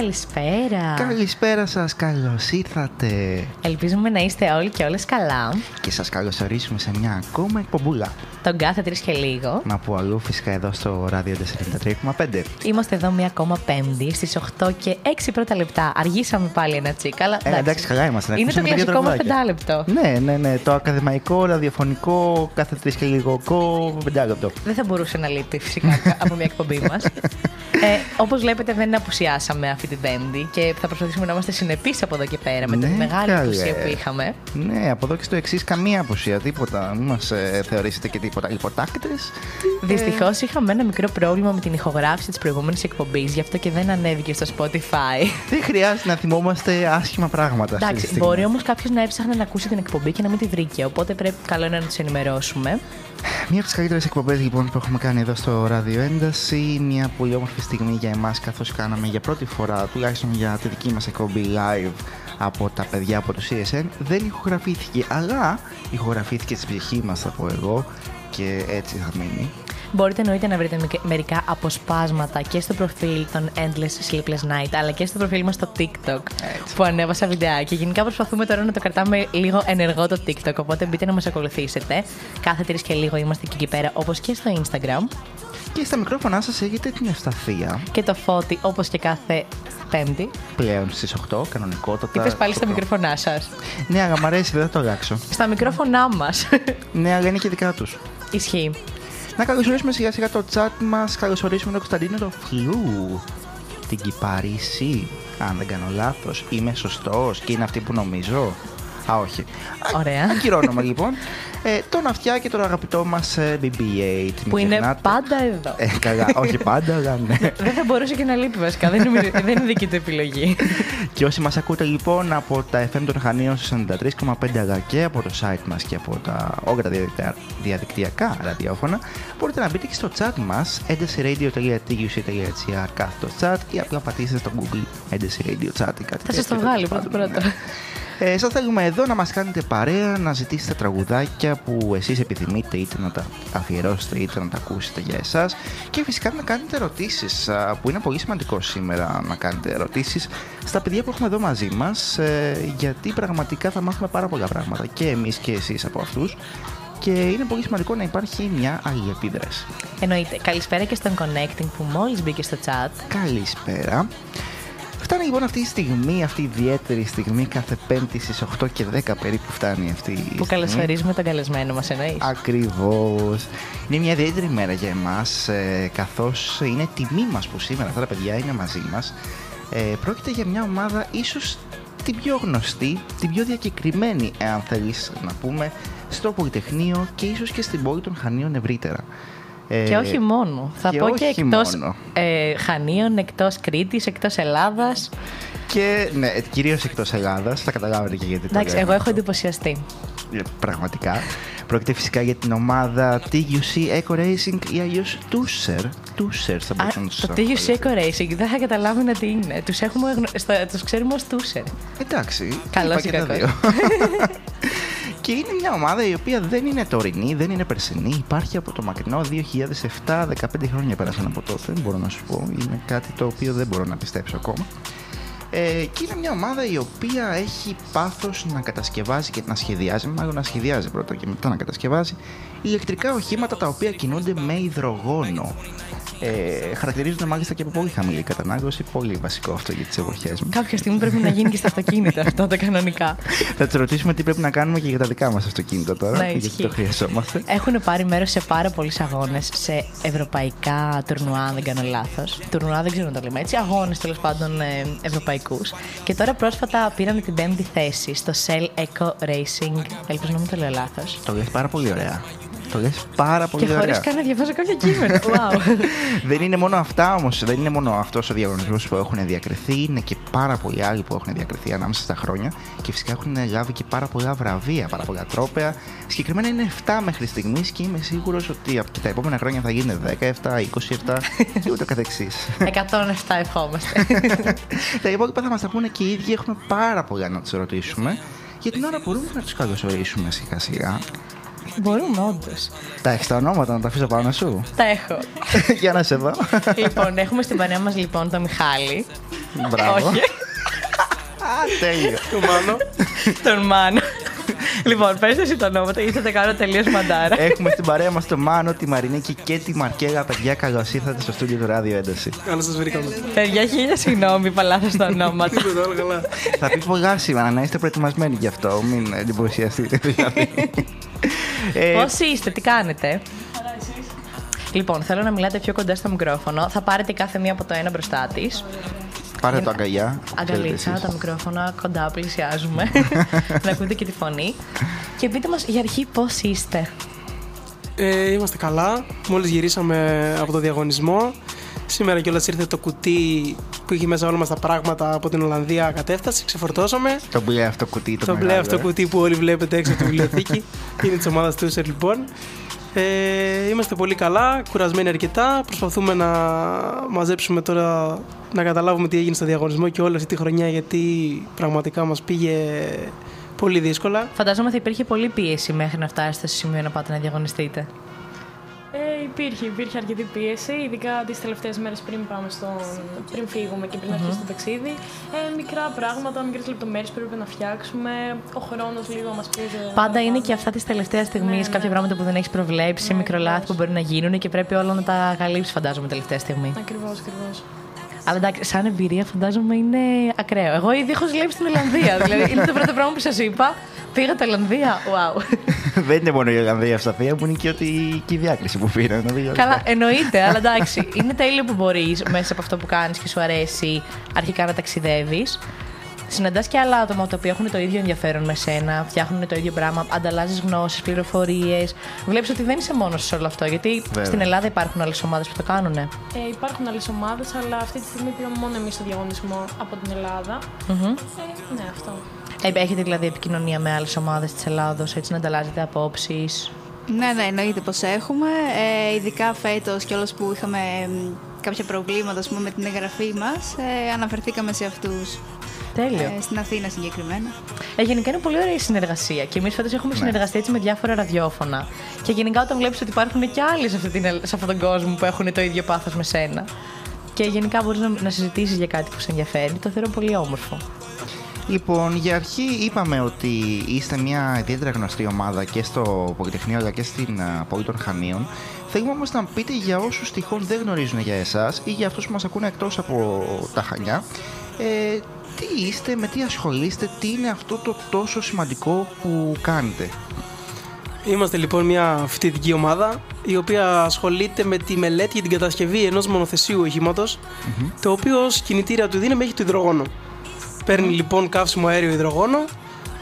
καλησπέρα. Καλησπέρα σας, καλώς ήρθατε. Ελπίζουμε να είστε όλοι και όλες καλά. Και σας καλωσορίσουμε σε μια ακόμα εκπομπούλα. Τον κάθε τρεις και λίγο. Να που αλλού, φυσικά εδώ στο ράδιο 43,5. Είμαστε εδώ μια ακόμα Πέμπτη στις 8 και 6 πρώτα λεπτά. Αργήσαμε πάλι ένα τσίκα, αλλά. Ε, εντάξει. καλά είμαστε. Είναι το κλασικό μα πεντάλεπτο. Ναι, ναι, ναι. Το ακαδημαϊκό, ραδιοφωνικό, κάθε τρεις και λίγο. Πεντάλεπτο. Δεν θα μπορούσε να λείπει φυσικά από μια εκπομπή μας. Ε, Όπως βλέπετε, δεν απουσιάσαμε αυτή την Πέμπτη και θα προσπαθήσουμε να είμαστε συνεπείς από εδώ και πέρα με τη Ναι, μεγάλη καλέ. απουσία που είχαμε. Ναι, από εδώ και στο εξής καμία απουσία, τίποτα. Μην μας ε, θεωρήσετε και τίποτα υποτάκτες. Δυστυχώς είχαμε ένα μικρό πρόβλημα με την ηχογράφηση της προηγούμενης εκπομπής, γι' αυτό και δεν ανέβηκε στο Spotify. Δεν χρειάζεται να θυμόμαστε άσχημα πράγματα. αυτή τη Εντάξει, στιγμή. μπορεί όμως κάποιος να έψαχνε να ακούσει την εκπομπή και να μην τη βρήκε. Οπότε πρέπει καλό είναι να τους ενημερώσουμε. Μία από τις καλύτερες εκπομπές λοιπόν που έχουμε κάνει εδώ στο Ράδιο Ένταση. Μια πολύ όμορφη στιγμή για εμάς, καθώς κάναμε για πρώτη φορά, τουλάχιστον για τη δική μας εκπομπή live από τα παιδιά από το CSN. Δεν ηχογραφήθηκε, αλλά ηχογραφήθηκε στη ψυχή μας, θα πω εγώ, και έτσι θα μείνει. Μπορείτε εννοείται να βρείτε μικ- μερικά αποσπάσματα και στο προφίλ των Endless Sleepless Night, αλλά και στο προφίλ μας στο TikTok που ανέβασα βιντεάκι. Γενικά προσπαθούμε τώρα να το κρατάμε λίγο ενεργό το TikTok, οπότε μπείτε να μας ακολουθήσετε. Κάθε τρεις και λίγο είμαστε και εκεί πέρα, όπως και στο Instagram. Και στα μικρόφωνά σας έχετε την Ευσταθία Και το φώτι, όπως και κάθε Πέμπτη. πλέον στις 8, κανονικότατα. Τι πες πάλι στα στο- μικρόφωνά σας. Ναι, αλλά μ' αρέσει, δεν θα το αλλάξω. Στα μικρόφωνά μας. Ναι, αλλά είναι και δικά τους. Ισχύει. Να καλωσορίσουμε σιγά σιγά το chat μας. Καλωσορίσουμε τον Κωνσταντίνο το Φλού. Την Κυπαρίση. Αν δεν κάνω λάθος. Είμαι σωστός και είναι αυτή που νομίζω. Α, όχι. Ωραία. Ακυρώνομαι λοιπόν. Ε, τον αυτιά και τον αγαπητό μας BB8. Που Μην είναι ξεχνάτε. πάντα εδώ. Ε, καλά, όχι πάντα, αλλά ναι. Δεν θα μπορούσε και να λείπει βασικά. Δεν, νομίζω- δεν είναι δική του επιλογή. και όσοι μας ακούτε λοιπόν από τα FM των Χανίων στους 93,5 αλλά και από το site μας και από τα όγκρα διαδικτυα- διαδικτυακά ραδιόφωνα μπορείτε να μπείτε και στο chat μας edesiradio.tuc.gr κάθετο chat ή απλά πατήσετε στο Google Edesi Radio Chat ή κάτι Θα σας το τέτοιο, βγάλει τέλος πρώτο πάντων, πρώτο. ναι. Ε, σας θέλουμε εδώ να μας κάνετε παρέα, να ζητήσετε τραγουδάκια που εσείς επιθυμείτε είτε να τα αφιερώσετε είτε να τα ακούσετε για εσάς και φυσικά να κάνετε ερωτήσεις α, που είναι πολύ σημαντικό σήμερα να κάνετε ερωτήσεις στα παιδιά που έχουμε εδώ μαζί μας ε, γιατί πραγματικά θα μάθουμε πάρα πολλά πράγματα και εμείς και εσείς από αυτούς και είναι πολύ σημαντικό να υπάρχει μια αλληλεπίδραση. Εννοείται. Καλησπέρα και στον Connecting που μόλις μπήκε στο chat. Καλησπέρα. Φτάνει λοιπόν αυτή η στιγμή, αυτή η ιδιαίτερη στιγμή, κάθε Πέμπτη στις 8 και 10 περίπου φτάνει αυτή η Που στιγμή. καλωσορίζουμε τον καλεσμένο μας εννοείς; Ακριβώς. Είναι μια ιδιαίτερη μέρα για εμάς, ε, καθώς είναι τιμή μας που σήμερα αυτά τα παιδιά είναι μαζί μας. Ε, πρόκειται για μια ομάδα ίσως την πιο γνωστή, την πιο διακεκριμένη, εάν θέλεις να πούμε, στο Πολυτεχνείο και ίσως και στην πόλη των Χανίων ευρύτερα. Ε, Και όχι μόνο. Θα και πω και όχι εκτός μόνο. ε, Χανίων, εκτός Κρήτης, εκτός Ελλάδας. Και ναι, κυρίως εκτός Ελλάδας, θα καταλάβετε και γιατί. το Εντάξει, λέμε εγώ έχω αυτό. εντυπωσιαστεί. Ε, Πραγματικά. Πρόκειται φυσικά για την ομάδα TUC Eco Racing ή αλλιώς Tusser. Tusser θα Α, μπορούσαμε να το τους TUC αποκαλέσουμε. Eco Racing δεν θα καταλάβουν τι είναι. Τους, έχουμε, γνω- στο- τους ξέρουμε ως Τούσερ. Εντάξει. Καλός είπα ή και τα κακός. δύο. και είναι μια ομάδα η οποία δεν είναι τωρινή, δεν είναι περσινή. Υπάρχει από το μακρινό 2007, 15 χρόνια πέρασαν από τότε. Μπορώ να σου πω. Είναι κάτι το οποίο δεν μπορώ να πιστέψω ακόμα. Ε, και είναι μια ομάδα η οποία έχει πάθος να κατασκευάζει και να σχεδιάζει, μάλλον να σχεδιάζει πρώτα και μετά να κατασκευάζει, ηλεκτρικά οχήματα τα οποία κινούνται με υδρογόνο. Ε, χαρακτηρίζονται μάλιστα και από πολύ χαμηλή κατανάλωση, πολύ βασικό αυτό για τις εποχές μας. Κάποια στιγμή πρέπει να γίνει και στα αυτοκίνητα αυτό τα κανονικά. Θα τους ρωτήσουμε τι πρέπει να κάνουμε και για τα δικά μας αυτοκίνητα τώρα, Ναι, γιατί ισχύει. το χρειαζόμαστε. Έχουν πάρει μέρος σε πάρα πολλούς αγώνες, σε ευρωπαϊκά τουρνουά, αν δεν κάνω λάθος. Τουρνουά δεν ξέρω να το λέμε έτσι. Αγώνες τέλος πάντων ε, ευρωπαϊκούς. Και τώρα πρόσφατα πήραν την πέμπτη θέση στο Shell Eco Racing. Ελπίζω να μην το λέω λάθος. Το λες πάρα πολύ ωραία. Το λες πάρα πολύ Και χωρίς ωραία. καν να διαβάζω κάποιο κείμενο. Wow. Δεν είναι μόνο αυτά όμως, δεν είναι μόνο αυτός ο διαγωνισμός που έχουν διακριθεί, είναι και πάρα πολλοί άλλοι που έχουν διακριθεί ανάμεσα στα χρόνια και φυσικά έχουν λάβει και πάρα πολλά βραβεία, πάρα πολλά τρόπαια. Συγκεκριμένα είναι 7 μέχρι στιγμής και είμαι σίγουρος ότι από τα επόμενα χρόνια θα γίνουν 17, 27 και ούτω καθεξής. 107 ευχόμαστε. τα υπόλοιπα θα μας τα πούνε και οι ίδιοι, έχουμε πάρα πολλά να τους ρωτήσουμε. Για την ώρα μπορούμε να τους καλωσορίσουμε σιγά σιγά. Μπορούμε, όντως. Τα έχεις τα ονόματα να τα αφήσω πάνω σου; Τα έχω. Για να σε δω. λοιπόν, έχουμε στην παρέα μας λοιπόν τον Μιχάλη. Μπράβο. Όχι. Α, τέλειο. τον Μάνο. λοιπόν, πες εσύ τα ονόματα ή θα τα κάνω τελείως μαντάρα. Έχουμε στην παρέα μας τον Μάνο, τη Μαρινίκη και τη Μαρκέλα. Παιδιά, καλώς ήρθατε στο στούντιο του Ράδιο Ένταση. Καλώς σας βρήκαμε. Παιδιά, χίλια συγγνώμη, παλάθο τα ονόματα. Τίποτα, όλα καλά. Θα πεις πολλά σήμερα, να είστε προετοιμασμένοι γι' αυτό. Μην εντυπωσιαστείτε δηλαδή. Ε, Πώς είστε, τι κάνετε; Λοιπόν, θέλω να μιλάτε πιο κοντά στο μικρόφωνο. Θα πάρετε κάθε μία από το ένα μπροστά της. Πάρε το αγκαλιά. ξέρετε Αγκαλίτσα, εσείς. τα μικρόφωνα κοντά, πλησιάζουμε. να ακούτε και τη φωνή. Και πείτε μας για αρχή πώς είστε; Ε, είμαστε καλά. Μόλις γυρίσαμε από το διαγωνισμό. Σήμερα κιόλας ήρθε το κουτί που είχε μέσα όλα μας τα πράγματα από την Ολλανδία κατέφτασε. Ξεφορτώσαμε. Το μπλε αυτό κουτί. Το, Το μπλε μεγάλο, αυτό ε. κουτί που όλοι βλέπετε έξω από τη βιβλιοθήκη. Είναι της ομάδας του User, λοιπόν. Ε, είμαστε πολύ καλά, κουρασμένοι αρκετά. Προσπαθούμε να μαζέψουμε τώρα, να καταλάβουμε τι έγινε στο διαγωνισμό και όλη αυτή τη χρονιά γιατί πραγματικά μας πήγε πολύ δύσκολα. Φαντάζομαι θα υπήρχε πολλή πίεση μέχρι να φτάσετε στο σημείο να πάτε να διαγωνιστείτε. Ε, υπήρχε, υπήρχε αρκετή πίεση, ειδικά τις τελευταίες μέρες πριν, πάμε στον... πριν φύγουμε και πριν αρχίσει το ταξίδι. Ε, μικρά πράγματα, μικρές λεπτομέρειες που πρέπει να φτιάξουμε. Ο χρόνος λίγο μας πίεζε. Πάντα είναι και αυτά τη τελευταία στιγμή, Ναι, ναι. κάποια πράγματα που δεν έχεις προβλέψει, Ναι, μικρολάθη που ακριβώς. μπορεί να γίνουν και πρέπει όλα να τα καλύψει, φαντάζομαι, τελευταία στιγμή. Ακριβώς, ακριβώς. Αλλά εντάξει, σαν εμπειρία φαντάζομαι είναι ακραίο. Εγώ ήδη έχω ζηλέψει στην Ολλανδία. δηλαδή είναι το πρώτο πράγμα που σας είπα. Πήγατε Ολλανδία. Wow. Δεν είναι μόνο η Ολλανδία ευσταθία που είναι και, ότι... και η διάκριση που πήρε. νομίζω. Καλά, εννοείται, αλλά εντάξει. Είναι τέλειο που μπορείς μέσα από αυτό που κάνεις και σου αρέσει αρχικά να ταξιδεύεις. Συναντάς και άλλα άτομα τα οποία έχουν το ίδιο ενδιαφέρον με σένα, φτιάχνουν το ίδιο πράγμα, ανταλλάσσει γνώσεις, πληροφορίες. Βλέπεις ότι δεν είσαι μόνος σε όλο αυτό. Γιατί Βέβαια. στην Ελλάδα υπάρχουν άλλες ομάδες που το κάνουν. Ε, υπάρχουν άλλες ομάδες, αλλά αυτή τη στιγμή πήγαμε μόνο εμείς στο διαγωνισμό από την Ελλάδα. Ε, ναι, αυτό. Ε, έχετε δηλαδή επικοινωνία με άλλες ομάδες της Ελλάδος, έτσι να ανταλλάζετε απόψεις; Ναι, ναι, εννοείται πως έχουμε. Ε, ειδικά φέτος και όλος που είχαμε μ, κάποια προβλήματα ας πούμε, με την εγγραφή μας, ε, αναφερθήκαμε σε αυτούς. Τέλειο. Ε, στην Αθήνα συγκεκριμένα. Ε, γενικά είναι πολύ ωραία η συνεργασία. Και εμείς φέτος έχουμε συνεργαστεί έτσι με διάφορα ραδιόφωνα. Και γενικά όταν βλέπεις ότι υπάρχουν και άλλοι σε, αυτή την, σε αυτόν τον κόσμο που έχουν το ίδιο πάθος με σένα. Και γενικά μπορείς να, να συζητήσεις για κάτι που σε ενδιαφέρει. Το θεωρώ πολύ όμορφο. Λοιπόν, για αρχή είπαμε ότι είστε μια ιδιαίτερα γνωστή ομάδα και στο Πολυτεχνείο αλλά και στην α, πόλη των Χανίων. Θέλουμε όμως να πείτε για όσους τυχόν δεν γνωρίζουν για εσάς ή για αυτούς που μας ακούνε εκτός από τα Χανιά, ε, τι είστε, με τι ασχολείστε, τι είναι αυτό το τόσο σημαντικό που κάνετε; Είμαστε λοιπόν μια φοιτητική ομάδα η οποία ασχολείται με τη μελέτη για την κατασκευή ενός μονοθεσίου οχήματος, το οποίο ως κινητήρια του δύναμη έχει το υδρογόνο. Παίρνει λοιπόν καύσιμο αέριο υδρογόνο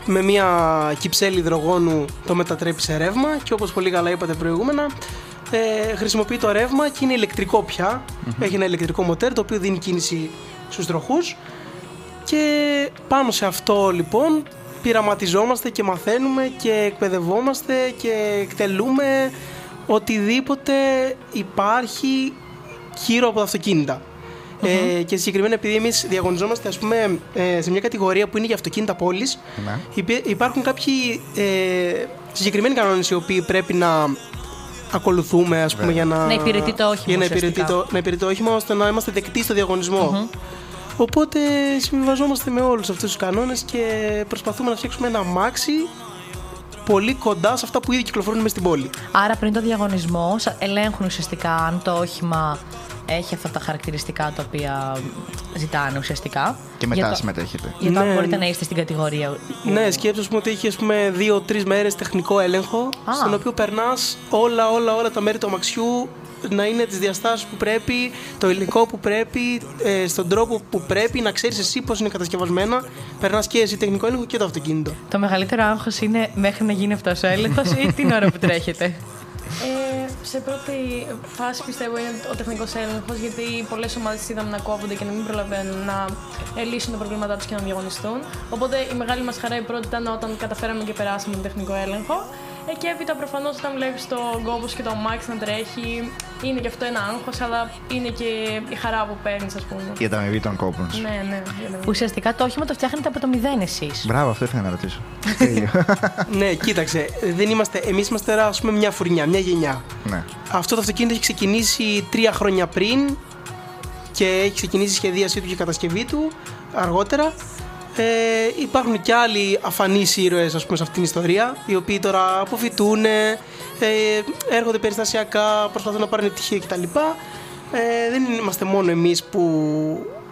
με μια κυψέλη υδρογόνου το μετατρέπει σε ρεύμα και όπως πολύ καλά είπατε προηγούμενα ε, χρησιμοποιεί το ρεύμα και είναι ηλεκτρικό πια. Έχει ένα ηλεκτρικό μοτέρ το οποίο δίνει κίνηση στους τροχούς και πάνω σε αυτό λοιπόν πειραματιζόμαστε και μαθαίνουμε και εκπαιδευόμαστε και εκτελούμε οτιδήποτε υπάρχει γύρω από τα αυτοκίνητα. Ε, και συγκεκριμένα επειδή εμείς διαγωνιζόμαστε ας πούμε, ε, σε μια κατηγορία που είναι για αυτοκίνητα πόλης Ναι. υπή- υπάρχουν κάποιοι ε, συγκεκριμένοι κανόνες οι οποίοι πρέπει να ακολουθούμε ας πούμε, για να, Να υπηρετεί το όχημα για να υπηρετεί ουσιαστικά. το, να υπηρετεί το όχημα ώστε να είμαστε δεκτοί στο διαγωνισμο Οπότε συμβιβαζόμαστε με όλους αυτούς τους κανόνες και προσπαθούμε να φτιάξουμε ένα αμάξι πολύ κοντά σε αυτά που ήδη κυκλοφορούν μέσα στην πόλη. Άρα πριν το διαγωνισμό σα- ελέγχουν ουσιαστικά αν το όχημα έχει αυτά τα χαρακτηριστικά τα οποία ζητάνε ουσιαστικά. Και μετά Για το- συμμετέχετε. Για το αν Ναι. μπορείτε να είστε στην κατηγορία. Ναι, σκέψτε ας πούμε, ότι έχει ας πούμε, δύο-τρει μέρες τεχνικό έλεγχο, Α. στον οποίο περνάς όλα, όλα, όλα τα μέρη του αμαξιού να είναι τις διαστάσεις που πρέπει, το υλικό που πρέπει, ε, στον τρόπο που πρέπει, να ξέρεις εσύ πώς είναι κατασκευασμένα. Περνάς και εσύ τεχνικό έλεγχο και το αυτοκίνητο. Το μεγαλύτερο άγχος είναι μέχρι να γίνει αυτός ο έλεγχος ή την ώρα που τρέχετε. Ε, σε πρώτη φάση πιστεύω είναι ο τεχνικός έλεγχος, γιατί πολλές ομάδες είδαμε να κόβονται και να μην προλαβαίνουν να ε, λύσουν τα προβλήματά τους και να διαγωνιστούν. Οπότε η μεγάλη μας χαρά η πρώτη ήταν όταν καταφέραμε και περάσαμε τον τεχνικό έλεγχο. Ε, και έπειτα προφανώς όταν βλέπεις τον κόμπο και το αμάξι να τρέχει, είναι και αυτό ένα άγχος, αλλά είναι και η χαρά που παίρνεις, ας πούμε. Η ανταμοιβή των κόπων σου. Ναι, ναι. για να- Ουσιαστικά το όχημα το φτιάχνετε από το μηδέν εσείς. Μπράβο, αυτό ήθελα να ρωτήσω. Τέλειο. ναι, κοίταξε. Δεν είμαστε, εμείς είμαστε τώρα ας πούμε μια φουρνιά, μια γενιά. ναι. Αυτό το αυτοκίνητο έχει ξεκινήσει τρία χρόνια πριν και έχει ξεκινήσει η σχεδίασή του και η κατασκευή του αργότερα. Ε, υπάρχουν και άλλοι αφανείς ήρωες ας πούμε, σε αυτήν την ιστορία, οι οποίοι τώρα αποφυτούν, ε, έρχονται περιστασιακά, προσπαθούν να πάρουν πτυχίο κτλ. Ε, δεν είμαστε μόνο εμείς που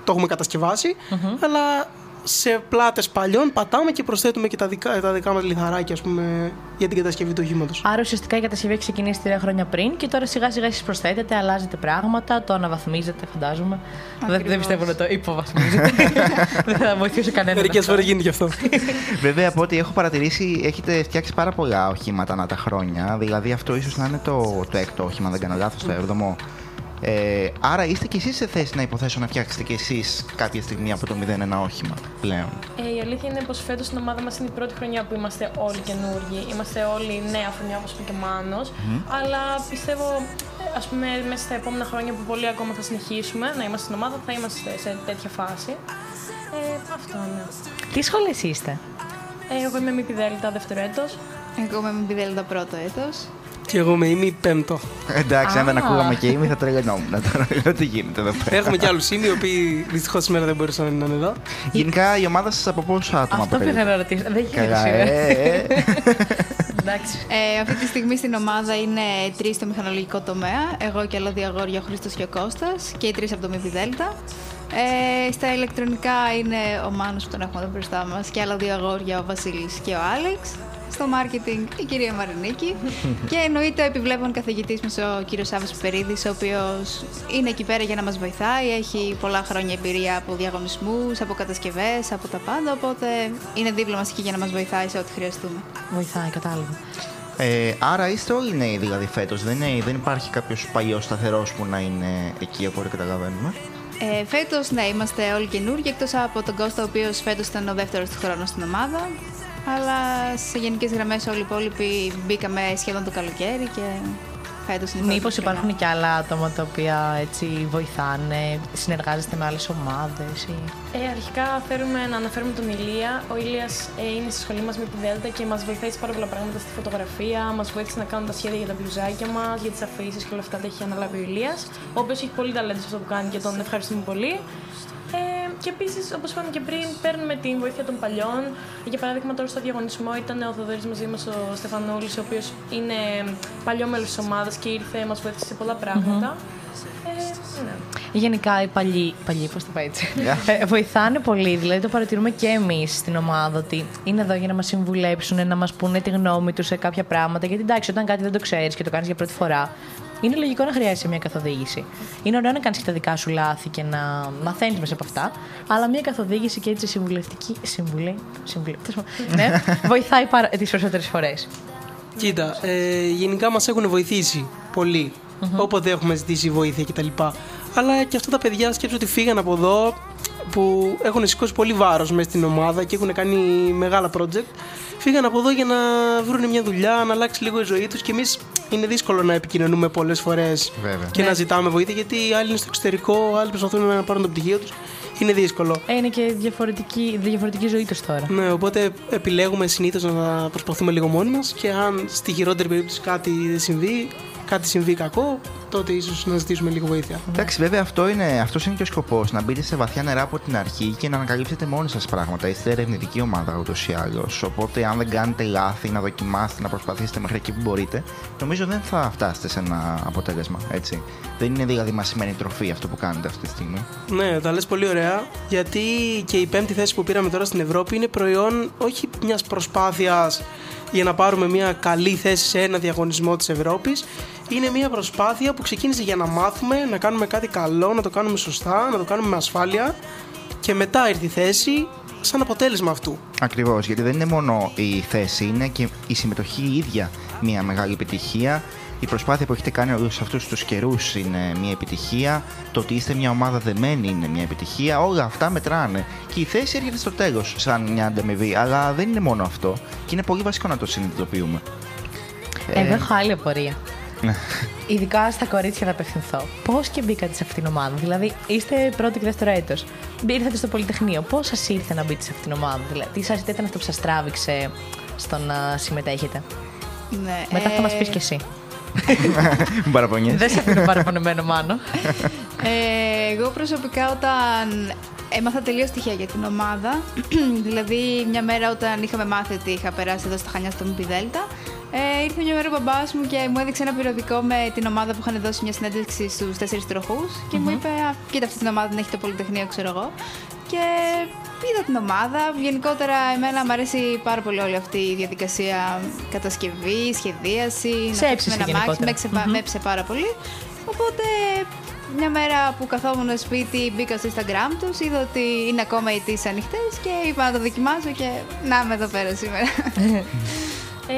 το έχουμε κατασκευάσει, αλλά σε πλάτες παλιών πατάμε και προσθέτουμε και τα δικά, τα δικά μας λιθαράκια ας πούμε, για την κατασκευή του οχήματος. Άρα ουσιαστικά η κατασκευή έχει ξεκινήσει τρία χρόνια πριν και τώρα σιγά σιγά εσείς προσθέτετε, αλλάζετε πράγματα, το αναβαθμίζετε, φαντάζομαι. Δεν, δεν Ακριβώς. πιστεύω να το υποβαθμίζετε. δεν θα βοηθούσε κανένα. Μερικές φορές γίνεται και αυτό. Βέβαια, από ό,τι έχω παρατηρήσει, έχετε φτιάξει πάρα πολλά οχήματα ανά τα χρόνια. Δηλαδή, αυτό ίσως να είναι το, το έκτο όχημα, δεν κάνω λάθος, το έβδομο. Ε, άρα είστε κι εσείς σε θέση να υποθέσω να φτιάξετε κι εσείς κάποια στιγμή από το 0 ένα όχημα πλέον; Ε, η αλήθεια είναι πως φέτος στην ομάδα μας είναι η πρώτη χρονιά που είμαστε όλοι καινούργοι. Είμαστε όλοι νέα χρονιά, όπως είπε και ο Μάνος. Αλλά πιστεύω, ας πούμε, μέσα στα επόμενα χρόνια που πολύ ακόμα θα συνεχίσουμε να είμαστε στην ομάδα, θα είμαστε σε τέτοια φάση. Ε, αυτό ναι. Τι σχολές είστε; Ε, εγώ είμαι μη Δέλτα, δεύτερο έτος. Εγώ είμαι με πιδέλτα πρώτο έτος. Και εγώ με ήμι πέμπτο. Εντάξει, αν δεν Α. ακούγαμε και είμαι, θα τρελαινόμουν. Τώρα λέω τι γίνεται εδώ πέρα. Έχουμε και άλλους ήμι, οι οποίοι δυστυχώς σήμερα δεν μπορούσαν να είναι εδώ. Γενικά η ομάδα σας από πόσα άτομα Αυτό πήγα αποτελείται; να ρωτήσω. Δεν έχει Καλά, σημασία. ε, ε. Εντάξει. Ε, αυτή τη στιγμή στην ομάδα είναι τρεις στο μηχανολογικό τομέα. Εγώ και άλλα δύο αγόρια, ο Χρήστος και ο Κώστας. Και οι τρεις από το ΜΠ Δέλτα. Ε, στα ηλεκτρονικά είναι ο Μάνος που τον έχουμε εδώ μπροστά μας και άλλα δύο αγόρια, ο Βασίλης και ο Άλεξ. Στο marketing η κυρία Μαρινίκη. και εννοείται ο επιβλέπων καθηγητής μας ο κύριος Σάββας Περίδης, ο οποίος είναι εκεί πέρα για να μας βοηθάει. Έχει πολλά χρόνια εμπειρία από διαγωνισμούς, από κατασκευές, από τα πάντα. Οπότε είναι δίπλα μας εκεί για να μας βοηθάει σε ό,τι χρειαστούμε. Βοηθάει, κατάλαβα. Ε, άρα είστε όλοι νέοι δηλαδή φέτος. Δεν, είναι, δεν υπάρχει κάποιος παλιός σταθερός που να είναι εκεί από ό,τι καταλαβαίνουμε; Ε, Φέτος, ναι, είμαστε όλοι καινούργοι εκτός από τον Κώστα, ο οποίος φέτος ήταν ο δεύτερος του χρόνου στην ομάδα. Αλλά σε γενικές γραμμές όλοι οι υπόλοιποι μπήκαμε σχεδόν το καλοκαίρι και φέτος είναι η πρώτη Μήπως μας χρονιά. υπάρχουν και άλλα άτομα τα οποία έτσι βοηθάνε, συνεργάζεστε με άλλες ομάδες. Ή... Ε, αρχικά θέλουμε να αναφέρουμε τον Ηλία. Ο Ηλίας ε, είναι στη σχολή μας με τη Δέλτα και μας βοηθάει σε πάρα πολλά πράγματα στη φωτογραφία. Μας βοήθησε να κάνουμε τα σχέδια για τα μπλουζάκια μας, για τις αφήσεις και όλα αυτά τα έχει αναλάβει ο Ηλίας. Ο οποίος έχει πολύ ταλέντο σε αυτό που κάνει και τον ευχαριστούμε πολύ. Ε, και επίσης, όπως είπαμε και πριν, παίρνουμε την βοήθεια των παλιών. Για παράδειγμα, τώρα στο διαγωνισμό ήταν ο Θοδωρής μαζί μας ο Στεφανούλης, ο οποίος είναι παλιό μέλος της ομάδας και ήρθε, μας βοήθησε σε πολλά πράγματα. Ε, ναι. Γενικά οι παλιοί, παλιοί πώς το πω έτσι, ε, βοηθάνε πολύ. Δηλαδή το παρατηρούμε και εμείς στην ομάδα ότι είναι εδώ για να μας συμβουλέψουν, να μας πούνε τη γνώμη τους σε κάποια πράγματα. Γιατί εντάξει, όταν κάτι δεν το ξέρεις και το κάνεις για πρώτη φορά, είναι λογικό να χρειάζεσαι μια καθοδήγηση. Είναι ωραίο να κάνεις και τα δικά σου λάθη και να μαθαίνεις μέσα από αυτά, αλλά μια καθοδήγηση και έτσι συμβουλευτική. Συμβουλή. Συμβουλή. τέλος πάντων, ναι, βοηθάει πάρα, τις περισσότερες φορές. Κοίτα, ε, γενικά μας έχουν βοηθήσει πολύ. Όποτε έχουμε ζητήσει βοήθεια κτλ. Αλλά και αυτά τα παιδιά σκέψω ότι φύγαν από εδώ που έχουν σηκώσει πολύ βάρος μέσα στην ομάδα και έχουν κάνει μεγάλα project. Φύγαν από εδώ για να βρουν μια δουλειά, να αλλάξει λίγο η ζωή τους και εμείς είναι δύσκολο να επικοινωνούμε πολλές φορές Βέβαια. και να ζητάμε βοήθεια γιατί οι άλλοι είναι στο εξωτερικό, άλλοι προσπαθούν να πάρουν το πτυχίο τους. Είναι δύσκολο. Ε, είναι και διαφορετική, διαφορετική ζωή τους τώρα. Ναι, οπότε επιλέγουμε συνήθως να προσπαθούμε λίγο μόνοι μας και αν στη χειρότερη περίπτωση κάτι δεν συμβεί, κάτι συμβεί κακό, τότε ίσως να ζητήσουμε λίγο βοήθεια. Εντάξει, βέβαια αυτό είναι, αυτός είναι και ο σκοπός. Να μπείτε σε βαθιά νερά από την αρχή και να ανακαλύψετε μόνοι σας πράγματα. Είστε ερευνητική ομάδα ούτως ή άλλως. Οπότε, αν δεν κάνετε λάθη, να δοκιμάσετε, να προσπαθήσετε μέχρι εκεί που μπορείτε, νομίζω δεν θα φτάσετε σε ένα αποτέλεσμα. Έτσι. Δεν είναι δηλαδή μασημένη τροφή αυτό που κάνετε αυτή τη στιγμή. Ναι, τα λες πολύ ωραία, γιατί και η πέμπτη θέση που πήραμε τώρα στην Ευρώπη είναι προϊόν όχι μιας προσπάθειας για να πάρουμε μια καλή θέση σε ένα διαγωνισμό της Ευρώπης. Είναι μια προσπάθεια που ξεκίνησε για να μάθουμε, να κάνουμε κάτι καλό, να το κάνουμε σωστά, να το κάνουμε με ασφάλεια και μετά ήρθε η θέση σαν αποτέλεσμα αυτού. Ακριβώς, γιατί δεν είναι μόνο η θέση, είναι και η συμμετοχή η ίδια μια μεγάλη επιτυχία. Η προσπάθεια που έχετε κάνει όλου αυτούς τους καιρούς είναι μια επιτυχία. Το ότι είστε μια ομάδα δεμένη είναι μια επιτυχία. Όλα αυτά μετράνε. Και η θέση έρχεται στο τέλος, σαν μια ανταμοιβή. Αλλά δεν είναι μόνο αυτό. Και είναι πολύ βασικό να το συνειδητοποιούμε. Εγώ έχω άλλη απορία. Ειδικά στα κορίτσια να απευθυνθώ. Πώς και μπήκατε σε αυτήν την ομάδα, Δηλαδή, είστε πρώτο και δεύτερο έτος. Ήρθατε στο Πολυτεχνείο. Πώς σας ήρθε να μπείτε σε αυτήν την ομάδα, Δηλαδή, τι σας ήταν αυτό που σας τράβηξε στο να συμμετέχετε; Ναι, Μετά θα ε, μα πεις κι εσύ. Μην παραπονιέσαι. Δεν σε αφήνω παραπονεμένο, μάνο. Ε, εγώ προσωπικά όταν έμαθα τελείως τυχαία για την ομάδα, δηλαδή μια μέρα όταν είχαμε μάθει ότι είχα περάσει εδώ στα Χανιά στο ΜΠ Δέλτα, ε, ήρθε μια μέρα ο μπαμπάς μου και μου έδειξε ένα περιοδικό με την ομάδα που είχαν δώσει μια συνέντευξη στους τέσσερις τροχούς και μου είπε «Α, κοίτα αυτή την ομάδα την έχει το Πολυτεχνείο, ξέρω εγώ». Και είδα την ομάδα. Γενικότερα, εμένα μου αρέσει πάρα πολύ όλη αυτή η διαδικασία κατασκευής, σχεδίαση. Σε να έψησε φτιάξουμε ένα μάξι. γενικότερα. Με, ξεπα- με έψε πάρα πολύ. Οπότε, μια μέρα που καθόμουν σπίτι, μπήκα στο Instagram τους, είδα ότι είναι ακόμα οι αιτήσει ανοιχτές και είπα να το δοκιμάσω και να είμαι εδώ πέρα σήμερα.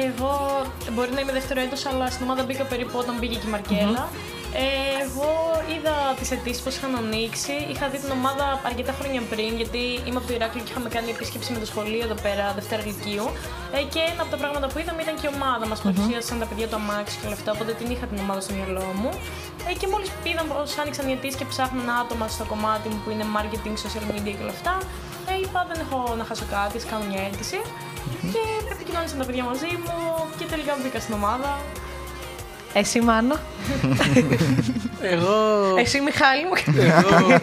Εγώ μπορεί να είμαι δεύτερο έτος, αλλά στην ομάδα μπήκα περίπου όταν μπήκε και η μαρκελα Ε, εγώ είδα τις αιτήσεις που είχαν ανοίξει. Είχα δει την ομάδα αρκετά χρόνια πριν, γιατί είμαι από το Ηράκλειο και είχαμε κάνει επίσκεψη με το σχολείο εδώ πέρα, Δευτέρα Λυκείου. Ε, και ένα από τα πράγματα που είδαμε ήταν και η ομάδα. Μας παρουσίασαν τα παιδιά του αμάξι και όλα αυτά, οπότε την είχα την ομάδα στο μυαλό μου. Ε, και μόλις είδα πως άνοιξαν οι αιτήσεις και ψάχνουν άτομα στο κομμάτι μου που είναι marketing, social media και όλα αυτά, ε, είπα δεν έχω να χάσω κάτι, ας κάνω μια αίτηση. Και επικοινώνησαν τα παιδιά μαζί μου και τελικά μπήκα στην ομάδα. Εσύ, Μάνο; Εγώ, Εσύ, Μιχάλη μου. εγώ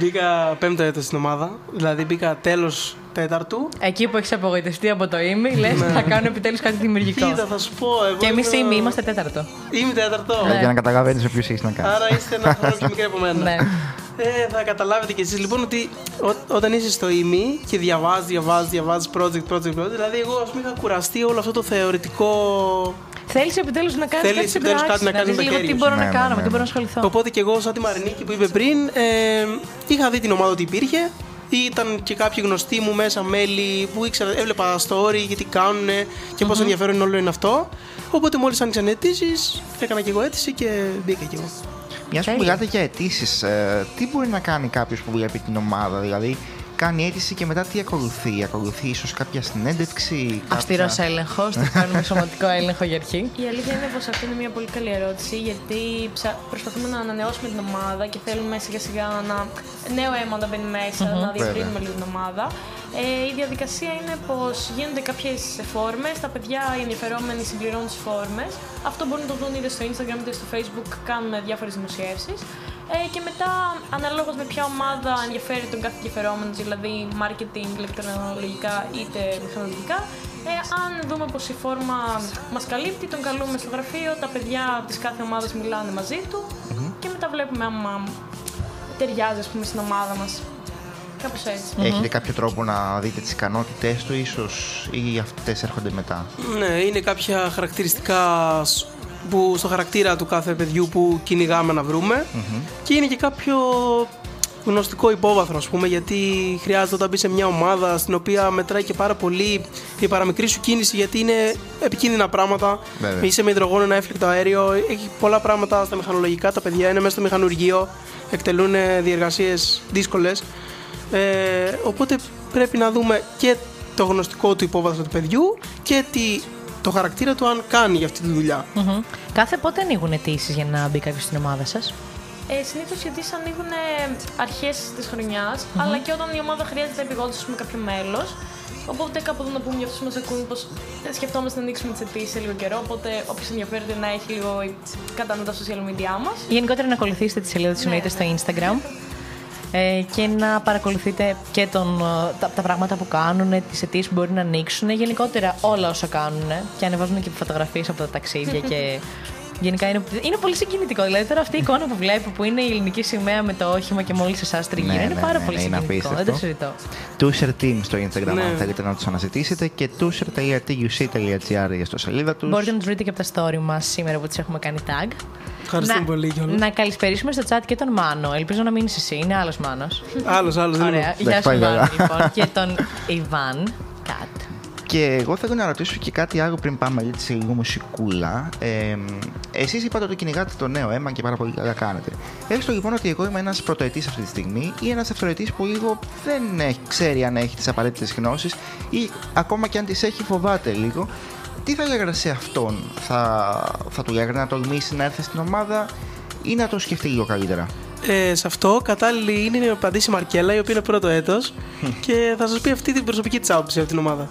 μπήκα πέμπτο έτος στην ομάδα, δηλαδή μπήκα τέλος τέταρτου. Εκεί που έχεις απογοητευτεί από το ήμι, λες θα κάνω επιτέλους κάτι δημιουργικό. Κοίτα, θα σου πω. Εγώ Και εμείς ήμουν- ήμι είμαστε τέταρτο. Είμαι τέταρτο. Ναι. Για να καταλαβαίνεις με ποιου έχεις να κάνεις. Άρα είστε ένα χρόνο πιο μικρή από μένα. Ναι. Ε, θα καταλάβετε κι εσείς λοιπόν ότι ό- όταν είσαι στο ΙΜΗ και διαβάζεις, διαβάζεις, διαβάζεις project, project, project, δηλαδή εγώ ας πούμε είχα κουραστεί όλο αυτό το θεωρητικό. Θέλεις επιτέλους να κάνεις Θέλεις κάτι στην επιτέλους πράξη. κάτι να να κάνεις δεις με τα λίγο τι χέρια μπορώ σου. να Ναι, κάνω, ναι, με τι ναι. μπορώ να ασχοληθώ. Οπότε και εγώ, σαν τη Μαρινίκη που είπε πριν, ε, είχα δει την ομάδα ότι υπήρχε. Ήταν και κάποιοι γνωστοί μου μέσα μέλη που ήξερα, έβλεπα story και τι κάνουν και πόσο ενδιαφέρον όλο είναι αυτό. Οπότε μόλις άνοιξαν αιτήσεις, έκανα και εγώ αίτηση και μπήκα κι εγώ. Μιας που Τέλεια. μιλάτε για αιτήσεις, τι μπορεί να κάνει κάποιος που βλέπει την ομάδα, δηλαδή κάνει αίτηση και μετά τι ακολουθεί, ακολουθεί ίσως κάποια συνέντευξη. Αυστηρός κάποια- έλεγχος. Το κάνουμε σωματικό έλεγχο για αρχή. Η αλήθεια είναι πως αυτή είναι μια πολύ καλή ερώτηση, γιατί ψα- προσπαθούμε να ανανεώσουμε την ομάδα και θέλουμε σιγά σιγά να νέο αίμα να μπαίνει μέσα, να διευρύνουμε λίγο την ομάδα. Ε, η διαδικασία είναι πως γίνονται κάποιες φόρμες, τα παιδιά οι ενδιαφερόμενοι συμπληρώνουν τις φόρμες. Αυτό μπορούν να το δουν είτε στο Instagram είτε στο Facebook, κάνουν διάφορες δημοσιεύσεις. Ε, και μετά, αναλόγως με ποια ομάδα ενδιαφέρει τον κάθε ενδιαφερόμενος, δηλαδή marketing, ηλεκτρονολογικά είτε μηχανολογικά, ε, αν δούμε πως η φόρμα μας καλύπτει, τον καλούμε στο γραφείο, τα παιδιά της κάθε ομάδας μιλάνε μαζί του και μετά βλέπουμε άμα ταιριάζει ας πούμε, στην ομάδα μας. Κάπως έτσι. Έχετε κάποιο τρόπο να δείτε τις ικανότητές του, ίσως, ή αυτές έρχονται μετά; Ναι, είναι κάποια χαρακτηριστικά σ- που στο χαρακτήρα του κάθε παιδιού που κυνηγάμε να βρουμε και είναι και κάποιο γνωστικό υπόβαθρο, ας πούμε, γιατί χρειάζεται όταν μπεις σε μια ομάδα στην οποία μετράει και πάρα πολύ η παραμικρή σου κίνηση, γιατί είναι επικίνδυνα πράγματα. Βέβαια. Είσαι με υδρογόνο, ένα έφλεκτο αέριο, έχει πολλά πράγματα στα μηχανολογικά. Τα παιδιά είναι μέσα στο μηχανουργείο, εκτελούν διεργασίες δύσκολες. Ε, οπότε πρέπει να δούμε και το γνωστικό του υπόβαθρο του παιδιού και τι, το χαρακτήρα του αν κάνει για αυτή τη δουλειά. Μμμ. Κάθε πότε ανοίγουν αιτήσεις για να μπει κάποιος στην ομάδα σας; Ε, Συνήθως οι αιτήσεις ανοίγουν αρχές της χρονια αλλά και όταν η ομάδα χρειάζεται επιγόντως με κάποιο μέλος. Οπότε κάπου εδώ να πούμε για αυτούς που μας ακούν πως σκεφτόμαστε να ανοίξουμε τις αιτήσεις σε λίγο καιρό. Οπότε όποιος ενδιαφέρεται να έχει λίγο κατά νου τα social media μας. Γενικότερα να ακολουθήσετε τη σελίδα της εννοείται στο Instagram. Ε, και να παρακολουθείτε και τον, ε, τα, τα πράγματα που κάνουν, τις αιτήσει που μπορεί να ανοίξουν, γενικότερα όλα όσα κάνουν και ανεβάζουν και φωτογραφίες από τα ταξίδια και γενικά είναι, είναι πολύ συγκινητικό. Δηλαδή τώρα αυτή η εικόνα που βλέπω που είναι η ελληνική σημαία με το όχημα και μόλις εσάς τριγύρω Ναι, είναι ναι, πάρα ναι, πολύ ναι, είναι συγκινητικό. Δεν απίστευτο. το συζητώ. Tusher Team στο Instagram, Ναι. αν θέλετε να τους αναζητήσετε, και tusher.tuc.gr για στο σελίδα τους. Μπορείτε να τους βρείτε και από τα story μας σήμερα που τις έχουμε κάνει tag. Ευχαριστούμε να, πολύ κιόλας. να καλησπερίσουμε στο chat και τον Μάνο. Ελπίζω να μείνει εσύ. Είναι άλλος Μάνος. Άλλος, άλλος. δεν Ωραία. είναι. Γεια σου, πάλι Μάνο, καλά. λοιπόν. και τον Ιβάν Κατ. Και εγώ θέλω να ρωτήσω και κάτι άλλο πριν πάμε έτσι σε λίγο μουσικούλα. Ε, εσείς είπατε ότι κυνηγάτε το νέο αίμα και πάρα πολύ καλά κάνετε. Έστω λοιπόν ότι εγώ είμαι ένας πρωτοετής αυτή τη στιγμή ή ένας δευτεροετής που λίγο δεν έχει, ξέρει αν έχει τις απαραίτητες γνώσεις ή ακόμα και αν τις έχει φοβάται λίγο. Τι θα λέγατε σε αυτόν, θα, θα του λέγατε να τολμήσει να έρθει στην ομάδα ή να το σκεφτεί λίγο καλύτερα; Ε, σε αυτό κατάλληλη είναι να απαντήσει η Μαρκέλα, η οποία είναι πρώτο έτος και θα σας πει αυτή την προσωπική της άποψη από την ομάδα.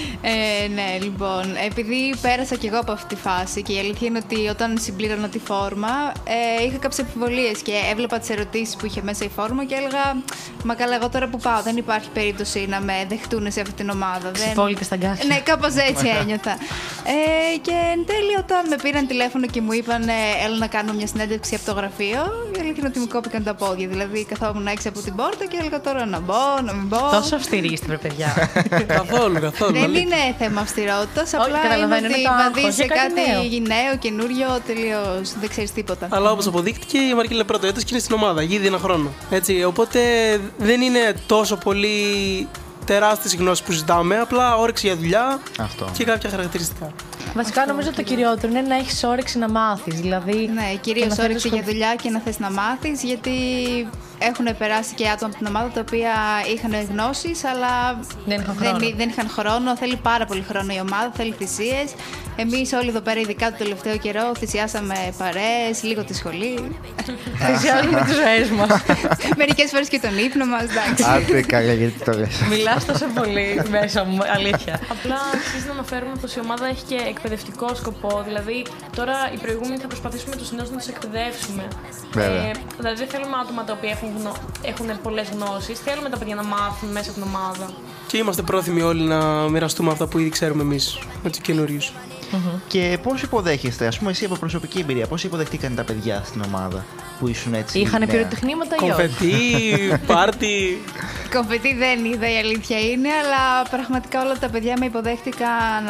Ε, ναι, λοιπόν, επειδή πέρασα κι εγώ από αυτή τη φάση και η αλήθεια είναι ότι όταν συμπλήρωνα τη φόρμα ε, είχα κάποιες αμφιβολίε και έβλεπα τις ερωτήσεις που είχε μέσα η φόρμα και έλεγα Μα καλά, εγώ τώρα που πάω, δεν υπάρχει περίπτωση να με δεχτούν σε αυτή την ομάδα. Δεν... Ξυπόλυτε στα γκάθια. Ναι, κάπως έτσι ένιωθα. Ε, και εν τέλει, όταν με πήραν τηλέφωνο και μου είπαν ε, έλα να κάνω μια συνέντευξη από το γραφείο, η αλήθεια είναι ότι μου κόπηκαν τα πόδια. Δηλαδή καθόμουν έξω από την πόρτα και έλεγα τώρα να μπω, να μην μπω. Τόσο αυστηρή είστε, βρε παιδιά. καθόλου, καθόλου. Δεν αλήθεια. Είναι θέμα αυστηρότητας. Απλά είναι καταλαβαίνω, ότι είναι το άγχος βαδίζει σε για κάτι κάτι νέο, καινούριο, τελείως δεν ξέρεις τίποτα. Αλλά όπως αποδείχτηκε, η Μαρκίλα είναι πρώτο έτος και είναι στην ομάδα, ήδη ένα χρόνο. Έτσι, οπότε δεν είναι τόσο πολύ τεράστιες γνώσεις που ζητάμε, απλά όρεξη για δουλειά Αυτό. και κάποια χαρακτηριστικά. Βασικά νομίζω το κυριότερο είναι να έχεις όρεξη να μάθεις. Δηλαδή, Ναι, και κυρίως να θέλεις όρεξη να για δουλειά και να θες να μάθεις, γιατί έχουν περάσει και άτομα από την ομάδα τα οποία είχαν γνώσεις, αλλά Δεν είχαν χρόνο. δεν, δεν είχαν χρόνο. Θέλει πάρα πολύ χρόνο η ομάδα, θέλει θυσίες. Εμείς όλοι εδώ πέρα, ειδικά το τελευταίο καιρό, θυσιάσαμε παρέες, λίγο τη σχολή. Θυσιάζουμε τις ζωές μας. Μερικές φορές και τον ύπνο μας, εντάξει. Άντε καλά, γιατί το λες. Μιλάς τόσο πολύ μέσα μου, αλήθεια. Απλά αξίζει να αναφέρουμε πως η ομάδα έχει και εκπαιδευτικό σκοπό. Δηλαδή, τώρα οι προηγούμενοι θα προσπαθήσουμε τους νέους να τους εκπαιδεύσουμε. Βέβαια. Ε, δηλαδή, δεν θέλουμε άτομα τα οποία έχουν, γνω... έχουν πολλές γνώσεις. Θέλουμε τα παιδιά να μάθουν μέσα από την ομάδα. Και είμαστε πρόθυμοι όλοι να μοιραστούμε αυτά που ήδη ξέρουμε εμείς με τους καινούριους. Και πώς υποδέχεστε, ας πούμε, εσύ από προσωπική εμπειρία, πώς υποδεχτήκαν τα παιδιά στην ομάδα που ήσουν έτσι. Είχαν νέα; πυροτεχνήματα ή όχι; Κομφετή, πάρτι. Κομφετή δεν είδα, η αλήθεια είναι, αλλά πραγματικά όλα τα παιδιά με υποδέχτηκαν.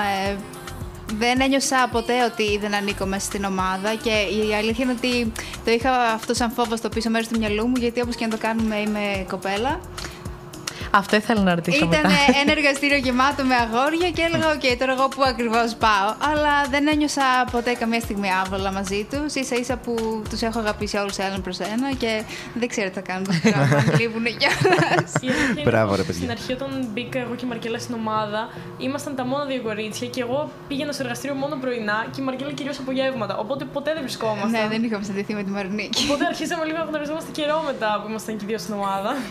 Ε, δεν ένιωσα ποτέ ότι δεν ανήκω μέσα στην ομάδα και η αλήθεια είναι ότι το είχα αυτό σαν φόβο στο πίσω μέρος του μυαλού μου γιατί όπως και να το κάνουμε είμαι κοπέλα. Αυτό ήθελα να ρωτήσω Ήταν μετά. ένα εργαστήριο γεμάτο με αγόρια και έλεγα: Οκ, τώρα εγώ πού ακριβώς πάω. Αλλά δεν ένιωσα ποτέ καμία στιγμή άβολα μαζί τους. ίσα ίσα που τους έχω αγαπήσει όλους έναν προς ένα και δεν ξέρω τι θα κάνουν το πράγμα. αν Λείπουν κιόλας. Η αλήθεια είναι Μπράβο, πως ρε παιδιά. Στην αρχή, όταν μπήκα εγώ και η Μαρκέλα στην ομάδα, ήμασταν τα μόνα δύο κορίτσια και εγώ πήγαινα στο εργαστήριο μόνο πρωινά και η Μαρκέλα κυρίως απογεύματα. Οπότε ποτέ δεν βρισκόμασταν. ναι, δεν είχαμε συνδεθεί με τη Μαρινίκη. Οπότε αρχίσαμε λίγο να γνωριζόμαστε καιρό μετά που ήμασταν και οι δύο στην ομάδα.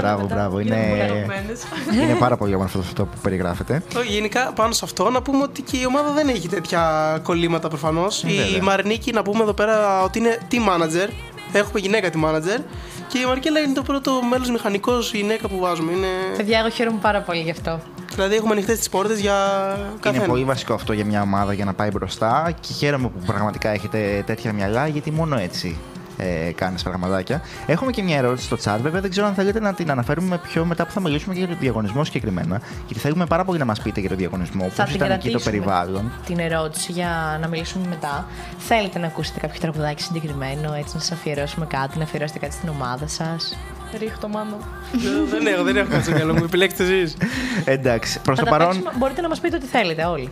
Μπράβο, Μετά μπράβο. γίναμε πολύ Είναι, αγαπημένες. είναι πάρα πολύ όμορφο αυτό που περιγράφετε. Το, Γενικά, πάνω σε αυτό, να πούμε ότι και η ομάδα δεν έχει τέτοια κολλήματα προφανώς. Η Βέβαια. Μαρινίκη, να πούμε εδώ πέρα ότι είναι team manager. Έχουμε γυναίκα team manager. Και η Μαρκέλα είναι το πρώτο μέλος μηχανικός, η γυναίκα που βάζουμε. Είναι... Παιδιά, εγώ χαίρομαι πάρα πολύ γι' αυτό. Δηλαδή, έχουμε ανοιχτές τις πόρτες για Είναι καθένα. πολύ βασικό αυτό για μια ομάδα για να πάει μπροστά και χαίρομαι που πραγματικά έχετε τέτοια μυαλά γιατί μόνο έτσι ε, κάνει πραγματάκια. Έχουμε και μια ερώτηση στο chat, βέβαια δεν ξέρω αν θέλετε να την αναφέρουμε πιο μετά που θα μιλήσουμε και για τον διαγωνισμό συγκεκριμένα. Γιατί θέλουμε πάρα πολύ να μας πείτε για τον διαγωνισμό, Θα πώς την ήταν εκεί το κρατήσουμε περιβάλλον. την ερώτηση για να μιλήσουμε μετά. Θέλετε να ακούσετε κάποιο τραγουδάκι συγκεκριμένο, έτσι να σας αφιερώσουμε κάτι, να αφιερώσετε κάτι στην ομάδα σας; Ρίχτω μάνο. Δεν- δεν έχω, δεν έχω κάτι στο μυαλό μου. Επιλέξτε εσείς. Εντάξει, προς το παρόν. Μπορείτε να μας πείτε ό,τι θέλετε όλοι.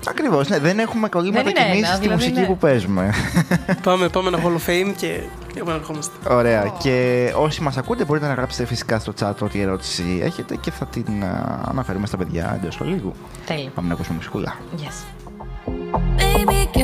Μην... Ακριβώς, ναι, δεν έχουμε κολλήματα Δεν είναι και εμεί ένα, στη δηλαδή μουσική είναι- που παίζουμε. πάμε, πάμε ένα Hall of Fame και επαναρχόμαστε. Ωραία. Και όσοι μας ακούτε, μπορείτε να γράψετε φυσικά στο chat ό,τι ερώτηση έχετε και θα την α, αναφέρουμε στα παιδιά εντός λίγου. Τέλειο. Πάμε να ακούσουμε μουσικούλα. Yes. Baby,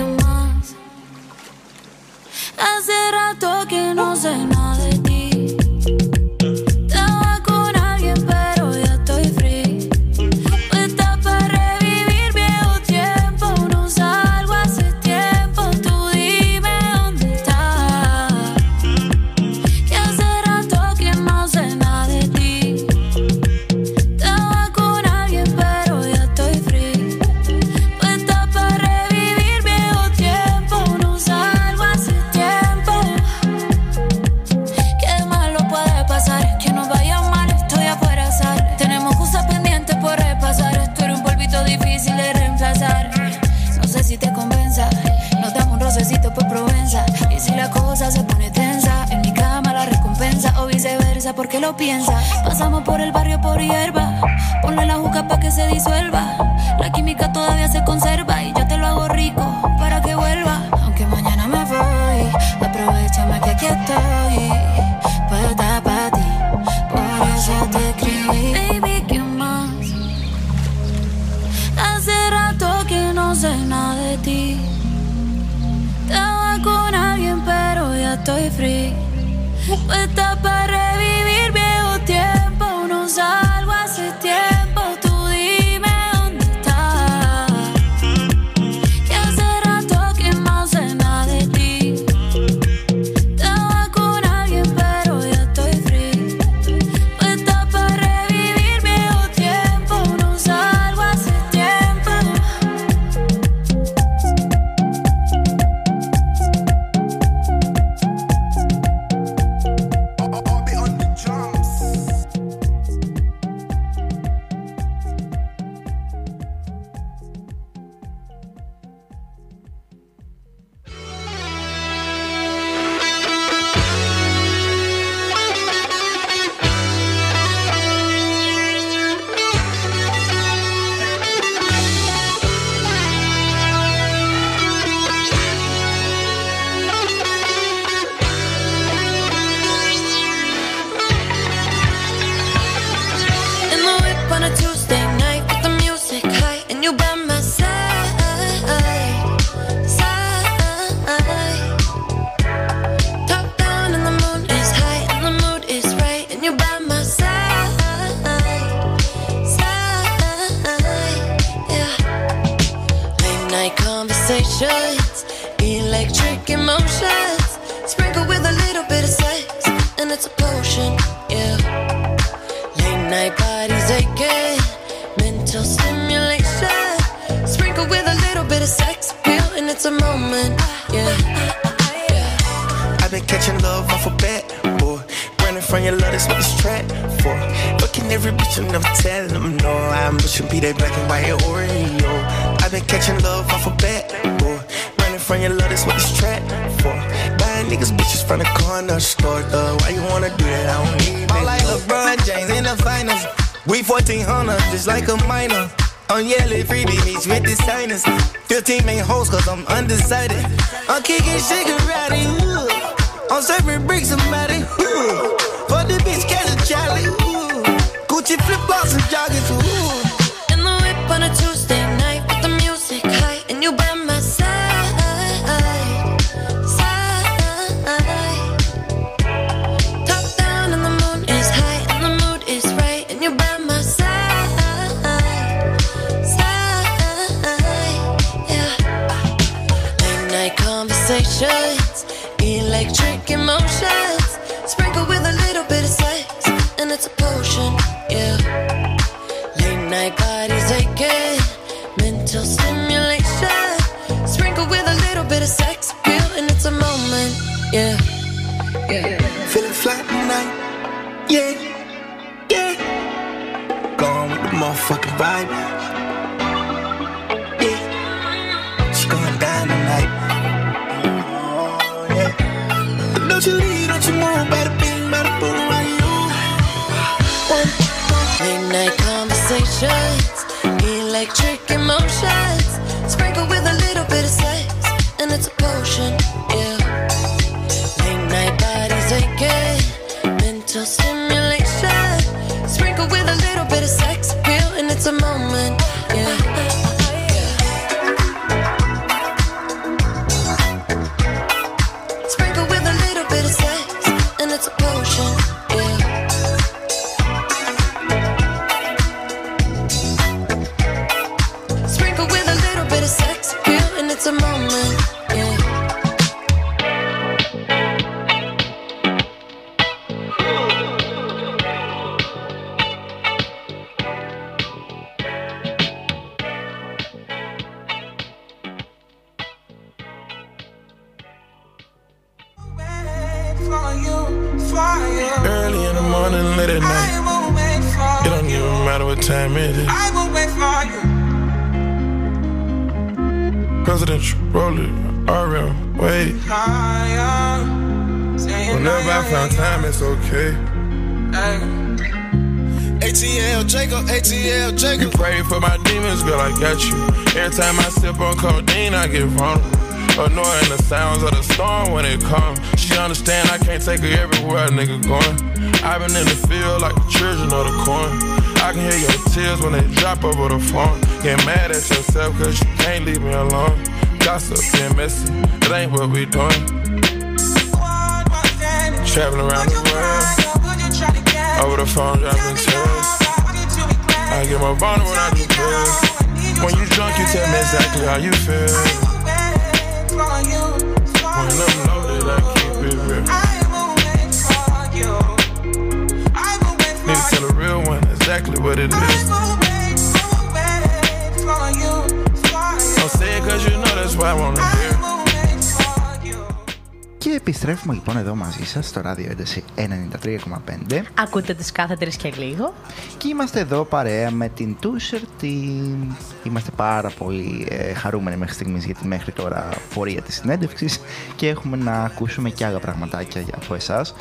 σας στο ράδιο ένταση 93,5. Ακούτε τις κάθε και λίγο. Και είμαστε εδώ παρέα με την Τούσερ Team. Είμαστε πάρα πολύ ε, χαρούμενοι μέχρι στιγμής για τη μέχρι τώρα πορεία της συνέντευξης και έχουμε να ακούσουμε και άλλα πραγματάκια από εσάς.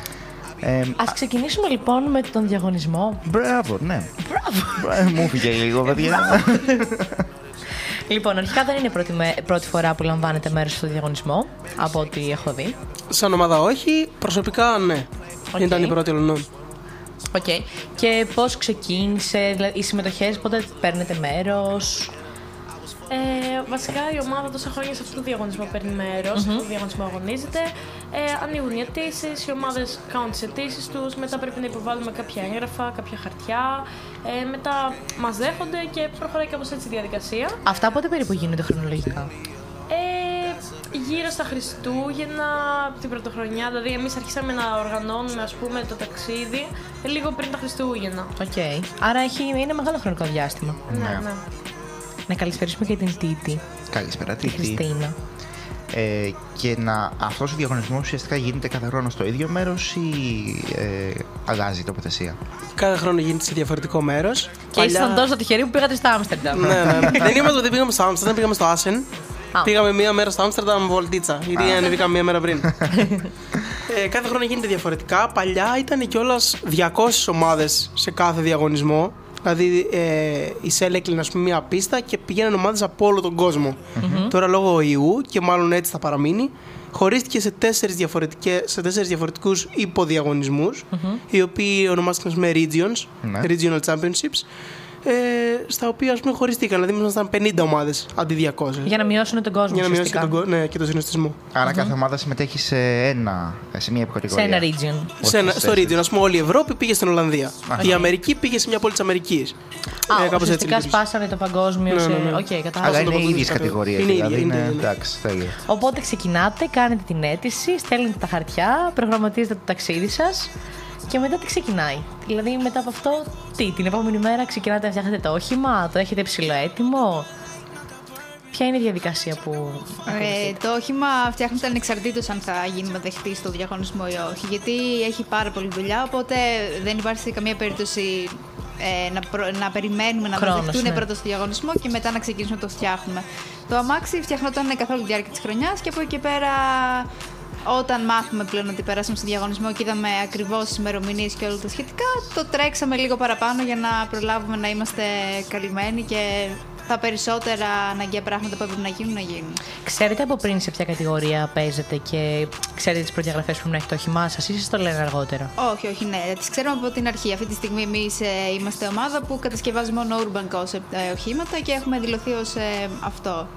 Ε, Ας ξεκινήσουμε λοιπόν με τον διαγωνισμό. Μπράβο, ναι. Μπράβο. Ε, μου φύγε λίγο, παιδιά. Λοιπόν, αρχικά δεν είναι πρώτη, πρώτη φορά που λαμβάνετε μέρος στο διαγωνισμό από ό,τι έχω δει. Σαν ομάδα όχι, προσωπικά ναι. Okay. Ήταν η πρώτη ναι. Οκ. Okay. Και πώς ξεκίνησε, δηλαδή, οι συμμετοχές, πότε παίρνετε μέρος, Ε, βασικά η ομάδα τόσα χρόνια σε αυτό το διαγωνισμό παίρνει μέρος, mm-hmm. σε αυτό το διαγωνισμό αγωνίζεται. Ε, ανοίγουν οι αιτήσεις, οι ομάδες κάνουν τις αιτήσεις τους, μετά πρέπει να υποβάλουμε κάποια έγγραφα, κάποια χαρτιά. Ε, μετά μας δέχονται και προχωράει κάπως έτσι η διαδικασία. Αυτά πότε περίπου γίνονται χρονολογικά; Ε, γύρω στα Χριστούγεννα, την πρωτοχρονιά, δηλαδή εμείς αρχίσαμε να οργανώνουμε ας πούμε το ταξίδι ε, λίγο πριν τα Χριστούγεννα. Οκ. Άρα έχει, είναι μεγάλο χρονικό διάστημα. Ναι, ναι. Να καλησπερίσουμε και την Τίτη, Καλησπέρα, τη Τίτη. Χριστίνα. Ε, και να, αυτός ο διαγωνισμός ουσιαστικά γίνεται κάθε χρόνο στο ίδιο μέρος ή ε, αλλάζει η τοποθεσία; Κάθε χρόνο γίνεται σε διαφορετικό μέρος. Και ήσασταν τόσο τυχεροί που πήγατε στο Άμστερνταμ. ναι, ναι. δεν είμαστε ότι πήγαμε στο Άμστερνταμ, πήγαμε στο Άσεν. Α. Πήγαμε μία μέρα στο Άμστερνταμ βολτίτσα, γιατί ανεβήκαμε μία μέρα πριν. ε, κάθε χρόνο γίνεται διαφορετικά. Παλιά ήταν κιόλας 200 ομάδες σε κάθε διαγωνισμό. Δηλαδή ε, η ΣΕΛ έκλεινε ας πούμε, μία πίστα και πηγαίναν ομάδες από όλο τον κοσμο Τώρα λόγω ιού και μάλλον έτσι θα παραμείνει, χωρίστηκε σε τέσσερις, διαφορετικές, σε τέσσερις διαφορετικούς υποδιαγωνισμούς, οι οποίοι ονομάστηκαν με regions, Ναι. regional championships, ε, στα οποία ας πούμε χωριστήκαν. Δηλαδή ήμασταν 50 ομάδες αντί 200. Για να μειώσουν τον κόσμο. Για να μειώσει και ουσιαστικά. τον, κο- ναι, και τον συνωστισμό. Άρα κάθε ομάδα συμμετέχει σε, ένα, σε μία Σε κατηγορία. ένα region. Όχι Σε ένα, στις στο τέσσερις. region, ας πούμε, όλη η Ευρώπη πήγε στην Ολλανδία. Αχα. Η Αμερική πήγε σε μια πόλη της Αμερικής. Α, Ε, κάπως έτσι ουσιαστικά λειτούργησε. σπάσανε το παγκόσμιο Ναι, σε. ναι, ναι. Οκ, κατάλαβα. Αλλά το είναι οι ίδιες παγκόσμιο κατηγορίες. Είναι Δηλαδή ίδια, είναι είναι, είναι. εντάξει, τέλειο. Οπότε ξεκινάτε, κάνετε την αίτηση, στέλνετε τα χαρτιά, προγραμματίζετε το ταξίδι σας και μετά τι ξεκινάει. Δηλαδή μετά από αυτό, τι, την επόμενη μέρα ξεκινάτε να φτιάχνετε το όχημα, το έχετε ψηλό έτοιμο; Ποια είναι η διαδικασία που. Ε, το όχημα φτιάχνεται ανεξαρτήτως αν θα γίνουμε δεχτεί στο διαγωνισμό ή όχι. Γιατί έχει πάρα πολλή δουλειά, οπότε δεν υπάρχει σε καμία περίπτωση ε, να, προ- να περιμένουμε να Χρόνος, μας δεχτούν ναι. πρώτα στο διαγωνισμό και μετά να ξεκινήσουμε να το φτιάχνουμε. Το αμάξι φτιαχνόταν καθ' όλη τη διάρκεια της χρονιάς και από εκεί και πέρα. Όταν μάθουμε πλέον ότι περάσαμε στο διαγωνισμό και είδαμε ακριβώς τις ημερομηνίες και όλα τα σχετικά, το τρέξαμε λίγο παραπάνω για να προλάβουμε να είμαστε καλυμμένοι και τα περισσότερα αναγκαία πράγματα που έπρεπε να γίνουν να γίνουν. Ξέρετε από πριν σε ποια κατηγορία παίζετε και ξέρετε τις προδιαγραφές που πρέπει να έχει το όχημά σα, ή σας το λένε αργότερα; Όχι, όχι, ναι. Τις ξέρουμε από την αρχή. Αυτή τη στιγμή εμείς είμαστε ομάδα που κατασκευάζει μόνο urban concept ε, οχήματα και έχουμε δηλωθεί ως αυτό.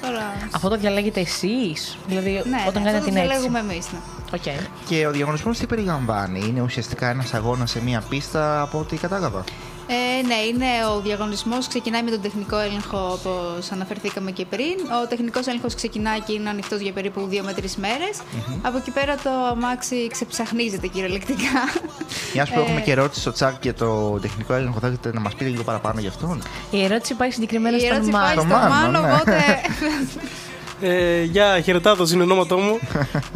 Τώρα. Αυτό το διαλέγετε εσείς, δηλαδή Ναι, όταν ναι, κάνετε αυτό την το αίτηση. διαλέγουμε εμείς. Ναι. Οκ. Και ο διαγωνισμός τι περιλαμβάνει, Είναι ουσιαστικά ένας αγώνας σε μία πίστα από ό,τι κατάλαβα. Ε, ναι, είναι ο διαγωνισμός. Ξεκινάει με τον τεχνικό έλεγχο, όπως αναφερθήκαμε και πριν. Ο τεχνικός έλεγχος ξεκινάει και είναι ανοιχτός για περίπου 2 με 3 μέρες. Από εκεί πέρα το αμάξι ξεψαχνίζεται κυριολεκτικά. Μια που Ε, έχουμε και ερώτηση στο τσάκ για το τεχνικό έλεγχο, θέλετε να μας πείτε λίγο παραπάνω γι' αυτόν; Η ερώτηση πάει συγκεκριμένα Η στον ερώτηση πάει Μάρκο. στο Μάνο, Μάνο, ναι. οπότε. Ε, για χαιρετά το συνονόματό μου,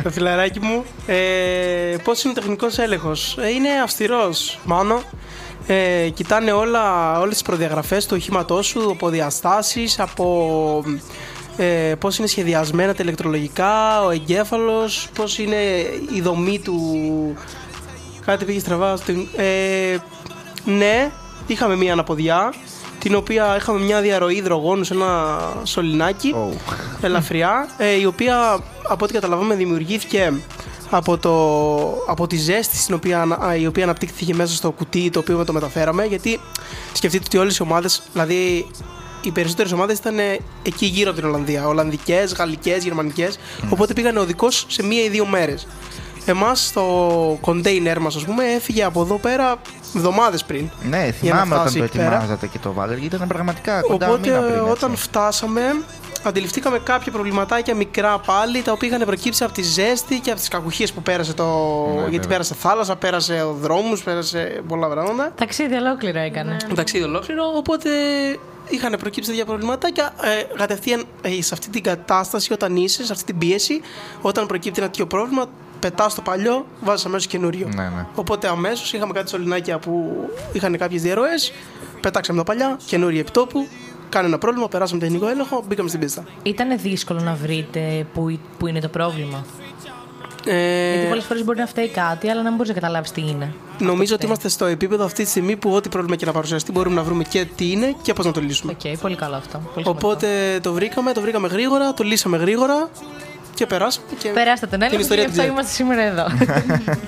το φιλαράκι μου. Ε, πώς είναι ο τεχνικός έλεγχος; Ε, είναι αυστηρός, μάνο. Ε, κοιτάνε όλα, όλες τις προδιαγραφές του οχήματός σου, από διαστάσεις, από ε, πώς είναι σχεδιασμένα τα ηλεκτρολογικά, ο εγκέφαλος, πώς είναι η δομή του... Κάτι πήγε στραβά. στην- Ε, ναι, είχαμε μία αναποδιά, την οποία είχαμε μια διαρροή υδρογόνου σε ένα σωληνάκι Oh. ελαφριά, ε, η οποία από ό,τι καταλαβαίνουμε δημιουργήθηκε από, το, από τη ζέστη στην οποία, ανα- α, η οποία αναπτύχθηκε μέσα στο κουτί το οποίο το μεταφέραμε γιατί σκεφτείτε ότι όλες οι ομάδες, δηλαδή οι περισσότερες ομάδες ήταν ε, εκεί γύρω από την Ολλανδία, Ολλανδικές, Γαλλικές, Γερμανικές οπότε πήγανε οδικός σε μία ή δύο μέρες Εμάς το κοντέινερ μας ας πούμε έφυγε από εδώ πέρα εβδομάδες πριν Ναι, Για να θυμάμαι όταν φτάσει το εκεί πέρα. ετοιμάζατε και το βάλετε. Ήταν πραγματικά κοντά Οπότε μήνα πριν. έτσι. όταν φτάσαμε, αντιληφθήκαμε κάποια προβληματάκια μικρά πάλι, τα οποία είχαν προκύψει από τη ζέστη και από τις κακουχίες που πέρασε το. Ναι, γιατί βέβαια. πέρασε θάλασσα, πέρασε δρόμους, πέρασε πολλά πράγματα. Ταξίδι ολόκληρο έκανε. Το ταξίδι ολόκληρο. Οπότε είχαν προκύψει τέτοια προβληματάκια. Ε, κατευθείαν ε, σε αυτή την κατάσταση, όταν είσαι, σε αυτή την πίεση, όταν προκύπτει ένα τέτοιο πρόβλημα, πετάς το παλιό, βάζεις αμέσως καινούριο. Ναι, ναι. Οπότε αμέσως είχαμε κάτι σωληνάκια που είχαν κάποιες διαρροές, πετάξαμε τα παλιά, καινούργια επιτόπου, κάνει ένα πρόβλημα, περάσαμε τεχνικό έλεγχο, μπήκαμε στην πίστα. Ήταν δύσκολο να βρείτε που, που είναι το πρόβλημα; Ε, Γιατί πολλές φορές μπορεί να φταίει κάτι, αλλά να μην μπορείς να καταλάβεις τι είναι. νομίζω ότι είμαστε στο επίπεδο αυτή τη στιγμή που ό,τι πρόβλημα και να παρουσιαστεί μπορούμε να βρούμε και τι είναι και πώς να το λύσουμε. Οκ, πολύ καλό αυτό. Πολύ Οπότε το βρήκαμε, το βρήκαμε γρήγορα, το λύσαμε γρήγορα και περάσαμε. Και... σημαντικό. Περάστε τον Και έλεγχο την και ιστορία γι' αυτό την είμαστε σήμερα εδώ.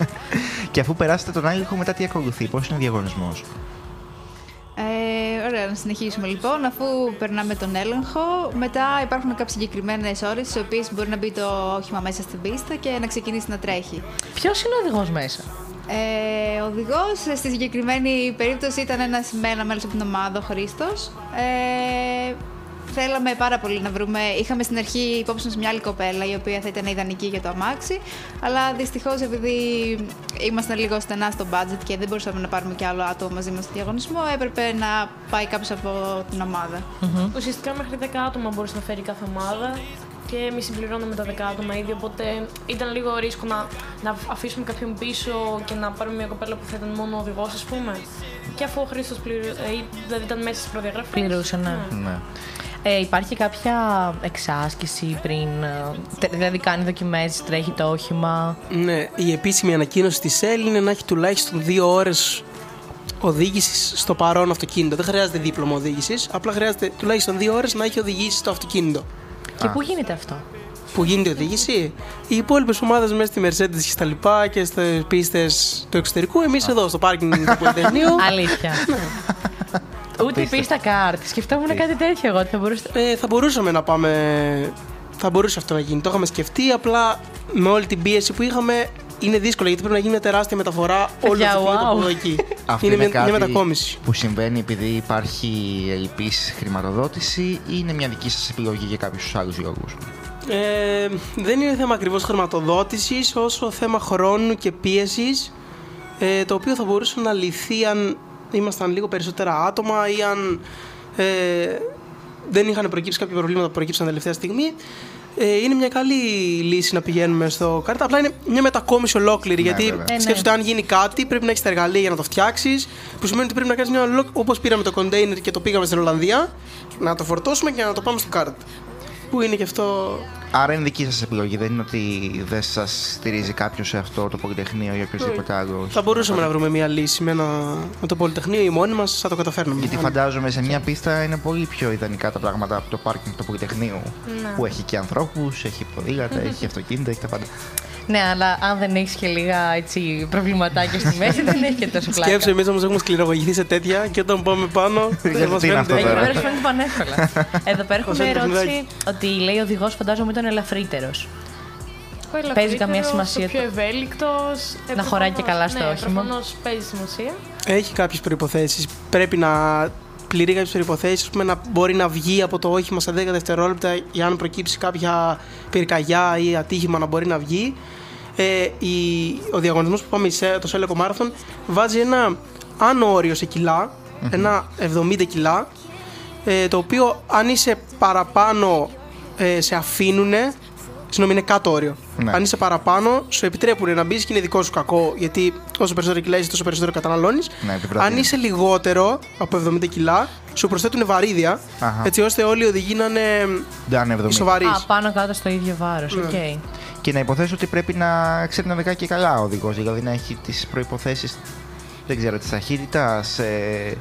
Και αφού περάσετε τον έλεγχο, μετά τι ακολουθεί, πώς είναι ο διαγωνισμός; Ε, ωραία. ήθελα να συνεχίσουμε λοιπόν, αφού περνάμε τον έλεγχο, μετά υπάρχουν κάποιες συγκεκριμένες ώρες, στις οποίες μπορεί να μπει το όχημα μέσα στην πίστα και να ξεκινήσει να τρέχει. Ποιος είναι ο οδηγός μέσα; Ε, ο οδηγός στη συγκεκριμένη περίπτωση ήταν ένας με ένα μέλος από την ομάδα, ο Χρήστος. Ε, θέλαμε πάρα πολύ να βρούμε. Είχαμε στην αρχή υπόψη μας μια άλλη κοπέλα, η οποία θα ήταν ιδανική για το αμάξι. Αλλά δυστυχώς, επειδή ήμασταν λίγο στενά στο budget και δεν μπορούσαμε να πάρουμε κι άλλο άτομο μαζί μας στο διαγωνισμό, έπρεπε να πάει κάποιος από την ομάδα. Ουσιαστικά μέχρι 10 άτομα μπορούσε να φέρει κάθε ομάδα και εμείς συμπληρώναμε τα 10 άτομα ήδη. Οπότε ήταν λίγο ρίσκο να, να αφήσουμε κάποιον πίσω και να πάρουμε μια κοπέλα που θα ήταν μόνο οδηγός, ας πούμε. Και αφού ο Χρήστος δηλαδή ήταν μέσα στις προδιαγραφές. Πληρούσε, ναι. Ναι. Ε, υπάρχει κάποια εξάσκηση πριν, ε, τε- δηλαδή κάνει δοκιμές, τρέχει το όχημα; Ναι, η επίσημη ανακοίνωση της ΕΛ είναι να έχει τουλάχιστον δύο ώρες οδήγησης στο παρόν αυτοκίνητο. Δεν χρειάζεται δίπλωμα οδήγησης, απλά χρειάζεται τουλάχιστον δύο ώρες να έχει οδηγήσει το αυτοκίνητο. Και πού γίνεται αυτό; Που γίνεται η οδήγηση, οι υπόλοιπες ομάδες μέσα στη Mercedes και στα λοιπά και στις πίστες του εξωτερικού, εμείς εδώ στο πάρκινγκ του Πολυτεχνείου. Αλήθεια. Ούτε η πίστα κάρτ. Σκεφτόμουν κάτι τέτοιο εγώ ότι θα μπορούσε. Ε, θα μπορούσαμε να πάμε. Θα μπορούσε αυτό να γίνει. Το είχαμε σκεφτεί. Απλά με όλη την πίεση που είχαμε είναι δύσκολο γιατί πρέπει να γίνει μια τεράστια μεταφορά όλου Παιδιά, του αυτοκίνητου wow. από εδώ εκεί. Αυτό είναι είναι, μια, κάτι μια μετακόμιση. που συμβαίνει επειδή υπάρχει ελλειπής χρηματοδότηση ή είναι μια δική σας επιλογή για κάποιους άλλους λόγους; Ε, δεν είναι θέμα ακριβώς χρηματοδότησης όσο θέμα χρόνου και πίεσης. Ε, το οποίο θα μπορούσε να λυθεί αν ήμασταν λίγο περισσότερα άτομα ή αν ε, δεν είχαν προκύψει κάποια προβλήματα που προκύψαν τελευταία στιγμή. Ε, είναι μια καλή λύση να πηγαίνουμε στο κάρτα. Απλά είναι μια μετακόμιση ολόκληρη. Ναι, γιατί βέβαια. Ε, ναι. σκέφτεται αν γίνει κάτι, πρέπει να έχεις τα εργαλεία για να το φτιάξεις. Που σημαίνει ότι πρέπει να κάνεις μια ολόκληρη. Όπως πήραμε το container και το πήγαμε στην Ολλανδία, να το φορτώσουμε και να το πάμε στο κάρτα. Που είναι και αυτό; Άρα είναι δική σας επιλογή, δεν είναι ότι δεν σας στηρίζει κάποιος σε αυτό το Πολυτεχνείο ή οποιοδήποτε άλλο. Θα μπορούσαμε να βρούμε μια λύση με, ένα, με το Πολυτεχνείο ή μόνοι μας θα το καταφέρνουμε. Γιατί Αν- φαντάζομαι σε μια πίστα είναι πολύ πιο ιδανικά τα πράγματα από το πάρκινγκ του Πολυτεχνείου. Που έχει και ανθρώπους, έχει ποδήλατα, έχει αυτοκίνητα, έχει τα πάντα. Ναι, αλλά αν δεν έχεις και λίγα έτσι, προβληματάκια στη μέση, δεν έχει και τόσο πλάκα. Σκέψε, εμείς όμως έχουμε σκληρογωγηθεί σε τέτοια και όταν πάμε πάνω. δεν μας Τι είναι αυτό Εκεί τώρα; πέρα σου φαίνεται πανεύκολα. Εδώ πέρα έχουμε Ως ένα ερώτηση παιχνιδάκι. ότι λέει ο οδηγός φαντάζομαι ήταν ελαφρύτερος. Παίζει καμία σημασία Πιο το- ευέλικτος. Να χωράει και καλά στο ναι, όχημα. Προφανώ παίζει σημασία. Έχει κάποιες προποθέσει. Πρέπει να πληρεί κάποιες προποθέσει. να μπορεί να βγει από το όχημα σε 10 δευτερόλεπτα για αν προκύψει κάποια πυρκαγιά ή ατύχημα να μπορεί να βγει. Ε, η, ο διαγωνισμός που πάμε σε το Σέλεκο Marathon βάζει ένα άνω όριο σε κιλά, ένα 70 κιλά, ε, το οποίο αν είσαι παραπάνω ε, σε αφήνουνε, συγγνώμη είναι κάτω όριο. Ναι. Αν είσαι παραπάνω, σου επιτρέπουν να μπεις και είναι δικό σου κακό, γιατί όσο περισσότερο κιλά είσαι, τόσο περισσότερο καταναλώνεις. Ναι, επιβραδύνει. αν είσαι λιγότερο από 70 κιλά, σου προσθέτουν βαρύδια, Αχα. έτσι ώστε όλοι οι οδηγοί να είναι Δεν 70. σοβαροί. Α, πάνω κάτω στο ίδιο βάρος. Ναι. Οκ. Και να υποθέσω ότι πρέπει να ξέρει να οδηγά και καλά ο οδηγός, δηλαδή να έχει τις προϋποθέσει, δεν ξέρω, της ταχύτητας, ε,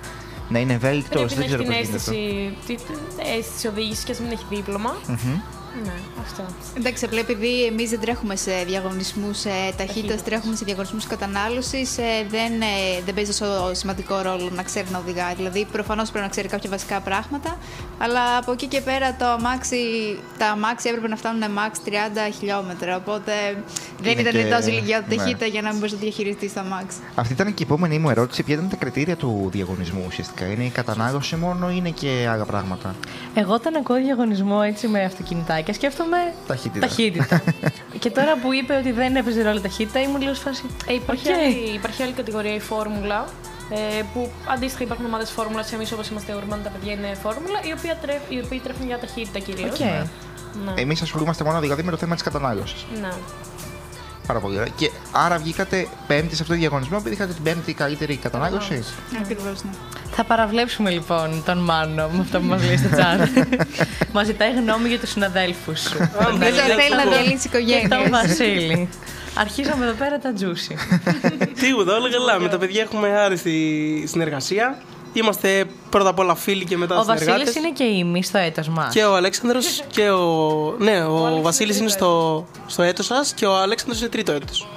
να είναι ευέλικτος, Πρέπει να δεν έχει ξέρω την πώς γίνεται. αυτό. αίσθηση, τη- την αίσθηση οδήγησης και ας μην έχει δίπλωμα. Μμμ. Ναι, αυτό. Εντάξει, απλά επειδή εμείς δεν τρέχουμε σε διαγωνισμούς ταχύτητας, Ταχύτητας. τρέχουμε σε διαγωνισμούς κατανάλωσης, δεν, ε, δεν παίζει τόσο σημαντικό ρόλο να ξέρει να οδηγάει. Δηλαδή, προφανώς πρέπει να ξέρει κάποια βασικά πράγματα, αλλά από εκεί και πέρα το αμάξι, τα αμάξι έπρεπε να φτάνουν max 30 χιλιόμετρα. Οπότε δεν Είναι ήταν και- τόσο ηλικία ναι. ταχύτητα για να μην μπορείς να διαχειριστείς το αμάξι. Αυτή ήταν και η επόμενη μου ερώτηση. Ποια ήταν τα κριτήρια του διαγωνισμού ουσιαστικά; Είναι η κατανάλωση μόνο ή είναι και άλλα πράγματα; Εγώ όταν ακούω διαγωνισμό έτσι με αυτοκινητάκια σκέφτομαι Ταχύτητα. ταχύτητα. και τώρα που είπε ότι δεν έπαιζε ρόλο ταχύτητα, ήμουν λίγο σε φάση. Ε, υπάρχει, Οκ. άλλη, υπάρχει άλλη κατηγορία, η φόρμουλα. Ε, που αντίστοιχα υπάρχουν ομάδες φόρμουλας. Εμείς όπως είμαστε Urban οι, τα παιδιά είναι φόρμουλα, οι οποίοι, τρέφ, οι οποίοι τρέχουν για ταχύτητα κυρίως. Οκ. Ναι. Εμείς ασχολούμαστε μόνο δηλαδή με το θέμα της κατανάλωσης. ναι. Πάρα πολύ ωραία. Και άρα βγήκατε πέμπτη σε αυτό το διαγωνισμό επειδή είχατε την πέμπτη καλύτερη κατανάλωση. Ακριβώς, ναι. Θα παραβλέψουμε λοιπόν τον Μάνο με αυτό που μας λέει στο chat. μας ζητάει γνώμη για τους συναδέλφους σου. Τον Δεν Αλέξανδρο θέλει να διαλύσει Και τον οικογένειε. Βασίλη. Αρχίσαμε εδώ πέρα τα τζούσι. Τίποτα, όλα καλά. Με τα παιδιά έχουμε άριστη συνεργασία. Είμαστε πρώτα απ' όλα φίλοι και μετά Ο συνεργάτες. Βασίλης είναι και ημί στο έτος μας. Και ο Αλέξανδρος και ο. Ναι, ο, Βασίλης είναι στο, στο έτος σας και ο Αλέξανδρος είναι τρίτο έτος.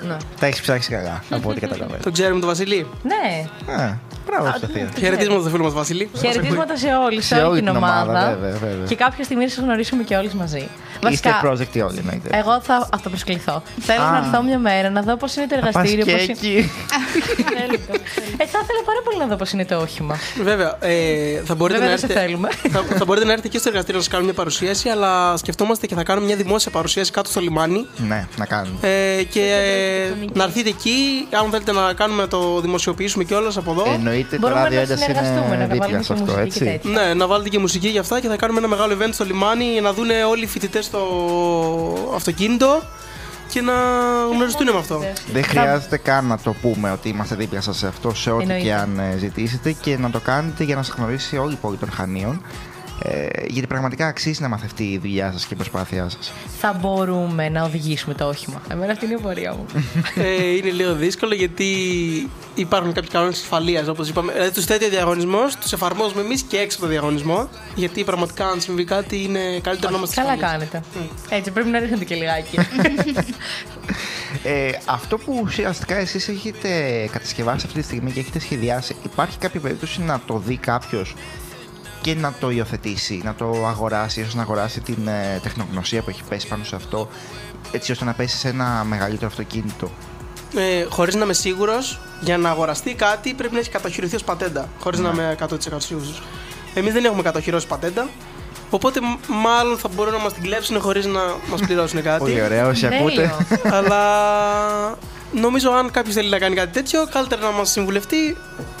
Ναι. Τα έχεις ψάξει καλά, από ό,τι καταλαβαίνω. Το ξέρουμε τον Βασίλη; Ναι. Α, Μπράβο, Σοφία. Χαιρετίσματα στο φίλο μας Βασίλη. Χαιρετίσματα σε όλους, σε Σε όλη την ομάδα. βέβαια, βέβαια. Και κάποια στιγμή θα σα γνωρίσουμε και όλοι μαζί. Είστε project όλοι, εννοείται. εγώ θα αυτοπροσκληθώ. Θέλω Α. να έρθω μια μέρα να δω πώς είναι το Θα πας εργαστήριο. και πώς είναι- εκεί. Ε, θα ήθελα πάρα πολύ να δω πώς είναι το όχημα. Βέβαια, ε, θα, μπορείτε Βέβαια να δεν σε έρθετε, θέλουμε. θα, θα μπορείτε να έρθετε και στο εργαστήριο να σας κάνουμε μια παρουσίαση, αλλά σκεφτόμαστε και θα κάνουμε μια δημόσια παρουσίαση κάτω στο λιμάνι. Ναι, να κάνουμε. Ε, και ε, να έρθετε εκεί, αν θέλετε να κάνουμε το δημοσιοποιήσουμε κιόλας από εδώ. Εννοείται το Μπορούμε ράδιο να ένταση συνεργαστούμε, είναι να δίπλα βάλουμε σε και αυτό, μουσική και έτσι. τέτοια. Ναι, να βάλετε και μουσική για αυτά και θα κάνουμε ένα μεγάλο event στο λιμάνι για να δουν όλοι οι φοιτητές στο αυτοκίνητο και να γνωριστούν με αυτό. Δεν χρειάζεται καν να το πούμε ότι είμαστε δίπλα σας σε αυτό, σε ό,τι Εννοείται. και αν ε, ζητήσετε και να το κάνετε για να σας γνωρίσει όλη η πόλη των Χανίων. Ε, γιατί πραγματικά αξίζει να μαθευτεί η δουλειά σας και η προσπάθειά σας. Θα μπορούμε να οδηγήσουμε το όχημα. Εμένα αυτή είναι η πορεία μου. ε, είναι λίγο δύσκολο γιατί υπάρχουν κάποιοι κανόνες ασφαλείας όπως είπαμε. Δηλαδή τους θέτει ο διαγωνισμός, τους εφαρμόζουμε εμείς και έξω από το διαγωνισμό. Γιατί πραγματικά αν συμβεί κάτι είναι καλύτερο να είμαστε Καλά ασφαλείς. κάνετε. Έτσι, πρέπει να ρίχνετε και λιγάκι. Ε, αυτό που ουσιαστικά εσείς έχετε κατασκευάσει αυτή τη στιγμή και έχετε σχεδιάσει, υπάρχει κάποια περίπτωση να το δει κάποιος και να το υιοθετήσει, να το αγοράσει, ίσως να αγοράσει την ε, τεχνογνωσία που έχει πέσει πάνω σε αυτό, έτσι ώστε να πέσει σε ένα μεγαλύτερο αυτοκίνητο; Ε, Χωρίς να είμαι σίγουρος, για να αγοραστεί κάτι πρέπει να έχει κατοχυρωθεί ως πατέντα. Χωρίς να είμαι 100% σίγουρος. Εμείς δεν έχουμε κατοχυρώσει πατέντα. Οπότε μ- μάλλον θα μπορούν να μας την κλέψουν χωρίς να μας πληρώσουν κάτι. Πολύ ωραία, όσοι ακούτε. Τέλειο. Αλλά νομίζω αν κάποιος θέλει να κάνει κάτι τέτοιο, καλύτερα να μας συμβουλευτεί.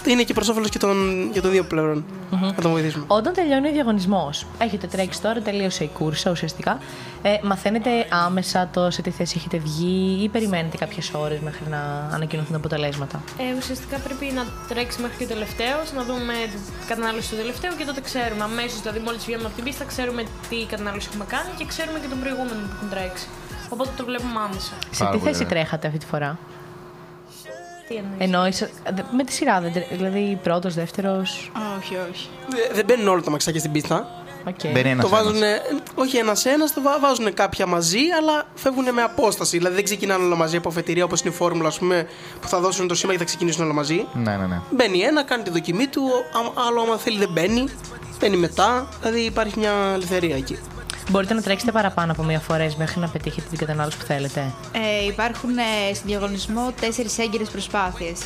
Είναι και προ όφελο και των, και των δύο πλευρών. Να τον βοηθήσουμε. Όταν τελειώνει ο διαγωνισμός, έχετε τρέξει τώρα, τελείωσε η κούρσα ουσιαστικά. Ε, μαθαίνετε άμεσα το σε τι θέση έχετε βγει ή περιμένετε κάποιες ώρες μέχρι να ανακοινωθούν τα αποτελέσματα; Ε, ουσιαστικά πρέπει να τρέξει μέχρι και ο τελευταίος, να δούμε την κατανάλωση του τελευταίου και τότε ξέρουμε αμέσως. Δηλαδή, μόλις βγαίνουμε από την πίστα, ξέρουμε τι κατανάλωση έχουμε κάνει και ξέρουμε και τον προηγούμενο που έχουν τρέξει. Οπότε το βλέπουμε άμεσα. Σε Πάρα τι πολύ θέση ωραία. τρέχατε αυτή τη φορά; Τι εννοείς; Εννοείς, ε, δε- με τη σειρά, δεν τρέ- δηλαδή πρώτος, δεύτερος; Όχι, όχι. Ε, Δεν μπαίνουν όλα τα μαξάκια στην πίστα. Okay. Μπαίνει ένας το βάζουν, ένας. όχι ένα-ένα, το βά- βάζουν κάποια μαζί, αλλά φεύγουν με απόσταση. Δηλαδή δεν ξεκινάνε όλα μαζί από αφετηρία όπως είναι η φόρμουλα, ας πούμε, που θα δώσουν το σήμα και θα ξεκινήσουν όλα μαζί. Ναι, ναι, ναι. Μπαίνει ένα, κάνει τη δοκιμή του, α- άλλο άμα θέλει δεν μπαίνει. Μπαίνει μετά, δηλαδή υπάρχει μια ελευθερία εκεί. Μπορείτε να τρέξετε παραπάνω από μία φορέ μέχρι να πετύχετε την κατανάλωση που θέλετε. Ε, υπάρχουν ε, στον διαγωνισμό τέσσερις έγκυρες προσπάθειες.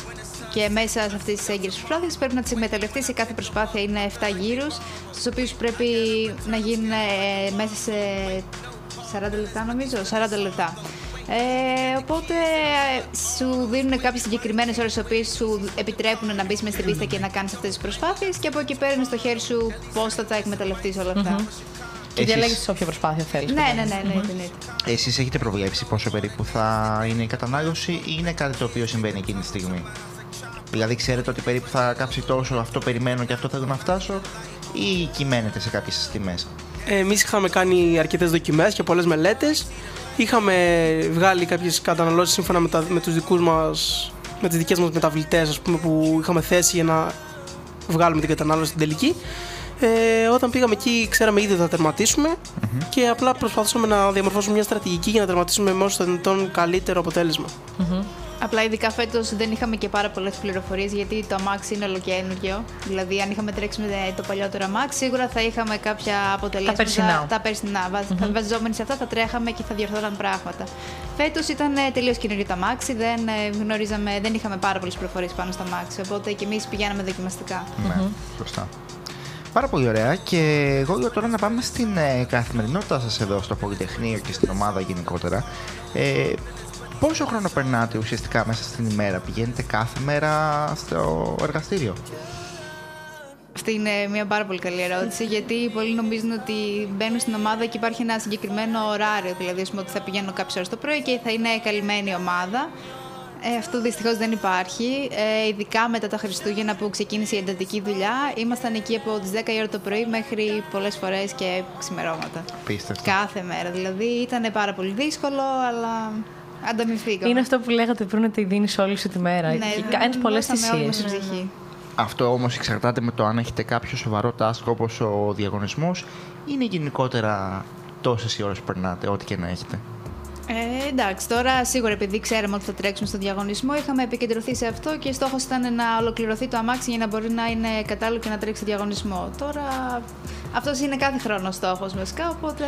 Και μέσα σε αυτές τις έγκυρες προσπάθειες πρέπει να τις εκμεταλλευτεί. Σε κάθε προσπάθεια είναι 7 γύρους, στους οποίους πρέπει να γίνουν ε, μέσα σε 40 λεπτά, νομίζω. 40 λεπτά. Ε, οπότε ε, σου δίνουν κάποιες συγκεκριμένες ώρες, οι οποίες σου επιτρέπουν να μπεις μέσα στην πίστα και να κάνεις αυτές τις προσπάθειες. Και από εκεί παίρνει στο χέρι σου πώς θα τα εκμεταλλευτείς όλα αυτά. Και Εσείς- διαλέγετε σε όποια προσπάθεια θέλεις. Ναι, ναι, ναι, ναι, εννοείται. Εσείς έχετε προβλέψει πόσο περίπου θα είναι η κατανάλωση ή είναι κάτι το οποίο συμβαίνει εκείνη τη στιγμή; Δηλαδή ξέρετε ότι περίπου θα κάψει τόσο, αυτό περιμένω και αυτό θέλω να φτάσω ή κυμαίνετε σε κάποιες τιμές; Εμείς είχαμε κάνει αρκετές δοκιμές και πολλές μελέτες. Είχαμε βγάλει κάποιες καταναλώσεις σύμφωνα με, τα, με τους δικούς μας, με τις δικές μας μεταβλητές ας πούμε, που είχαμε θέσει για να βγάλουμε την κατανάλωση στην τελική. Ε, όταν πήγαμε εκεί, ξέραμε ήδη ότι θα τερματισουμε και απλά προσπαθούσαμε να διαμορφώσουμε μια στρατηγική για να τερματίσουμε με όσο το δυνατόν καλύτερο αποτέλεσμα. Απλά ειδικά φέτος δεν είχαμε και πάρα πολλές πληροφορίες γιατί το αμάξι είναι ολοκένουργιο. Δηλαδή, αν είχαμε τρέξει με το παλιότερο αμάξι, σίγουρα θα είχαμε κάποια αποτελέσματα. περσινά. Τα περσινά. Βάζ- Θα βασιζόμενοι σε αυτά θα τρέχαμε και θα διορθώναν πράγματα. Φέτος ήταν τελείως καινούριο το αμάξι, δεν, ε, γνωρίζαμε, δεν είχαμε πάρα πολλές πληροφορίες πάνω στο αμάξι. Οπότε και εμείς πηγαίναμε δοκιμαστικά. Ναι, σωστά. Πάρα πολύ ωραία και εγώ λέω τώρα να πάμε στην ε, καθημερινότητά σας εδώ στο Πολυτεχνείο και στην ομάδα γενικότερα. Ε, πόσο χρόνο περνάτε ουσιαστικά μέσα στην ημέρα, πηγαίνετε κάθε μέρα στο εργαστήριο; Αυτή είναι μια πάρα πολύ καλή ερώτηση, γιατί πολλοί νομίζουν ότι μπαίνουν στην ομάδα και υπάρχει ένα συγκεκριμένο ωράριο. Δηλαδή, ας πούμε, ότι θα πηγαίνω κάποιε ώρε το πρωί και θα είναι καλυμμένη η ομάδα. Ε, αυτό δυστυχώς δεν υπάρχει. Ε, ειδικά μετά τα Χριστούγεννα που ξεκίνησε η εντατική δουλειά, ήμασταν εκεί από τις 10 η ώρα το πρωί μέχρι πολλές φορές και ξημερώματα. Πίστευτο. Κάθε μέρα. Δηλαδή ήταν πάρα πολύ δύσκολο, αλλά ανταμυφθήκαμε. Είναι αυτό που λέγατε πριν ότι δίνεις όλη σου τη μέρα. Ναι, και δεν- κάνεις πολλές δώσαμε όλη θυσίες. μας την ψυχή. Αυτό όμως εξαρτάται με το αν έχετε κάποιο σοβαρό task όπως ο διαγωνισμός ή είναι γενικότερα τόσες οι ώρες που περνάτε, ό,τι και να έχετε. Ε, εντάξει, τώρα σίγουρα επειδή ξέραμε ότι θα τρέξουμε στο διαγωνισμό, είχαμε επικεντρωθεί σε αυτό και στόχος ήταν να ολοκληρωθεί το αμάξι για να μπορεί να είναι κατάλληλο και να τρέξει στο διαγωνισμό. Τώρα αυτός είναι κάθε χρόνος στόχος βασικά, οπότε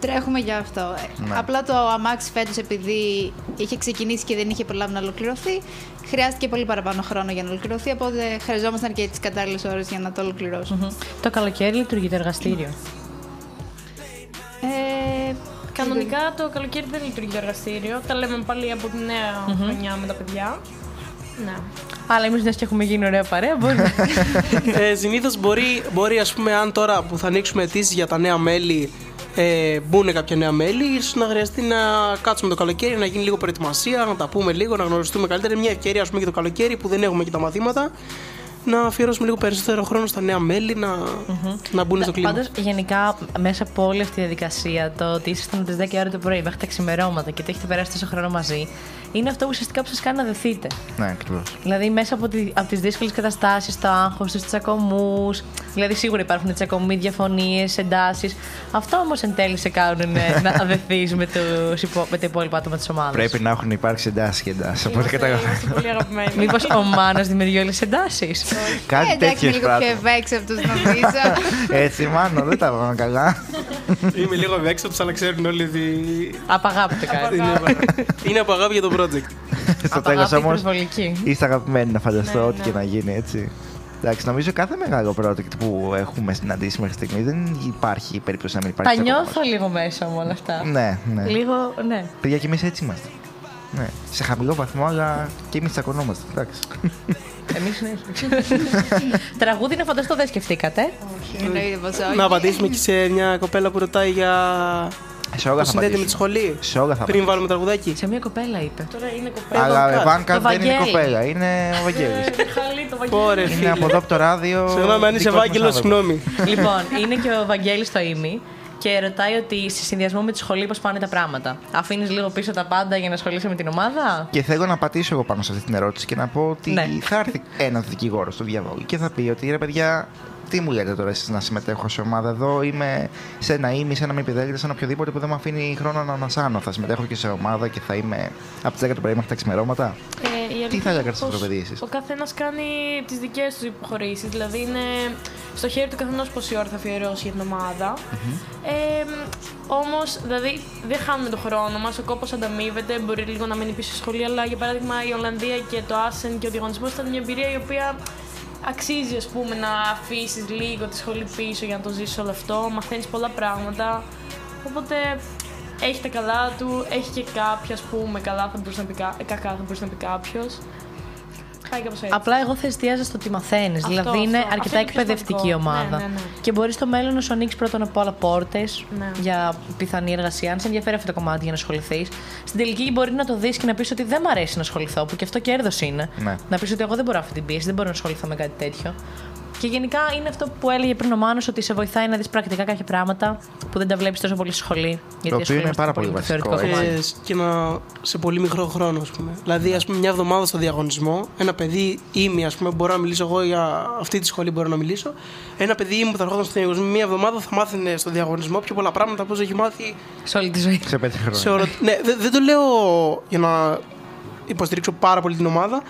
τρέχουμε για αυτό. Ε, Ναι. Απλά το αμάξι φέτος, επειδή είχε ξεκινήσει και δεν είχε προλάβει να ολοκληρωθεί, χρειάστηκε πολύ παραπάνω χρόνο για να ολοκληρωθεί. Οπότε χρειαζόμασταν και τις κατάλληλες ώρες για να το ολοκληρώσουμε. Το καλοκαίρι λειτουργεί το εργαστήριο. Ε, Κανονικά το καλοκαίρι δεν λειτουργεί το εργαστήριο. Τα λέμε πάλι από τη νέα χρονιά με τα παιδιά. Ναι. Αλλά εμείς μιας και έχουμε γίνει ωραία παρέα, μπορεί να. ε, Συνήθως μπορεί, μπορεί, ας πούμε, αν τώρα που θα ανοίξουμε αιτήσεις για τα νέα μέλη, ε, μπουν κάποια νέα μέλη, ίσως να χρειαστεί να κάτσουμε το καλοκαίρι, να γίνει λίγο προετοιμασία, να τα πούμε λίγο, να γνωριστούμε καλύτερα. Είναι Μια ευκαιρία, ας πούμε, και το καλοκαίρι που δεν έχουμε και τα μαθήματα, να αφιερώσουμε λίγο περισσότερο χρόνο στα νέα μέλη, να, να μπουν στο κλίμα. Πάντως, γενικά, μέσα από όλη αυτή τη διαδικασία, το ότι ήσασταν από τι 10 ώρα το πρωί μέχρι τα ξημερώματα και το έχετε περάσει τόσο χρόνο μαζί, είναι αυτό ουσιαστικά που σας κάνει να δεθείτε. Ναι, ακριβώς. Δηλαδή, μέσα από, τη, από τις δύσκολες καταστάσεις, το άγχος, του τσακωμούς. Δηλαδή, σίγουρα υπάρχουν τσακωμοί, διαφωνίες, εντάσεις. Αυτό όμως εν τέλει σε κάνουν ε, να δεθεί με, τους υπο- με τα υπόλοιπα άτομα της ομάδας. Πρέπει να έχουν υπάρξει εντάσεις και εντάσεις. Από ό,τι Είμαστε, καταλαβαίνω. είμαστε πολύ αγαπημένοι. Μήπως ο Μάνο δημιουργεί όλες τις εντάσεις; Κάτι ε, εντάξει, τέτοιε είμαι λίγο πιο πράγματα. ευέξαπτος νομίζω. Έτσι, μάλλον δεν τα βγάλω καλά. Είμαι λίγο ευέξαπτο, αλλά ξέρουν όλοι ότι. Απαγάπητε κάτι. είναι, είναι από αγάπη για το project. Στο τέλος Απαγάπη όμως υπερβολική. είστε αγαπημένοι να φανταστώ Ναι, ό,τι ναι. και να γίνει έτσι. Εντάξει, νομίζω κάθε μεγάλο project που έχουμε συναντήσει μέχρι στιγμή δεν υπάρχει περίπτωση να μην Τα υπάρχει. νιώθω λίγο μέσα μου όλα αυτά. Ναι, ναι. Λίγο, ναι. Παιδιά, και εμείς έτσι είμαστε. Ναι. Σε χαμηλό βαθμό, αλλά και εμείς τσακωνόμαστε. Εντάξει. Εμείς ναι. Τραγούδι να φανταστώ δεν σκεφτήκατε; Εννοείται πως όχι. να απαντήσουμε και σε μια κοπέλα που ρωτάει για Σε όλα το θα συνδέεται με τη απαντήσουμε. σχολή. Σε όλα θα Πριν βάλουμε τραγουδάκι. Σε μια κοπέλα είπε. Τώρα είναι κοπέλα. Αλλά Βάνκα. η Βάνκα Το δεν είναι Βαγγέλη. κοπέλα, είναι ο Βαγγέλης. Ε, Μιχάλη, το Βαγγέλη. Πόρε, Είναι φίλε. από εδώ από το ράδιο. Συγγνώμη, αν είσαι δικός μας Ευάγγελο, άνθρωπος. συγγνώμη. λοιπόν, είναι και ο Βαγγέλης στο ίμι και ρωτάει ότι σε συνδυασμό με τη σχολή πώς πάνε τα πράγματα. Αφήνεις λίγο πίσω τα πάντα για να ασχολείσαι με την ομάδα; Και θέλω να πατήσω εγώ πάνω σε αυτή την ερώτηση και να πω ότι Ναι. θα έρθει ένας δικηγόρος στο διαβόλιο και θα πει ότι ρε παιδιά, τι μου λέτε τώρα εσείς να συμμετέχω σε ομάδα εδώ, είμαι σε ένα ήμι, σε ένα μη πιδέλτε, σε ένα οποιοδήποτε που δεν μου αφήνει χρόνο να ανασάνω. Θα συμμετέχω και σε ομάδα και θα είμαι από τις 10 το πρωί μέχρι τα ξημερώματα. Ε, η αλήθεια θα είναι λέγατε στο πως παιδί εσείς; Ο καθένας κάνει τις δικές του υποχωρήσεις. Δηλαδή είναι στο χέρι του καθενός πόση ώρα θα αφιερώσει για την ομάδα. Ε, Όμως, δηλαδή, δεν χάνουμε τον χρόνο μας. Ο κόπος ανταμείβεται. Μπορεί λίγο να μείνει πίσω στη σχολή. Αλλά για παράδειγμα, η Ολλανδία και το Άσεν και ο διαγωνισμός ήταν μια εμπειρία η οποία αξίζει ας πούμε, να αφήσεις λίγο τη σχολή πίσω για να το ζήσεις όλο αυτό. Μαθαίνεις πολλά πράγματα. Οπότε έχει τα καλά του, έχει και κάποια, ας πούμε, καλά θα μπορούσε να πει, κα- κακά θα μπορούσε να πει κάποιος. Πάει κάπως έτσι. Απλά εγώ θα εστιάζω στο τι μαθαίνεις. Αυτό, Δηλαδή είναι αυτό. αρκετά Αυτό είναι το πιο εκπαιδευτική σημαντικό. ομάδα. Ναι, ναι, ναι. Και μπορεί στο μέλλον να σου ανοίξει πρώτον απ' όλα πόρτες Ναι. για πιθανή εργασία. Αν σε ενδιαφέρει αυτό το κομμάτι για να ασχοληθείς. Στην τελική μπορεί να το δεις και να πεις ότι δεν μ' αρέσει να ασχοληθώ, που και αυτό κέρδος είναι. Ναι. Να πεις ότι εγώ δεν μπορώ αυτή την πίεση, δεν μπορώ να ασχοληθώ με κάτι τέτοιο. Και γενικά είναι αυτό που έλεγε πριν ο Μάνος, ότι σε βοηθάει να δεις πρακτικά κάποια πράγματα που δεν τα βλέπεις τόσο πολύ στη σχολή. Γιατί οποίο ασχολούμαστε είναι πάρα πολύ με το βασικό, θεωρητικό έτσι. κομμάτι. Ε, και να, σε πολύ μικρό χρόνο, ας πούμε. Δηλαδή, ας πούμε, μια εβδομάδα στο διαγωνισμό, ένα παιδί ήμι, ας πούμε, μπορώ να μιλήσω εγώ για αυτή τη σχολή, μπορώ να μιλήσω. Ένα παιδί ήμι που θα ερχόταν στο διαγωνισμό, μια εβδομάδα θα μάθαινε στο διαγωνισμό πιο πολλά πράγματα από όσο έχει μάθει Σε όλη τη ζωή. Σε πέντε χρόνια. σε όλο. ναι, δεν, δεν το λέω για να υποστηρίξω πάρα πολύ την ομάδα.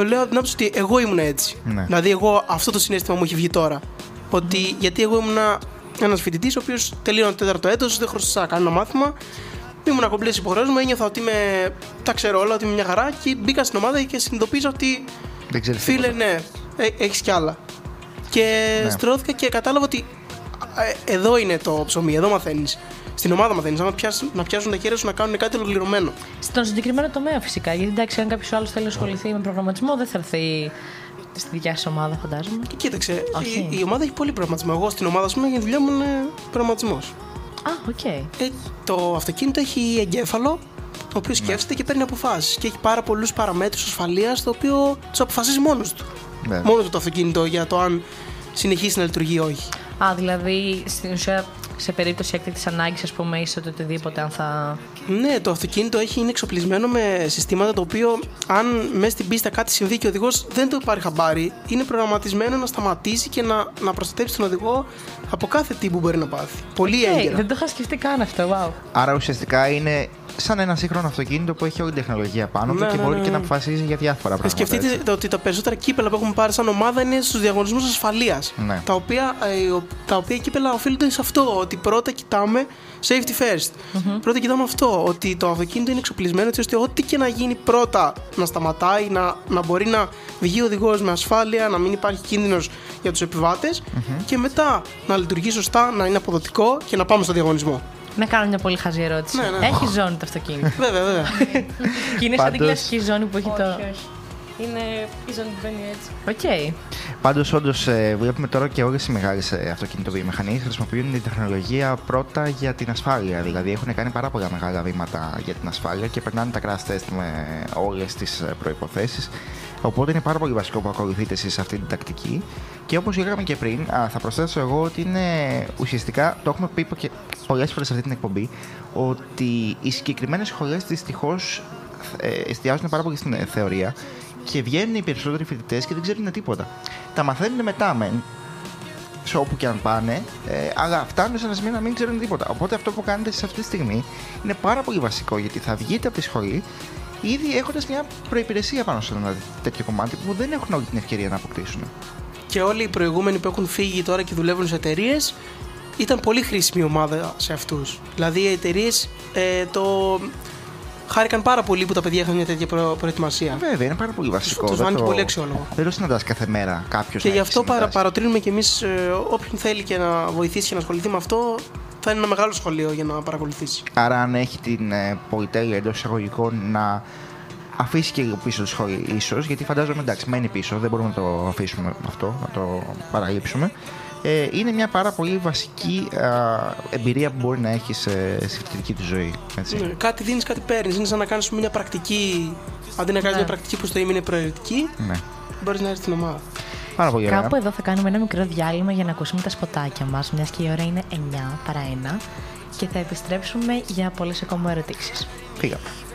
Το λέω από την άποψη ότι εγώ ήμουν έτσι. Ναι. Δηλαδή, εγώ αυτό το συνέστημα μου έχει βγει τώρα. Ότι γιατί εγώ ήμουν ένας φοιτητής ο οποίος τελείωνε το τέταρτο έτος, δεν χρωστά κανένα μάθημα. Ήμουν κομπλές υποχρεώσεις μου, ένιωθα ότι είμαι, τα ξέρω όλα, ότι είμαι μια χαρά και μπήκα στην ομάδα και συνειδητοποίησα ότι Δεν ξέρεις. φίλε, ναι, έχεις κι άλλα. Και Ναι. στρώθηκα και κατάλαβα ότι ε, εδώ είναι το ψωμί, εδώ μαθαίνεις. Στην ομάδα μαθαίνεις. Να, πιάσουν- να πιάσουν τα χέρια σου να κάνουν κάτι ολοκληρωμένο. Στον συγκεκριμένο τομέα φυσικά. Γιατί εντάξει, αν κάποιος άλλος θέλει να ασχοληθεί με προγραμματισμό, δεν θα έρθει στη δικιά σας ομάδα, φαντάζομαι. Και κοίταξε, Όχι. η, η ομάδα έχει πολύ προγραμματισμό. Εγώ στην ομάδα, ας πούμε, για τη δουλειά μου είναι προγραμματισμός. Α, οκ. Ε, το αυτοκίνητο έχει εγκέφαλο, ο οποίο σκέφτεται και παίρνει αποφάσεις. Και έχει πάρα πολλούς παραμέτρους ασφαλείας, το οποίο του αποφασίζει μόνος του. Ναι. Μόνος του το αυτοκίνητο για το αν συνεχίσει να λειτουργεί ή όχι. Α, δηλαδή στην ουσία σε περίπτωση έκτακτης ανάγκης, ας πούμε, είσαι το οτιδήποτε, αν θα. Ναι, το αυτοκίνητο έχει, είναι εξοπλισμένο με συστήματα το οποίο, αν μέσα στην πίστα κάτι συμβεί και ο οδηγός δεν το πάρει χαμπάρι, είναι προγραμματισμένο να σταματήσει και να, να προστατεύσει τον οδηγό από κάθε τι που μπορεί να πάθει. Πολύ Hey, έγκαιρα. δεν το είχα σκεφτεί καν αυτό, wow. Άρα ουσιαστικά είναι σαν ένα σύγχρονο αυτοκίνητο που έχει όλη την τεχνολογία πάνω του Ναι, και ναι, μπορεί ναι, και να ναι. αποφασίζει για διάφορα Ε, πράγματα. Σκεφτείτε έτσι. το ότι τα περισσότερα κύπελα που έχουμε πάρει σαν ομάδα είναι στους διαγωνισμούς ασφαλείας. Ναι. Τα, οποία, ε, ο- τα οποία κύπελα οφείλονται σε αυτό. Ότι πρώτα κοιτάμε safety first. Πρώτα κοιτάμε αυτό. Ότι το αυτοκίνητο είναι εξοπλισμένο έτσι ώστε ό,τι και να γίνει πρώτα να σταματάει, να, να μπορεί να βγει ο οδηγός με ασφάλεια, να μην υπάρχει κίνδυνος για τους επιβατε και μετά να λειτουργεί σωστά, να είναι αποδοτικό και να πάμε στο διαγωνισμό. Να κάνω μια πολύ χαζή ερώτηση. Ναι, ναι. Έχει ζώνη το αυτοκίνητο. βέβαια, βέβαια. και είναι σαν την Πάντως- κλασική ζώνη που έχει Όχι, το. όχι. Είναι η ζώνη που μπαίνει έτσι. Οκ. Πάντως, όντως, βλέπουμε τώρα και όλες οι μεγάλες αυτοκινητοβιομηχανίες χρησιμοποιούν την τεχνολογία πρώτα για την ασφάλεια. Δηλαδή, έχουν κάνει πάρα πολλά μεγάλα βήματα για την ασφάλεια και περνάνε τα crash test με όλες τις προϋποθέσεις. Οπότε είναι πάρα πολύ βασικό που ακολουθείτε εσείς αυτή την τακτική. Και όπως λέγαμε και πριν, α, θα προσθέσω εγώ ότι είναι ουσιαστικά, το έχουμε πει και πολλές φορές σε αυτή την εκπομπή, ότι οι συγκεκριμένες σχολέ δυστυχώς εστιάζουν πάρα πολύ στην ε, θεωρία και βγαίνουν οι περισσότεροι φοιτητές και δεν ξέρουν τίποτα. Τα μαθαίνουν μετά μεν, σε όπου και αν πάνε, ε, αλλά φτάνουν σε ένας σημείο να μην ξέρουν τίποτα. Οπότε αυτό που κάνετε σε αυτή τη στιγμή είναι πάρα πολύ βασικό γιατί θα βγείτε από τη σχολή ήδη έχοντας μια προπηρεσία πάνω σε ένα τέτοιο κομμάτι που δεν έχουν όλη την ευκαιρία να αποκτήσουν. και όλοι οι προηγούμενοι που έχουν φύγει τώρα και δουλεύουν σε εταιρείες ήταν πολύ χρήσιμη ομάδα σε αυτούς. Δηλαδή οι εταιρείες ε, το χάρηκαν πάρα πολύ που τα παιδιά είχαν μια τέτοια προ- προετοιμασία. Βέβαια, είναι πάρα πολύ βασικό. τους Δεν φάνηκε το- πολύ αξιόλογο. Δεν το συναντάς κάθε μέρα κάποιος. Και γι' αυτό παρα, παροτρύνουμε κι εμείς όποιον θέλει και να βοηθήσει και να ασχοληθεί με αυτό, θα είναι ένα μεγάλο σχολείο για να παρακολουθήσει. Άρα, αν έχει την ε, πολυτέλεια εντός εισαγωγικών να αφήσει και λίγο πίσω τη σχολή, ίσως, γιατί φαντάζομαι εντάξει, μένει πίσω, δεν μπορούμε να το αφήσουμε αυτό, να το παραλείψουμε. Ε, είναι μια πάρα πολύ βασική α, εμπειρία που μπορεί να έχεις σε, στη φοιτητική του ζωή. Έτσι. Ναι, κάτι δίνεις, κάτι παίρνεις. Είναι σαν να κάνεις μια πρακτική. Αντί να κάνεις Ναι. μια πρακτική που στο ίμι είναι προαιρετική, Ναι. μπορείς να έρθεις στην ομάδα. Πάρα πολύ ωραία. Κάπου εδώ θα κάνουμε ένα μικρό διάλειμμα για να ακούσουμε τα σποτάκια μας, μιας και η ώρα είναι 9 παρά 1 και θα επιστρέψουμε για πολλές ακόμα ερωτήσεις. Φύγαμε.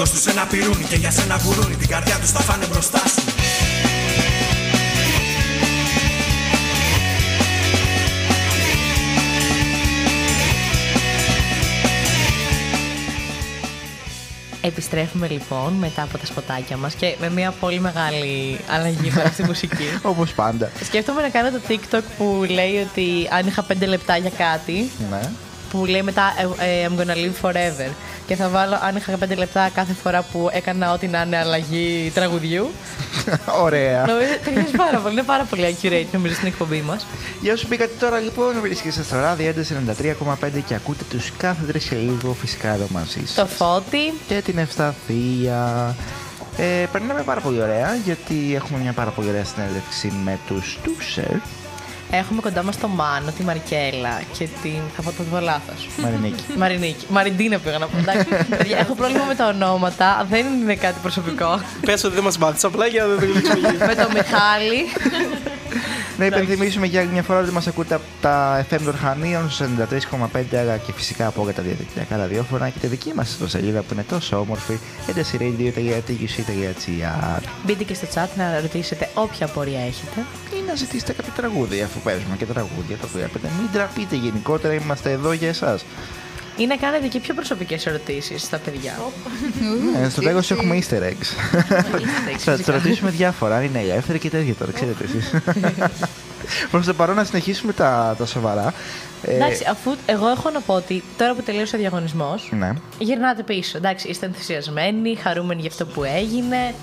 Δώσ' τους ένα πυρούνι και για σένα γουρούνι Την καρδιά τους θα φάνε μπροστά σου Επιστρέφουμε λοιπόν μετά από τα σποτάκια μας και με μια πολύ μεγάλη αλλαγή πέρα στη μουσική. Όπως πάντα. Σκέφτομαι να κάνω το TikTok που λέει ότι αν είχα 5 λεπτά για κάτι, Ναι. Που λέει μετά ε, ε, I'm gonna live forever. Και θα βάλω αν είχα 5 λεπτά κάθε φορά που έκανα ό,τι να είναι αλλαγή τραγουδιού. Ωραία. Νομίζω ταιριάζει πάρα πολύ. Είναι πάρα πολύ accurate νομίζω στην εκπομπή μας. Για όσου μπήκατε τώρα λοιπόν, βρίσκεστε στο ράδιο 93,5 και ακούτε τους κάθε τρεις και λίγο φυσικά εδώ μαζί Το σας. φώτι. και την Ευσταθία. Ε, περνάμε πάρα πολύ ωραία γιατί έχουμε μια πάρα πολύ ωραία συνέντευξη με τους Τούσερ. Έχουμε κοντά μας το Μάνο, τη Μαρικέλα και την. Θα πω το πω λάθος. Μαρινίκη. Μαρινίκη. Μαριντίνα πήγα να πω. Εντάξει, παιδιά, έχω πρόβλημα με τα ονόματα. Δεν είναι κάτι προσωπικό. Πες ότι δεν μας μάθεις απλά για να δεν το εξηγήσω. με το Μιχάλη. Να υπενθυμίσουμε για άλλη μια φορά ότι μας ακούτε από τα FM των Χανίων στους 93,5 αλλά και φυσικά από όλα τα διαδικτυακά ραδιόφωνα και τη δική μας ιστοσελίδα που είναι τόσο όμορφη εντασiradio.gr Μπείτε και στο chat να ρωτήσετε όποια απορία έχετε. ή να ζητήσετε κάποιο τραγούδι αφού παίζουμε και τραγούδια το βλέπετε. Μην τραπείτε γενικότερα, είμαστε εδώ για εσάς. Ή να κάνετε και πιο προσωπικές ερωτήσεις στα παιδιά. Ε, στο τέλος έχουμε easter eggs. eggs, Θα φυσικά. του ρωτήσουμε διάφορα, αν είναι ελεύθεροι και τέτοια τώρα, ξέρετε εσείς. Προς το παρόν να συνεχίσουμε τα, τα σοβαρά. Ε, Εντάξει, αφού εγώ έχω να πω ότι τώρα που τελείωσε ο διαγωνισμός, Ναι. γυρνάτε πίσω. Εντάξει, είστε ενθουσιασμένοι, χαρούμενοι για αυτό που έγινε.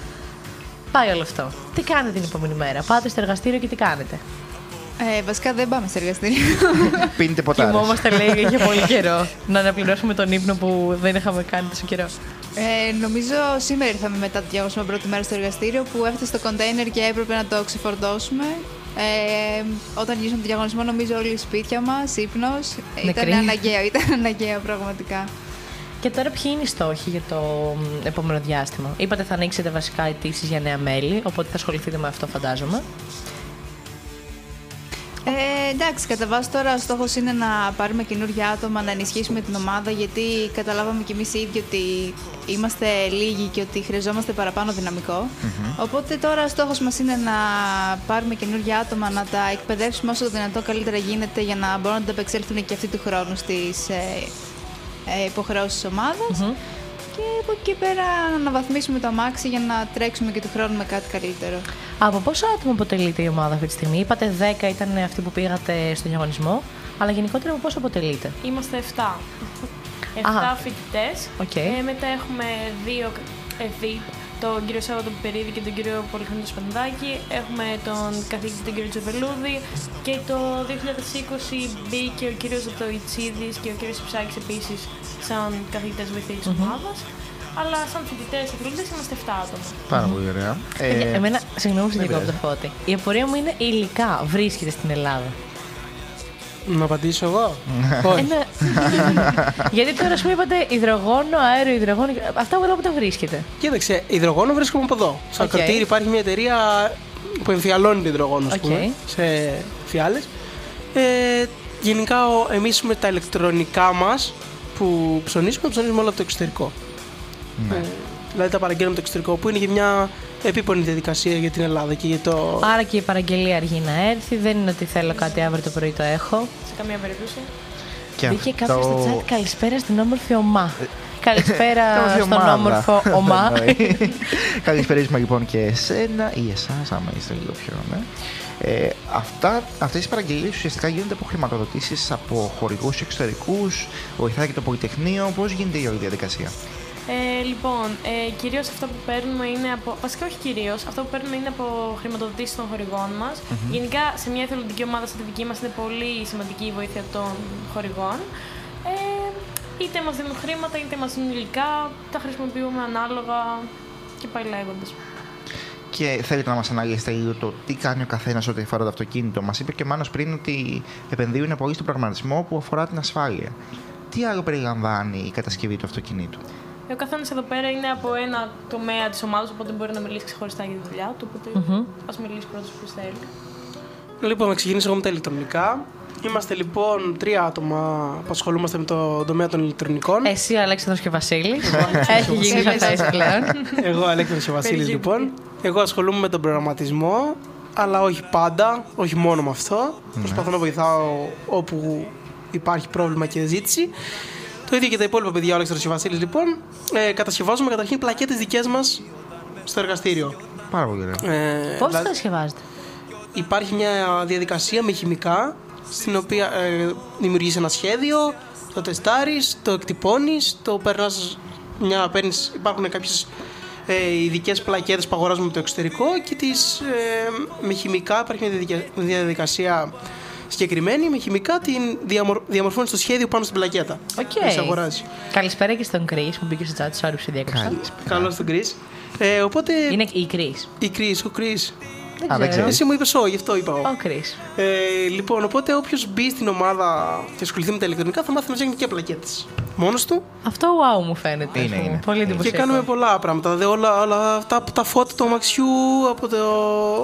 Πάει όλο αυτό. Τι κάνετε την επόμενη μέρα, πάτε στο εργαστήριο και τι κάνετε; Ε, βασικά δεν πάμε σε εργαστήριο. Πίνετε ποτάρες. Κοιμόμαστε, λέει, για πολύ καιρό. να αναπληρώσουμε τον ύπνο που δεν είχαμε κάνει τόσο καιρό. Ε, νομίζω σήμερα ήρθαμε μετά το διαγωνισμό πρώτη μέρα στο εργαστήριο που έφτασε το κοντέινερ και έπρεπε να το ξεφορτώσουμε. Ε, όταν γυρίσαμε το διαγωνισμό, νομίζω όλοι σπίτια μας, ύπνος. Νεκροί. Ήταν αναγκαίο, ήταν αναγκαίο πραγματικά. Και τώρα ποιοι είναι οι στόχοι για το μ, επόμενο διάστημα; Είπατε θα ανοίξετε βασικά αιτήσεις για νέα μέλη, οπότε θα ασχοληθείτε με αυτό φαντάζομαι. Ε, εντάξει, κατά βάση τώρα ο στόχος είναι να πάρουμε καινούργια άτομα, να ενισχύσουμε την ομάδα γιατί καταλάβαμε κι εμείς οι ίδιοι ότι είμαστε λίγοι και ότι χρειαζόμαστε παραπάνω δυναμικό. Οπότε τώρα ο στόχος μας είναι να πάρουμε καινούργια άτομα, να τα εκπαιδεύσουμε όσο το δυνατό καλύτερα γίνεται για να μπορούν να ανταπεξέλθουν και αυτοί του χρόνου στις ε, ε, υποχρεώσεις της ομάδας. Και από εκεί πέρα να αναβαθμίσουμε το αμάξι για να τρέξουμε και του χρόνου με κάτι καλύτερο. Από πόσα άτομα αποτελείται η ομάδα αυτή τη στιγμή, είπατε 10 ήταν αυτοί που πήγατε στον διαγωνισμό, αλλά γενικότερα από πόσο αποτελείται; Είμαστε 7. 7 Αχα. φοιτητές. Οκ. Ε, μετά έχουμε δύο ΕΔΗ, τον κύριο Σάββατο Πιπερίδη και τον κύριο Πολυχρόνιο Σπανδάκη. Έχουμε τον καθηγητή τον κύριο Τζεβελούδη. Και το 2020 μπήκε ο κύριος Δοϊτσίδης και ο κύριος Ψάκης επίσης σαν καθηγητές βοηθοί της ομάδας. Αλλά σαν φοιτητές αθλητές είμαστε 7 άτομα. Πάρα πολύ ωραία. Ε, Παιδιά, εμένα, συγγνώμη που δεν διακόπτω το φώτι. Η απορία μου είναι υλικά βρίσκεται στην Ελλάδα. Να απαντήσω εγώ; Ε, Όχι. ναι. Γιατί τώρα, ας πούμε, είπατε υδρογόνο, αέριο, υδρογόνο. Αυτά όλα που τα βρίσκεται. Κοίταξε, υδρογόνο βρίσκουμε από εδώ. Σαν Οκ. πρατήριο υπάρχει μια εταιρεία που εμφιαλώνει το υδρογόνο, ας Οκ. πούμε, σε φιάλες. Ε, γενικά, ο- εμείς με τα ηλεκτρονικά μας που ψωνίζουμε, ψωνίζουμε όλα από το εξωτερικό. Ε, δηλαδή τα παραγγέλνουμε από το εξωτερικό, που είναι και μια επίπονη διαδικασία για την Ελλάδα και για το... Άρα και η παραγγελία αργεί να έρθει. Δεν είναι ότι θέλω κάτι αύριο το πρωί το έχω. Σε καμία περίπτωση. Και Μπήκε αυτό- κάποιο στο chat καλησπέρα στην όμορφη ομά. Καλησπέρα Καλώς η στον ομάδα. όμορφο Ομά. Εννοεί. Καλησπέρισμα λοιπόν και εσένα ή εσάς, άμα είστε λίγο πιο, ναι. Ε, αυτά, αυτές οι παραγγελίες ουσιαστικά γίνονται από χρηματοδοτήσεις από χορηγούς εξωτερικούς, βοηθάει και το Πολυτεχνείο. Πώς γίνεται η όλη διαδικασία; Ε, λοιπόν, ε, κυρίως αυτό που παίρνουμε είναι από. Βασικά, όχι κυρίως. Αυτό που παίρνουμε είναι από χρηματοδοτήσεις των χορηγών μας. Γενικά, σε μια εθελοντική ομάδα σαν τη δική μας είναι πολύ σημαντική η βοήθεια των χορηγών. Ε, είτε μας δίνουν χρήματα, είτε μας δίνουν υλικά. Τα χρησιμοποιούμε ανάλογα και πάει λέγοντας. Και θέλετε να μας αναλύσετε λίγο το τι κάνει ο καθένας ό,τι αφορά το αυτοκίνητο. Μας είπε και ο Μάνος πριν ότι επενδύουν πολύ στον πραγματισμό που αφορά την ασφάλεια. Τι άλλο περιλαμβάνει η κατασκευή του αυτοκινήτου; Ε, Ο καθένας εδώ πέρα είναι από ένα τομέα της ομάδας, οπότε μπορεί να μιλήσει ξεχωριστά για τη δουλειά του. Οπότε ας μιλήσει πρώτος που θέλει. Λοιπόν, να ξεκινήσω εγώ με τα ηλεκτρονικά. Είμαστε λοιπόν τρία άτομα που ασχολούμαστε με το τομέα των ηλεκτρονικών. Εσύ, ο Αλέξανδρος και ο Βασίλης. Έχει γίνει σαφές πλέον. Εγώ, Αλέκτρος και ο Βασίλης, λοιπόν. Εγώ ασχολούμαι με τον προγραμματισμό, αλλά όχι πάντα, όχι μόνο με αυτό. Προσπαθώ να βοηθάω όπου υπάρχει πρόβλημα και ζήτηση. Το ίδιο και τα υπόλοιπα παιδιά, ο Αλέκτρος και ο Βασίλης, λοιπόν. Ε, κατασκευάζουμε καταρχήν πλακέτες δικές μας στο εργαστήριο. Πάρα πολύ ωραία. Ε, Πώς το δηλαδή- κατασκευάζετε. υπάρχει μια διαδικασία με χημικά στην οποία ε, δημιουργείς ένα σχέδιο, το τεστάρεις, το εκτυπώνεις, το περνάς μια, παίρνεις, υπάρχουν κάποιες ε, ειδικές πλακέτες που αγοράζουμε από το εξωτερικό και τις, ε, με χημικά υπάρχει μια διαδικα- διαδικασία συγκεκριμένη, με χημικά την διαμορ, διαμορφώνεις το σχέδιο πάνω στην πλακέτα. Οκ. Και σε αγοράζεις. Καλησπέρα και στον Κρι που μπήκε στο chat. Sorry που σε διέκοψα. Καλησπέρα. Καλώς τον Chris. Ε, οπότε Είναι η Κρι. η Chris, ο Chris. Α, δεν ξέρω. Εσύ μου είπες όχι, γι' αυτό είπα. εγώ. Ο Κρι. Ε, λοιπόν, οπότε όποιος μπει στην ομάδα και ασχοληθεί με τα ηλεκτρονικά θα μάθει να φτιάχνει και πλακέτες. Μόνος του Αυτό wow μου φαίνεται. Είναι, ας πούμε. είναι. Πολύ και εντυπωσιακό. κάνουμε πολλά πράγματα. Δηλαδή, όλα, όλα αυτά από τα φώτα του αμαξιού, από το,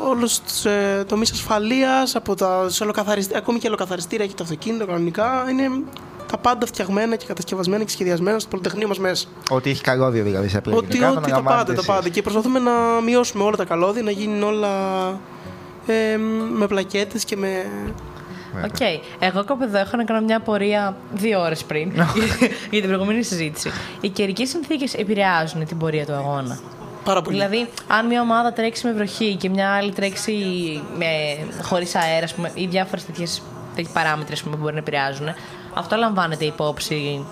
όλους τους ε, τομείς ασφαλείας, από τα τους ολοκαθαριστή- ακόμη και ολοκαθαριστήρια έχει το αυτοκίνητο κανονικά. Είναι τα πάντα φτιαγμένα και κατασκευασμένα και σχεδιασμένα στο Πολυτεχνείο μας μέσα. Ότι έχει καλώδιο δηλαδή σε απλά Ότι, ελληνικά, το ότι τα αναλαμβάνετε πάντα, τα εσείς. πάντα. Και προσπαθούμε να μειώσουμε όλα τα καλώδια, να γίνουν όλα ε, με πλακέτες και με... Οκ. Εγώ κάπου εδώ έχω να κάνω μια πορεία δύο ώρες πριν για την προηγούμενη συζήτηση. Οι καιρικές συνθήκες επηρεάζουν την πορεία του αγώνα. Πάρα πολύ. Δηλαδή, αν μια ομάδα τρέξει με βροχή και μια άλλη τρέξει με, χωρίς αέρα ας πούμε, ή διάφορες τέτοιε παράμετρε που μπορεί να επηρεάζουν, αυτό λαμβάνεται υπόψη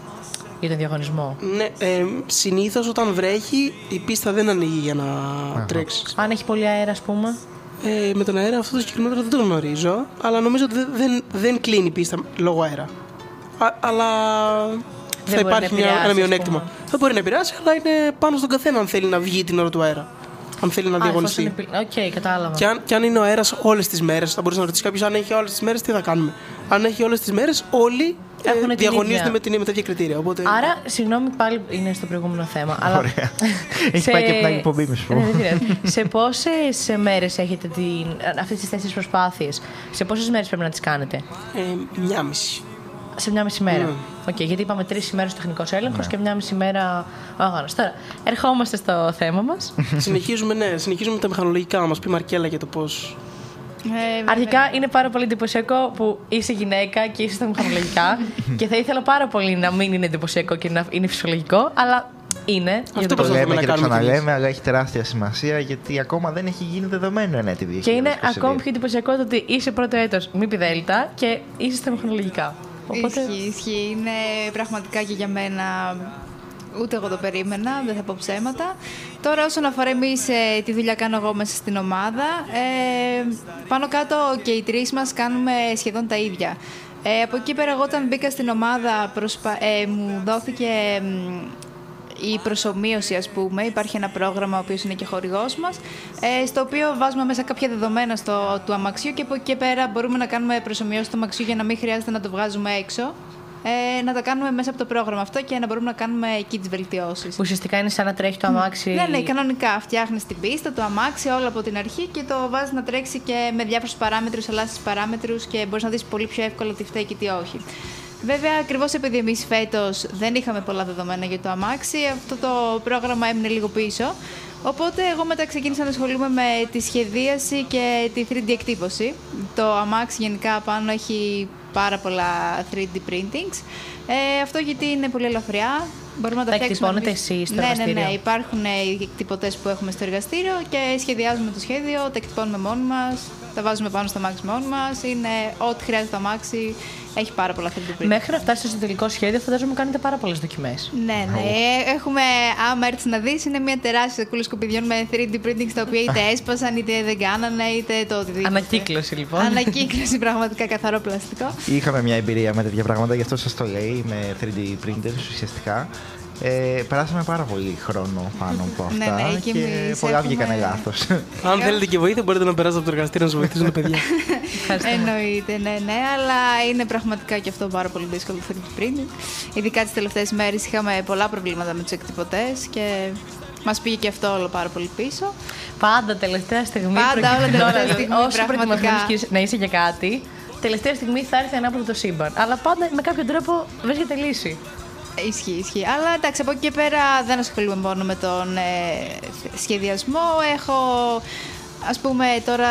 για τον διαγωνισμό. Ναι, ε, συνήθως όταν βρέχει η πίστα δεν ανοίγει για να τρέξεις. Αν έχει πολύ αέρα, ας πούμε. Ε, με τον αέρα αυτό το συγκεκριμένο δεν το γνωρίζω, αλλά νομίζω ότι δεν, δεν, δεν κλείνει η πίστα λόγω αέρα. Α, αλλά θα μπορεί να υπάρχει μια, επηρεάσεις, ένα ας μειονέκτημα. πούμε. Θα μπορεί να επηρεάσει, αλλά είναι πάνω στον καθένα αν θέλει να βγει την ώρα του αέρα. Αν θέλει να Α, διαγωνιστεί. εφόσον επι- Οκ, κατάλαβα. Και αν, και αν είναι ο αέρας όλες τις μέρες, θα μπορούσε να ρωτήσεις κάποιος αν έχει όλες τις μέρες, τι θα κάνουμε. Αν έχει όλες τις μέρες, όλοι ε, Έχουν την διαγωνίζονται ίδια. με, την, με τα ίδια κριτήρια. Οπότε, Άρα, συγγνώμη πάλι είναι στο προηγούμενο θέμα. Αλλά Ωραία. Έχει πάει και από την άλλη εκπομπή, μη σου πω. Ναι, δεν πειράζει. σε πόσες μέρες έχετε αυτές τις τέσσερις προσπάθειες, σε πόσες μέρες πρέπει να τις κάνετε, ε, μια μισή. Σε μια μισή μέρα. Ναι. Οκ, γιατί είπαμε τρεις ημέρες τεχνικός έλεγχος και μια μισή μέρα ο αγώνας. Τώρα, ερχόμαστε στο θέμα μας. συνεχίζουμε, ναι, συνεχίζουμε με τα μηχανολογικά. Να μας πει η Μαρκέλα για το πώς. Ε, βέβαια. Αρχικά είναι πάρα πολύ εντυπωσιακό που είσαι γυναίκα και είσαι στα μηχανολογικά και θα ήθελα πάρα πολύ να μην είναι εντυπωσιακό και να είναι φυσιολογικό, αλλά είναι. Αυτό γιατί- Το προσπαθούμε λέμε να και το κάνουμε κι εμείς. ξαναλέμε, αλλά έχει τεράστια σημασία γιατί ακόμα δεν έχει γίνει δεδομένο εν έτη 2022. Και είναι ακόμη πιο εντυπωσιακό το ότι είσαι πρώτο έτος μη πιδέλτα και είσαι στα μηχανολογικά. Οπότε. Ισχύει, ισχύει. Είναι πραγματικά και για μένα. Ούτε εγώ το περίμενα, δεν θα πω ψέματα. Τώρα, όσον αφορά εμείς τη δουλειά κάνω εγώ μέσα στην ομάδα, ε, πάνω κάτω και οι τρεις μας κάνουμε σχεδόν τα ίδια. Ε, από εκεί πέρα, εγώ όταν μπήκα στην ομάδα, προσπα... ε, μου δόθηκε μ, η προσωμείωση, ας πούμε. Υπάρχει ένα πρόγραμμα, ο οποίος είναι και χορηγός μας, ε, στο οποίο βάζουμε μέσα κάποια δεδομένα στο, του αμαξιού και από εκεί και πέρα μπορούμε να κάνουμε προσωμιώσει του αμαξιού για να μην χρειάζεται να το βγάζουμε έξω. Ε, να τα κάνουμε μέσα από το πρόγραμμα αυτό και να μπορούμε να κάνουμε εκεί τις βελτιώσεις. Ουσιαστικά είναι σαν να τρέχει το αμάξι. Ναι, ναι, κανονικά. Φτιάχνεις την πίστα, το αμάξι, όλα από την αρχή και το βάζεις να τρέξει και με διάφορους παράμετρους, ελάχιστου παράμετρους και μπορείς να δεις πολύ πιο εύκολα τι φταίει και τι όχι. Βέβαια, ακριβώς επειδή εμείς φέτος δεν είχαμε πολλά δεδομένα για το αμάξι, αυτό το πρόγραμμα έμεινε λίγο πίσω. Οπότε, εγώ μετά ξεκίνησα να ασχολούμαι με τη σχεδίαση και τη 3D εκτύπωση. Το αμάξι γενικά πάνω έχει πάρα πολλά 3D printings. Ε, αυτό γιατί είναι πολύ ελαφριά. Μπορούμε να το Τα φτιάξουμε. εκτυπώνετε εμείς. εσείς στο ναι, ναι, εργαστήριο; ναι. Υπάρχουν ε, οι εκτυπωτές που έχουμε στο εργαστήριο και σχεδιάζουμε το σχέδιο, τα εκτυπώνουμε μόνοι μας, τα βάζουμε πάνω στο αμάξι μόνοι μας. Είναι ό,τι χρειάζεται το αμάξι. Έχει πάρα πολλά 3D print. Μέχρι να φτάσετε στο τελικό σχέδιο, φαντάζομαι κάνετε πάρα πολλές δοκιμές. Ναι, ναι. Ε, Έχουμε, άμα έρθεις να δεις, είναι μια τεράστια σακούλα σκουπιδιών με 3D printing τα οποία είτε έσπασαν, είτε δεν κάνανε, είτε το οτιδήποτε. Ανακύκλωση λοιπόν. Ανακύκλωση, πραγματικά καθαρό πλαστικό. Είχαμε μια εμπειρία με τέτοια πράγματα, γι' αυτό σας το λέει, με 3D printers ουσιαστικά. Ε, περάσαμε πάρα πολύ χρόνο πάνω από Ναι, αυτά ναι, και και εμείς πολλά έχουμε- βγήκανε λάθος. Αν θέλετε και βοήθεια, μπορείτε να περάσετε από το εργαστήριο να σας βοηθήσουν τα παιδιά. Εννοείται, ναι, ναι, αλλά είναι πραγματικά και αυτό πάρα πολύ δύσκολο το 3D printing. Ειδικά τις τελευταίες μέρες είχαμε πολλά προβλήματα με τους εκτυπωτές και μας πήγε και αυτό όλο πάρα πολύ πίσω. Πάντα τελευταία στιγμή. Πάντα, προκειμένου- όλα τελευταία Τώρα, στιγμή, Όσο πραγματικά. προετοιμασμένος και είσαι- να είσαι για κάτι, τελευταία στιγμή θα έρθει ανάποδο το σύμπαν. Αλλά πάντα με κάποιο τρόπο βρίσκεται λύση. Ισχύει, ισχύει. Αλλά εντάξει, από εκεί και πέρα δεν ασχολούμαι μόνο με τον ε, σχεδιασμό. Έχω, ας πούμε, τώρα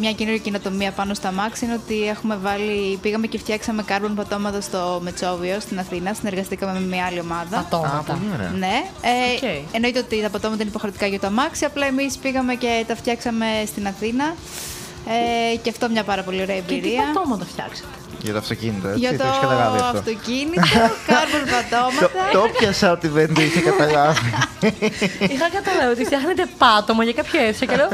μια καινούργια καινοτομία πάνω στ' αμάξι είναι ότι έχουμε βάλει, πήγαμε και φτιάξαμε carbon πατώματα στο Μετσόβιο στην Αθήνα. Συνεργαστήκαμε με μια άλλη ομάδα. Α, Πατώματα. πολύ ωραία. Ναι, ε, Οκ. εννοείται ότι τα πατώματα είναι υποχρεωτικά για το αμάξι, απλά εμείς πήγαμε και τα φτιάξαμε στην Αθήνα. Ε, και αυτό μια πάρα πολύ ωραία Και τι εμπειρία. πατώματα φτιάξετε. Για το αυτοκίνητο, έτσι. Για το έχεις καταλάβει αυτό. αυτοκίνητο, carbon Το, πατώματα. το πιάσα ότι δεν το είχε καταλάβει. Είχα καταλάβει ότι φτιάχνετε πάτωμα για κάποια αίθουσα και λέω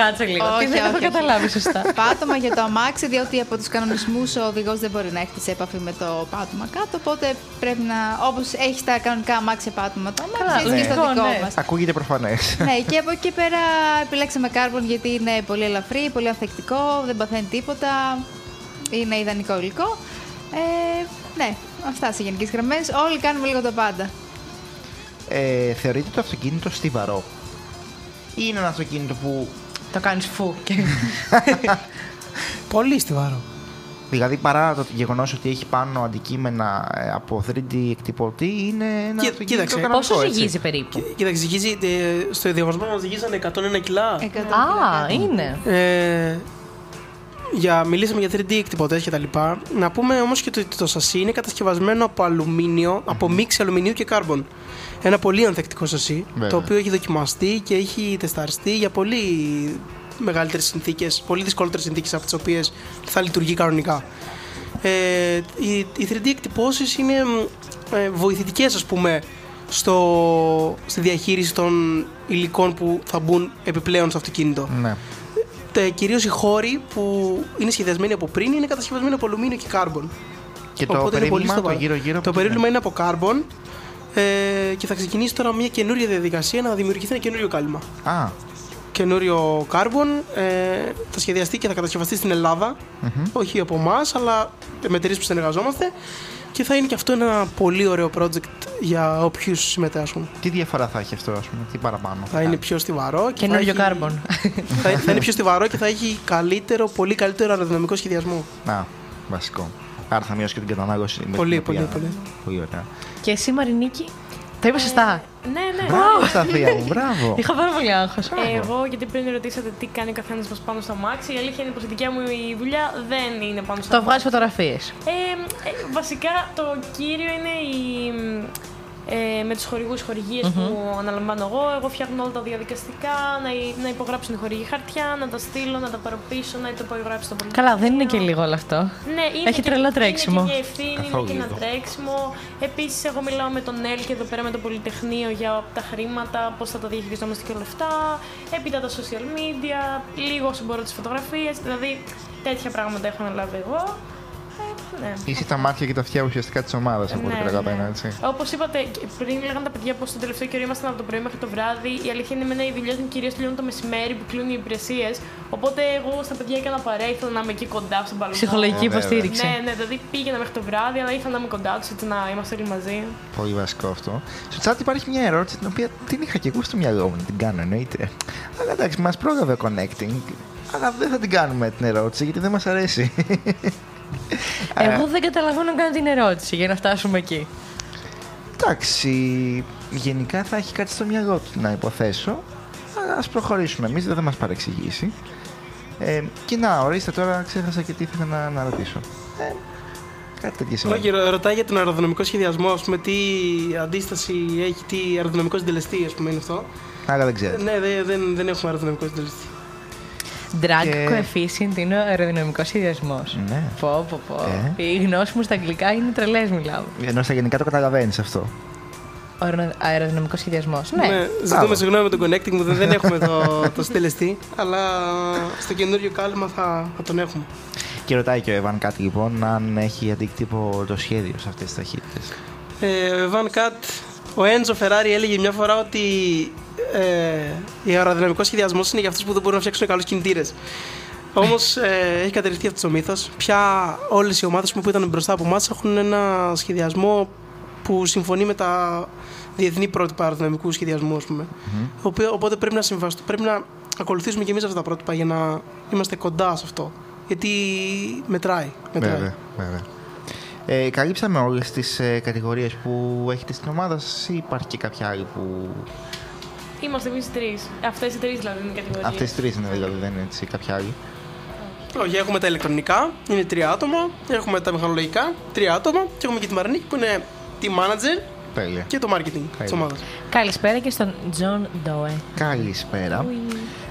κάτσε λίγο. Όχι, Τι δεν έχω όχι, όχι. καταλάβει σωστά. πάτωμα για το αμάξι, διότι από τους κανονισμούς ο οδηγός δεν μπορεί να έρθει σε επαφή με το πάτωμα κάτω. Οπότε πρέπει να. Όπως έχει τα κανονικά αμάξια πάτωμα το Καλά, αμάξι, έτσι και στο λογικό, δικό ναι. μας. Ακούγεται προφανές. ναι, και από εκεί πέρα επιλέξαμε carbon γιατί είναι πολύ ελαφρύ, πολύ ανθεκτικό, δεν παθαίνει τίποτα. Είναι ιδανικό υλικό. Ε, ναι, αυτά σε γενικές γραμμές. Όλοι κάνουμε λίγο τα πάντα. Ε, θεωρείτε το αυτοκίνητο στιβαρό; Ή είναι ένα αυτοκίνητο που. Το κάνεις φου. και- Πολύ στιβαρό. Δηλαδή παρά το γεγονός ότι έχει πάνω αντικείμενα ε, από 3D εκτυπωτή, είναι ένα Κοί- αυτοκίνητο κοίταξε, κανονικό, Πόσο έτσι. ζυγίζει περίπου; Κοίταξε, ζυγίζει, ε, στο διαγωνισμό μας ζυγίζανε 101 κιλά. 100 Α, κιλά. είναι. Ε, για, μιλήσαμε για 3D εκτυπωτές και τα λοιπά. Να πούμε όμως και ότι το σασί είναι κατασκευασμένο από αλουμίνιο, από μίξη αλουμινίου και κάρμπον. Ένα πολύ ανθεκτικό σασί, Βέβαια. το οποίο έχει δοκιμαστεί και έχει τεσταριστεί για πολύ μεγαλύτερες συνθήκες, πολύ δυσκολότερες συνθήκες από τις οποίες θα λειτουργεί κανονικά. Ε, οι, οι 3D εκτυπώσεις είναι μ, ε, βοηθητικές ας πούμε στο, στη διαχείριση των υλικών που θα μπουν επιπλέον στο αυτοκίνητο Ναι. Κυρίως οι χώροι που είναι σχεδιασμένοι από πριν είναι κατασκευασμένοι από αλουμίνιο και κάρμπον. Και το Οπότε είναι πολύ περίβλημα, το στοβαρό. γύρω-γύρω. Το πώς περίβλημα είναι. είναι από κάρμπον ε, και θα ξεκινήσει τώρα μια καινούρια διαδικασία να δημιουργηθεί ένα καινούριο κάλυμα. Α, Καινούριο κάρμπον ε, θα σχεδιαστεί και θα κατασκευαστεί στην ελλαδα όχι από εμάς, αλλά με εταιρείες που συνεργαζόμαστε. Και θα είναι και αυτό ένα πολύ ωραίο project για όποιους συμμετάσχουν. τι διαφορά θα έχει αυτό, ας πούμε, τι παραπάνω. Θα είναι πιο στιβαρό και Καινούριο θα, έχει- κάρμπον. θα, θα είναι πιο στιβαρό και θα έχει καλύτερο, πολύ καλύτερο αεροδυναμικό σχεδιασμό. Να, βασικό. Άρα θα μειώσει και την κατανάλωση. με Πολύ, την οποία- πολύ, πολύ. Πολύ ωραία. Και εσύ, Μαρινίκη. Το είπα σωστά. Ναι, ναι. Μπράβο, Σταθία μου, μπράβο. Είχα πάρα πολύ άγχος. Ε, Εγώ, γιατί πριν ρωτήσατε τι κάνει ο καθένας μα πάνω στο αμάξι, η αλήθεια είναι πως η δικιά μου η δουλειά δεν είναι πάνω στο Το βγάζεις φωτογραφίες. Ε, ε, βασικά το κύριο είναι η, ε, με του χορηγούς που αναλαμβάνω εγώ. Εγώ φτιάχνω όλα τα διαδικαστικά, να, υ- να υπογράψουν οι χορηγοί χαρτιά, να τα στείλω, να τα παροπίσω, να το υπογράψει το πολιτικό. Καλά, δεν είναι και λίγο όλο αυτό. Ναι, είναι Έχει και- τρελό τρέξιμο. Είναι και μια ευθύνη, Καθόλου είναι και ένα λίγο. τρέξιμο. Επίσης, εγώ μιλάω με τον ΕΛ και εδώ πέρα με το Πολυτεχνείο για τα χρήματα, πώς θα τα διαχειριζόμαστε και όλα αυτά. Έπειτα τα social media, λίγο όσο μπορώ τις φωτογραφίες. Δηλαδή, τέτοια πράγματα έχω αναλάβει εγώ. Ε, ναι. Είσαι τα μάτια και τα αυτιά ουσιαστικά της ομάδας από ό,τι καταλαβαίνω, έτσι. Όπως είπατε, και πριν λέγανε τα παιδιά πως το τελευταίο καιρό ήμασταν από το πρωί μέχρι το βράδυ. Η αλήθεια είναι εμένα οι δουλειέ μου κυρίως τελειώνουν το μεσημέρι που κλείνουν οι υπηρεσίες. Οπότε εγώ στα παιδιά έκανα παρέα, ήθελα να είμαι εκεί κοντά στον παλμό. Ψυχολογική Βέβαια. υποστήριξη. Ναι, ναι, δηλαδή πήγαινα μέχρι το βράδυ, αλλά ήθελα να είμαι κοντά τους έτσι να είμαστε όλοι μαζί. Πολύ βασικό αυτό. Στο chat υπάρχει μια ερώτηση την οποία την είχα και εγώ στο μυαλό μου να την κάνω, εννοείται. Αλλά εντάξει, μας πρόλαβε ο connecting. Αλλά δεν θα την κάνουμε την ερώτηση γιατί δεν μας αρέσει. Εγώ δεν καταλαβαίνω καν την ερώτηση για να φτάσουμε εκεί. Εντάξει, γενικά θα έχει κάτι στο μυαλό του να υποθέσω. Αλλά ας προχωρήσουμε εμείς, δεν θα μας παρεξηγήσει. Ε, και να, ορίστε τώρα, ξέχασα και τι ήθελα να, να ρωτήσω. Ε, Κάτι τέτοια σημαίνει. Όχι, ρω- ρωτάει για τον αεροδυναμικό σχεδιασμό, ας πούμε, τι αντίσταση έχει, τι αεροδυναμικό συντελεστή, ας πούμε, είναι αυτό. Άρα δεν ξέρεις. Ναι, δεν, δεν, δεν έχουμε αεροδυναμικό συντελεστή. Drag Και- coefficient είναι ο αεροδυναμικός σχεδιασμό. Ναι. Πω, πω, πω. Ε. Οι γνώσεις μου στα αγγλικά είναι τρελές, μιλάω. Ενώ στα γενικά το καταλαβαίνεις αυτό. Ο αερο- αεροδυναμικός σχεδιασμό. Ναι. ζητούμε Μπράβο. συγγνώμη με τον connecting που δεν, δεν έχουμε το, το συντελεστή, αλλά στο καινούριο κάλυμα θα, θα τον έχουμε. Και ρωτάει και ο Εβάν κάτι λοιπόν αν έχει αντίκτυπο το σχέδιο σε αυτές τις ταχύτητες. Ε, Van Cat, ο Έντζο Φεράρι έλεγε μια φορά ότι ε, ο αεροδυναμικός σχεδιασμός είναι για αυτούς που δεν μπορούν να φτιάξουν καλούς κινητήρες. Όμως ε, έχει κατερριφθεί αυτός ο μύθος. Πια όλες οι ομάδες που ήταν μπροστά από εμάς έχουν ένα σχεδιασμό που συμφωνεί με τα διεθνή πρότυπα αεροδυναμικού σχεδιασμού, ας πούμε. Οποιο- Οπότε πρέπει να συμβαστούμε, πρέπει να ακολουθήσουμε και εμείς αυτά τα πρότυπα για να είμαστε κοντά σε αυτό. Γιατί μετράει. μετράει. Βέβαια, βέβαια. Ε, καλύψαμε όλες τις ε, κατηγορίες που έχετε στην ομάδα σας ή υπάρχει και κάποια άλλη που. Είμαστε εμείς τρεις. Αυτές οι τρεις δηλαδή είναι οι κατηγορίε. Αυτές τι τρεις είναι δηλαδή, δεν είναι έτσι κάποια άλλη. Όχι, έχουμε τα ηλεκτρονικά, είναι τρία άτομα. Έχουμε τα μηχανολογικά, τρία άτομα. Και έχουμε και τη Μαρνίκη που είναι τη manager Τέλεια. και το marketing της Τέλεια. ομάδας. Καλησπέρα και στον Τζον Ντόε. Καλησπέρα.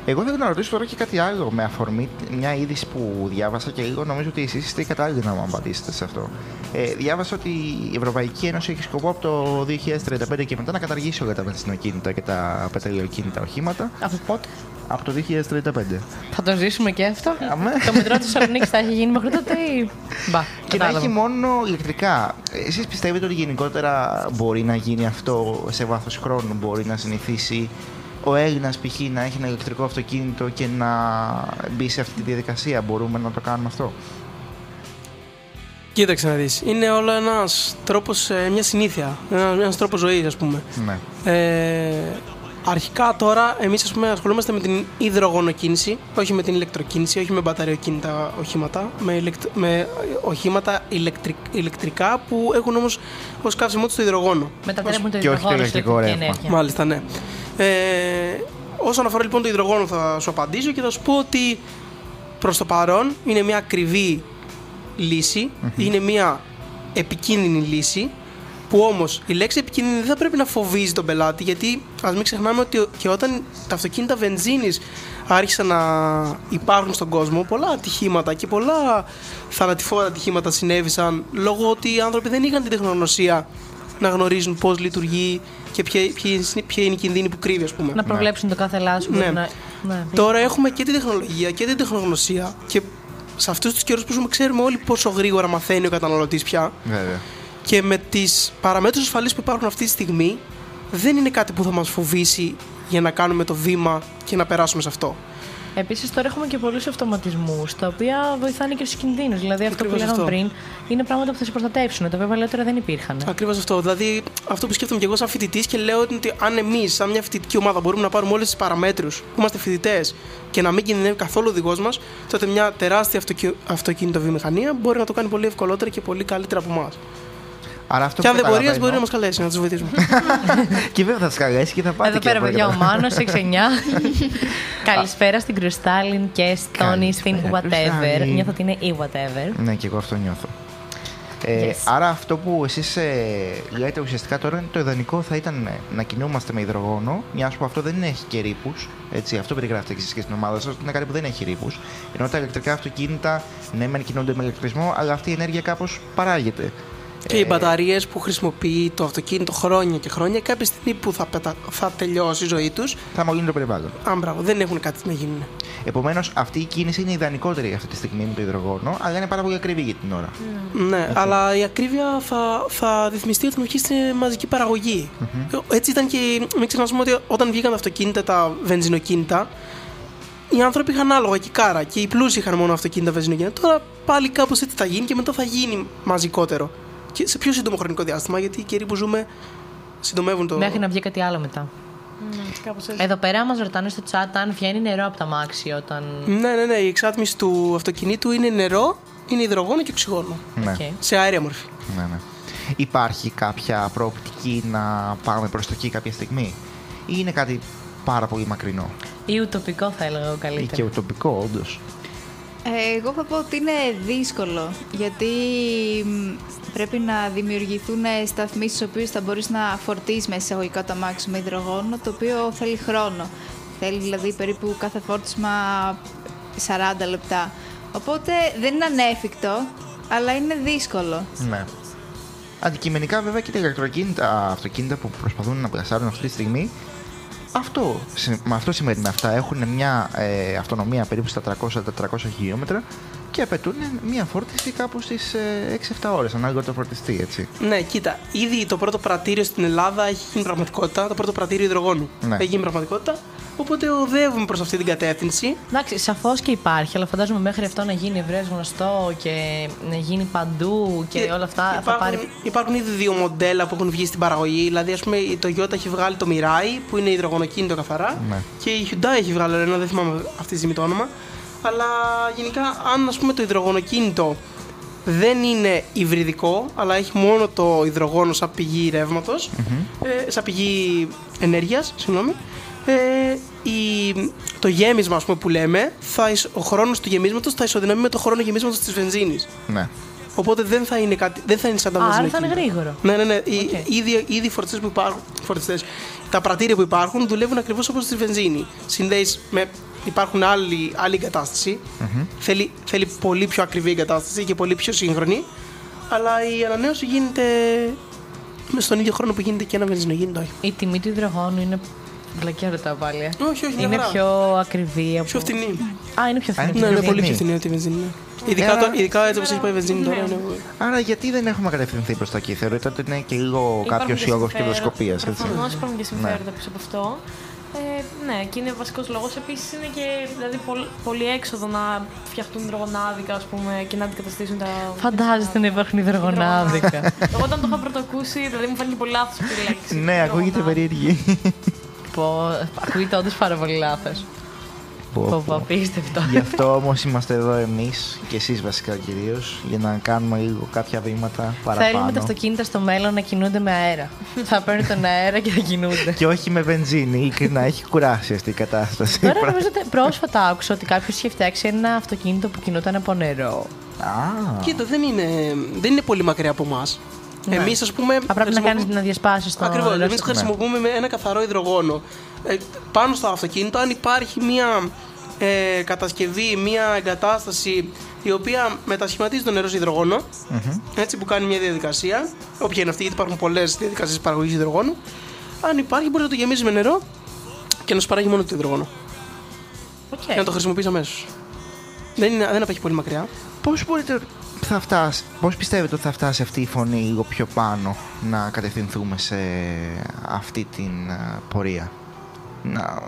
Εγώ θέλω να ρωτήσω τώρα και κάτι άλλο με αφορμή μια είδηση που διάβασα και λίγο νομίζω ότι εσείς είστε οι κατάλληλοι να μου απαντήσετε σε αυτό. Ε, διάβασα ότι η Ευρωπαϊκή Ένωση έχει σκοπό από το 2035 και μετά να καταργήσει όλα τα βενζινοκίνητα και τα πετρελαιοκίνητα οχήματα Από πότε; από το 2035. Θα το ζήσουμε και αυτό. Αμέ. το μετρό της Θεσσαλονίκης θα έχει γίνει μέχρι τότε ή. Μπα, Και να κατάλαβα. έχει μόνο ηλεκτρικά. Εσείς πιστεύετε ότι γενικότερα μπορεί να γίνει αυτό σε βάθος χρόνου, μπορεί να συνηθίσει ο Έλληνας π.χ. να έχει ένα ηλεκτρικό αυτοκίνητο και να μπει σε αυτή τη διαδικασία. Μπορούμε να το κάνουμε αυτό; Κοίταξε να δεις. Είναι όλο ένας τρόπος, μια συνήθεια. Ένα ένας τρόπος ζωής, ας πούμε. Ναι. Ε, αρχικά τώρα εμείς ας πούμε ασχολούμαστε με την υδρογονοκίνηση, όχι με την ηλεκτροκίνηση, όχι με μπαταριοκίνητα οχήματα, με, ηλεκτ- με οχήματα ηλεκτρικ- ηλεκτρικά που έχουν όμως ως καύσιμό τους το υδρογόνο. Μετατρέπουν το Και όχι το υδρογόνο ηλεκτρικό στην ρεύμα. ενέργειας. Μάλιστα, ναι. Ε, όσον αφορά λοιπόν το υδρογόνο θα σου απαντήσω και θα σου πω ότι προς το παρόν είναι μια ακριβή λύση, είναι μια επικίνδυνη λύση που όμως η λέξη επικίνδυνη δεν θα πρέπει να φοβίζει τον πελάτη γιατί ας μην ξεχνάμε ότι και όταν τα αυτοκίνητα βενζίνης άρχισαν να υπάρχουν στον κόσμο πολλά ατυχήματα και πολλά θανατηφόρα ατυχήματα συνέβησαν λόγω ότι οι άνθρωποι δεν είχαν την τεχνογνωσία να γνωρίζουν πώς λειτουργεί και ποια, ποια είναι- ποια είναι η κινδύνη που κρύβει ας πούμε. Να προβλέψουν το κάθε λάθος. Ναι. Να... ναι. Τώρα έχουμε και την τεχνολογία και την τεχνογνωσία και σε αυτούς τους καιρούς που ζούμε ξέρουμε όλοι πόσο γρήγορα μαθαίνει ο καταναλωτής πια Βέβαια. Και με τις παραμέτρους ασφαλής που υπάρχουν αυτή τη στιγμή δεν είναι κάτι που θα μας φοβήσει για να κάνουμε το βήμα και να περάσουμε σε αυτό. Επίσης, τώρα έχουμε και πολλούς αυτοματισμούς, τα οποία βοηθάνε και στου κινδύνους. Δηλαδή, αυτό που Ακριβώς λέγαμε αυτό. πριν είναι πράγματα που θα σε προστατεύσουν, τα οποία παλαιότερα δεν υπήρχαν. Ακριβώς αυτό. Δηλαδή, αυτό που σκέφτομαι και εγώ σαν φοιτητής και λέω είναι ότι αν εμείς, σαν μια φοιτητική ομάδα, μπορούμε να πάρουμε όλες τις παραμέτρους που είμαστε φοιτητές και να μην κινδυνεύει καθόλου ο οδηγός μας, τότε μια τεράστια αυτοκι... αυτοκίνητο βιομηχανία μπορεί να το κάνει πολύ ευκολότερα και πολύ καλύτερα από εμάς. Άρα αυτό Και αν που δεν μπορεί, ας καταλαβαίνω- μπορείς να μας καλέσει, να τους βοηθήσουμε. Και βέβαια θα σα καλέσει και θα πάτε Εδώ και πέρα, από παιδιά, ο εδώ. Μάνος 6-9. Καλησπέρα στην Κρυστάλλιν και στον ή στην Καλησπέρα, whatever. Κρυστάλλιν. Νιώθω ότι είναι η whatever. Ναι, και εγώ αυτό νιώθω. Ε, Yes. Άρα αυτό που εσείς ε, λέτε ουσιαστικά τώρα είναι το ιδανικό θα ήταν ε, να κινούμαστε με υδρογόνο, μια που αυτό δεν έχει και ρήπους, έτσι, αυτό περιγράφετε και εσείς και στην ομάδα σας, ότι είναι κάτι που δεν έχει ρήπους, ενώ τα ηλεκτρικά αυτοκίνητα ναι μεν κινούνται με ηλεκτρισμό, αλλά αυτή η ενέργεια κάπως παράγεται. Και οι μπαταρίες που χρησιμοποιεί το αυτοκίνητο χρόνια και χρόνια, κάποια στιγμή που θα, πετα... θα τελειώσει η ζωή τους, Θα μολύνει το περιβάλλον. αν μπράβο, δεν έχουν κάτι να γίνουν. Επομένως, αυτή η κίνηση είναι ιδανικότερη αυτή τη στιγμή με το υδρογόνο, αλλά είναι πάρα πολύ ακριβή για την ώρα. Ναι, αλλά η ακρίβεια θα, θα ρυθμιστεί όταν βγει στη μαζική παραγωγή. Έτσι ήταν και. Μην ξεχνάμε ότι όταν βγήκαν τα αυτοκίνητα, τα βενζινοκίνητα, οι άνθρωποι είχαν άλογα και κάρα και οι πλούσιοι είχαν μόνο αυτοκίνητα βενζινοκίνητα. Τώρα πάλι κάπως έτσι θα γίνει και μετά θα γίνει μαζικότερο. Και σε πιο σύντομο χρονικό διάστημα, γιατί οι καιροί που ζούμε συντομεύουν το. Μέχρι να βγει κάτι άλλο μετά. Κάπως έτσι. Εδώ πέρα μας ρωτάνε στο chat αν βγαίνει νερό από τ' αμάξι όταν. Ναι, ναι, ναι. Η εξάτμιση του αυτοκινήτου είναι νερό, είναι υδρογόνο και οξυγόνο. Ναι. Οκ. Σε αέρια μορφή. ναι, ναι. Υπάρχει κάποια προοπτική να πάμε προς το εκεί κάποια στιγμή; Ή είναι κάτι πάρα πολύ μακρινό; Ή ουτοπικό θα έλεγα εγώ ή και καλύτερα. ουτοπικό όντως. Ε, Εγώ θα πω ότι είναι δύσκολο, γιατί μ, πρέπει να δημιουργηθούν σταθμοί στους οποίους θα μπορείς να φορτίσεις μέσα εισαγωγικά το αμάξι σου με υδρογόνο, το οποίο θέλει χρόνο. Θέλει δηλαδή περίπου κάθε φόρτισμα 40 λεπτά. Οπότε δεν είναι ανέφικτο, αλλά είναι δύσκολο. Ναι. Αντικειμενικά βέβαια και τα ηλεκτροκίνητα αυτοκίνητα που προσπαθούν να πλασάρουν αυτή τη στιγμή αυτό, συ- με αυτό σημαίνει με αυτά. Έχουν μια ε, αυτονομία περίπου στα 300-400 χιλιόμετρα και απαιτούν μια φόρτιση κάπου στις ε, 6-7 ώρες ανάλογα το φορτιστή, έτσι. Ναι, κοίτα, ήδη το πρώτο πρατήριο στην Ελλάδα έχει γίνει πραγματικότητα. Το πρώτο πρατήριο υδρογόνου Ναι. έχει γίνει πραγματικότητα. Οπότε οδεύουμε προς αυτή την κατεύθυνση. Εντάξει, σαφώς και υπάρχει, αλλά φαντάζομαι μέχρι αυτό να γίνει ευρέω γνωστό και να γίνει παντού και, όλα αυτά θα υπάρχουν, πάρει. υπάρχουν ήδη δύο μοντέλα που έχουν βγει στην παραγωγή. Δηλαδή, ας πούμε, το Toyota έχει βγάλει το Mirai που είναι υδρογονοκίνητο καθαρά. Ναι. Και η Hyundai έχει βγάλει ένα, δεν θυμάμαι αυτή τη στιγμή το όνομα. Αλλά γενικά, αν ας πούμε το υδρογονοκίνητο δεν είναι υβριδικό, αλλά έχει μόνο το υδρογόνο σαν πηγή ρεύματος, ε, σαν πηγή ενέργειας, συγγνώμη, ε, η, το γέμισμα ας πούμε, που λέμε, θα, ισ- ο χρόνος του γεμίσματος θα ισοδυναμεί με το χρόνο γεμίσματος της βενζίνης. Ναι. Οπότε δεν θα είναι, κάτι, δεν θα είναι σαν τα Α, άρα βενζινοκίνητα. θα είναι γρήγορο. Ναι, ναι, ναι. Οι, Οκ. ήδη, ήδη οι φορτιστές που υπάρχουν, φορτιστές, τα πρατήρια που υπάρχουν δουλεύουν ακριβώς όπως στη βενζίνη. Συνδέεις με, υπάρχουν άλλη, άλλη εγκατάσταση. Θέλει, θέλει πολύ πιο ακριβή εγκατάσταση και πολύ πιο σύγχρονη. Αλλά η ανανέωση γίνεται με στον ίδιο χρόνο που γίνεται και ένα βενζινοκίνητο. όχι. Η τιμή του υδρογόνου είναι. Βλακεία ρωτάω πάλι. ε. Όχι, όχι, μια Είναι χαρά. πιο ακριβή από. Πιο φτηνή. Α, είναι πιο Α, είναι φθηνή. Ναι, είναι πιο πολύ πιο φτηνή. φτηνή από τη βενζίνη. ναι. Ειδικά, Άρα- το- ειδικά έτσι όπως έχει πάει η βενζίνη τώρα. ναι. Άρα γιατί δεν έχουμε κατευθυνθεί προς τα εκεί. Θεωρείτε ότι είναι και λίγο Υπάρχουν κάποιος και λόγος συμφέροντα. κερδοσκοπίας, έτσι; Προφανώς υπάρχουν και συμφέροντα πίσω από αυτό. Ε, ναι, και είναι βασικός λόγος. Επίσης είναι και δηλαδή, πολύ, πολύ έξοδο να φτιαχτούν υδρογονάδικα ας πούμε, και να αντικαταστήσουν τα. Φαντάζεστε να υπάρχουν υδρογονάδικα. Εγώ όταν το είχα πρωτοακούσει, δηλαδή μου φάνηκε πολύ λάθος αυτή η λέξη. Ναι, ακούγεται Υδρογονάδι. περίεργη. Πω, ακούγεται όντως πάρα πολύ λάθος. Πω, Πω, πω. πω, απίστευτο. Γι' αυτό όμως είμαστε εδώ εμείς και εσείς βασικά κυρίως, για να κάνουμε λίγο κάποια βήματα παραπάνω. Θέλουμε τα αυτοκίνητα στο μέλλον να κινούνται με αέρα. θα παίρνουν τον αέρα και θα κινούνται. Και όχι με βενζίνη, ειλικρινά έχει κουράσει αυτή η κατάσταση. Τώρα νομίζω ότι πρόσφατα άκουσα ότι κάποιος είχε φτιάξει ένα αυτοκίνητο που κινούταν από νερό. Α, Κοίτα, δεν είναι, δεν είναι πολύ μακριά από εμάς. Ναι. Εμείς, ας πούμε. Θα πρέπει να χρησιμοποιούμε- κάνει να διασπάσει το Ακριβώς. νερό. Εμείς το- χρησιμοποιούμε με ένα καθαρό υδρογόνο. Ε, πάνω στο αυτοκίνητο, αν υπάρχει μια ε, κατασκευή, μια εγκατάσταση η οποία μετασχηματίζει το νερό σε υδρογόνο, έτσι που κάνει μια διαδικασία, όποια είναι αυτή, γιατί υπάρχουν πολλές διαδικασίες παραγωγής υδρογόνου. Αν υπάρχει, μπορεί να το γεμίζει με νερό και να σου παράγει μόνο το υδρογόνο. Οκ. Και να το χρησιμοποιείς αμέσως. Δεν, είναι, δεν απέχει πολύ μακριά. πώς μπορείτε. Θα φτάσει, πώς πιστεύετε ότι θα φτάσει αυτή η φωνή λίγο πιο πάνω να κατευθυνθούμε σε αυτή την α, πορεία; Να,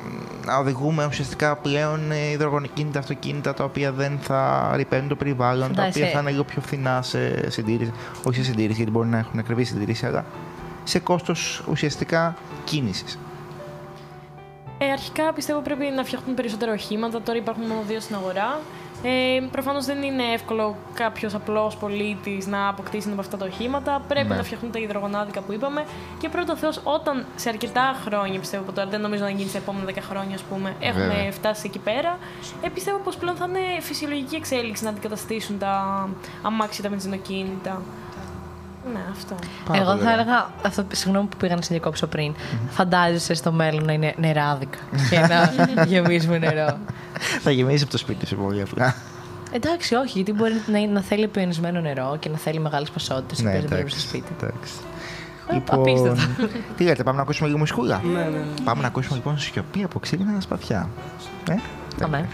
να οδηγούμε ουσιαστικά πλέον ε, υδρογονικίνητα αυτοκίνητα τα οποία δεν θα ρηπαίνουν το περιβάλλον, τα Φαντάζεσαι. οποία θα είναι λίγο πιο φθηνά σε συντήρηση. Όχι σε συντήρηση, γιατί μπορεί να έχουν ακριβή συντήρηση, αλλά σε κόστος ουσιαστικά κίνησης. Ε, αρχικά πιστεύω πρέπει να φτιαχτούν περισσότερα οχήματα. Τώρα υπάρχουν μόνο δύο στην αγορά. Ε, Προφανώς δεν είναι εύκολο κάποιος απλός πολίτης να αποκτήσει ένα από αυτά τα οχήματα. Πρέπει Ναι. να φτιαχτούν τα υδρογονάδικα που είπαμε. Και πρώτο Θεός, όταν σε αρκετά χρόνια, πιστεύω από τώρα, δεν νομίζω να γίνει σε επόμενα 10 χρόνια, ας πούμε, έχουμε Βέβαια. φτάσει εκεί πέρα. Ε, πιστεύω πως πλέον θα είναι φυσιολογική εξέλιξη να αντικαταστήσουν τα αμάξια, τα βενζινοκίνητα. Ναι, αυτό. Πάρα Εγώ πολύ θα ωραία. έλεγα, αυτό, συγγνώμη που πήγα να σε διακόψω πριν, φαντάζεσαι στο μέλλον να είναι νεράδικα και να γεμίζουμε νερό. Θα γεμίσει από το σπίτι σου πολύ απλά. Εντάξει, όχι, γιατί μπορεί να, να θέλει επιονισμένο νερό και να θέλει μεγάλες ποσότητες ναι, που δεν πρέπει εντάξει. στο σπίτι. εντάξει. Ε, Λοιπόν, απίστευτο. τι λέτε, πάμε να ακούσουμε λίγο μουσικούλα; Ναι, ναι. Πάμε να ακούσουμε λοιπόν σιωπή από ξύλινα σπαθιά. Ε, Αμέ.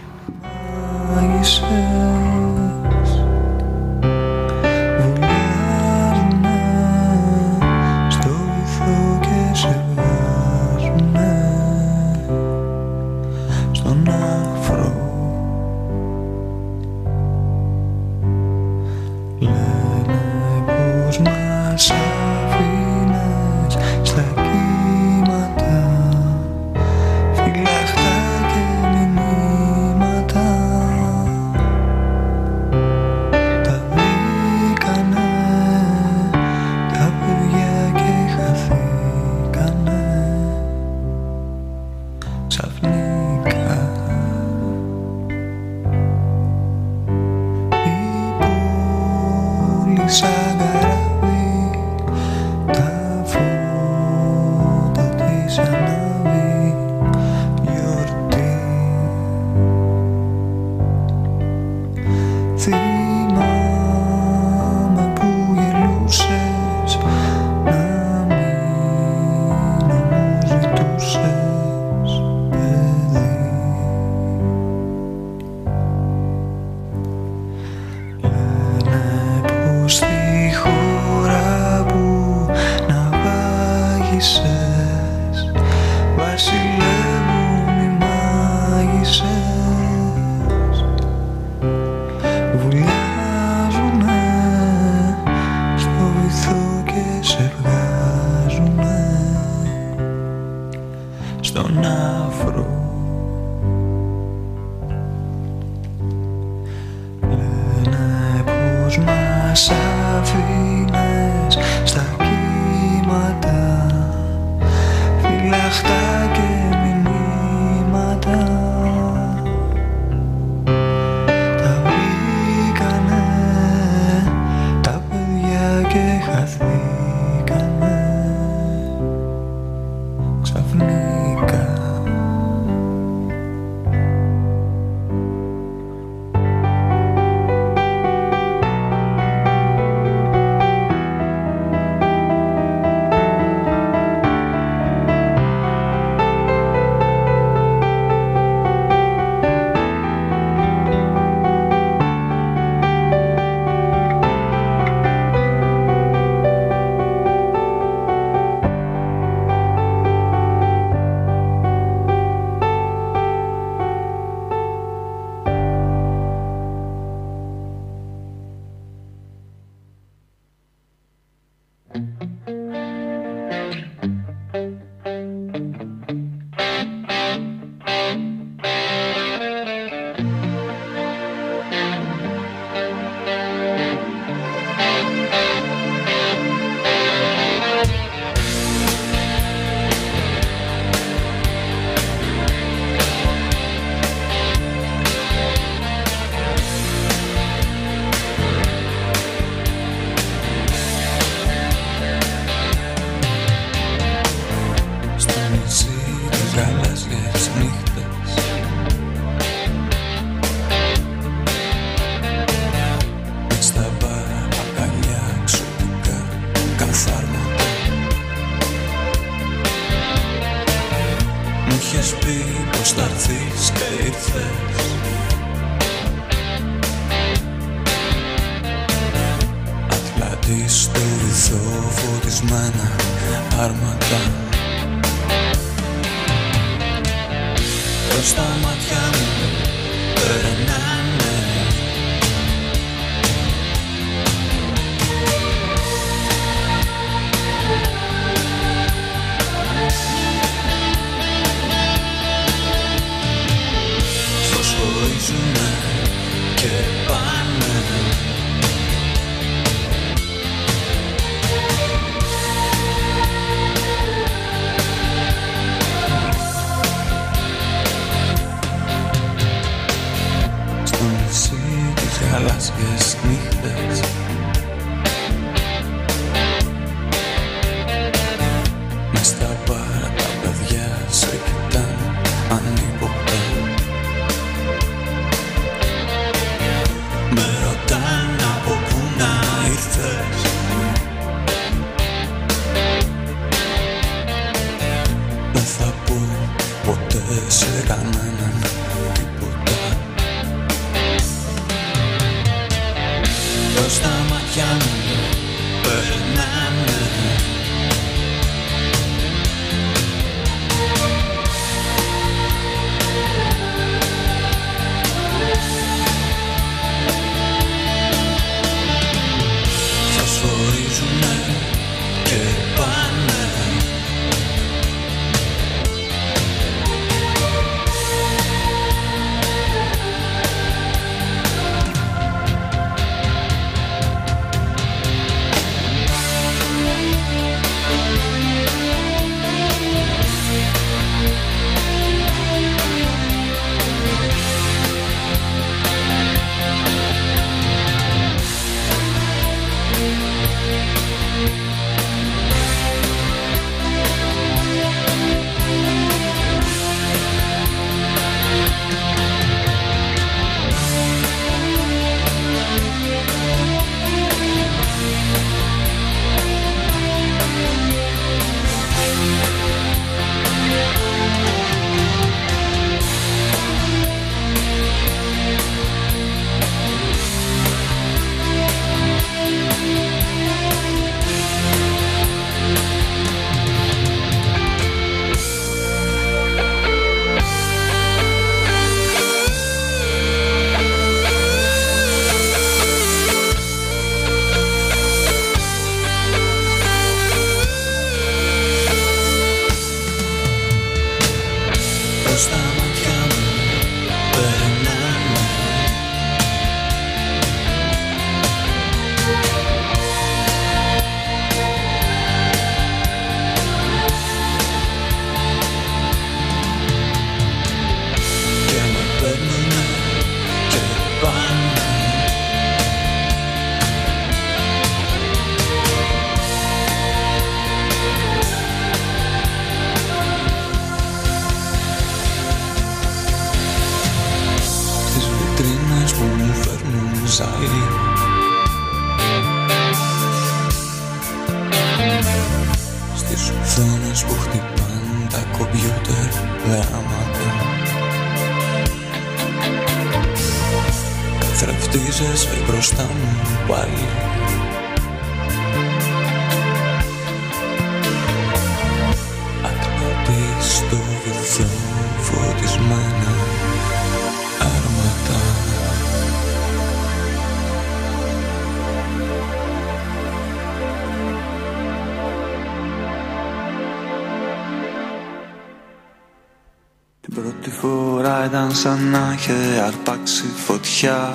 Φορά ήταν σαν να είχε αρπάξει φωτιά.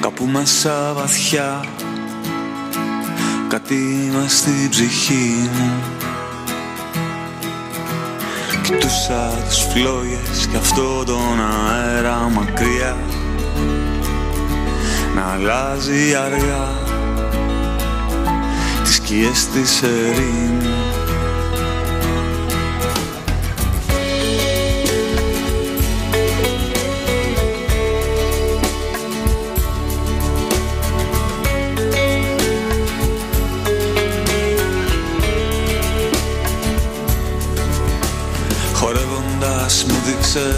Κάπου μέσα βαθιά Κάτι μες στην ψυχή μου. Κοιτούσα τις φλόγες και αυτό τον αέρα μακριά. Να αλλάζει αργά Τις σκιές της ερήμου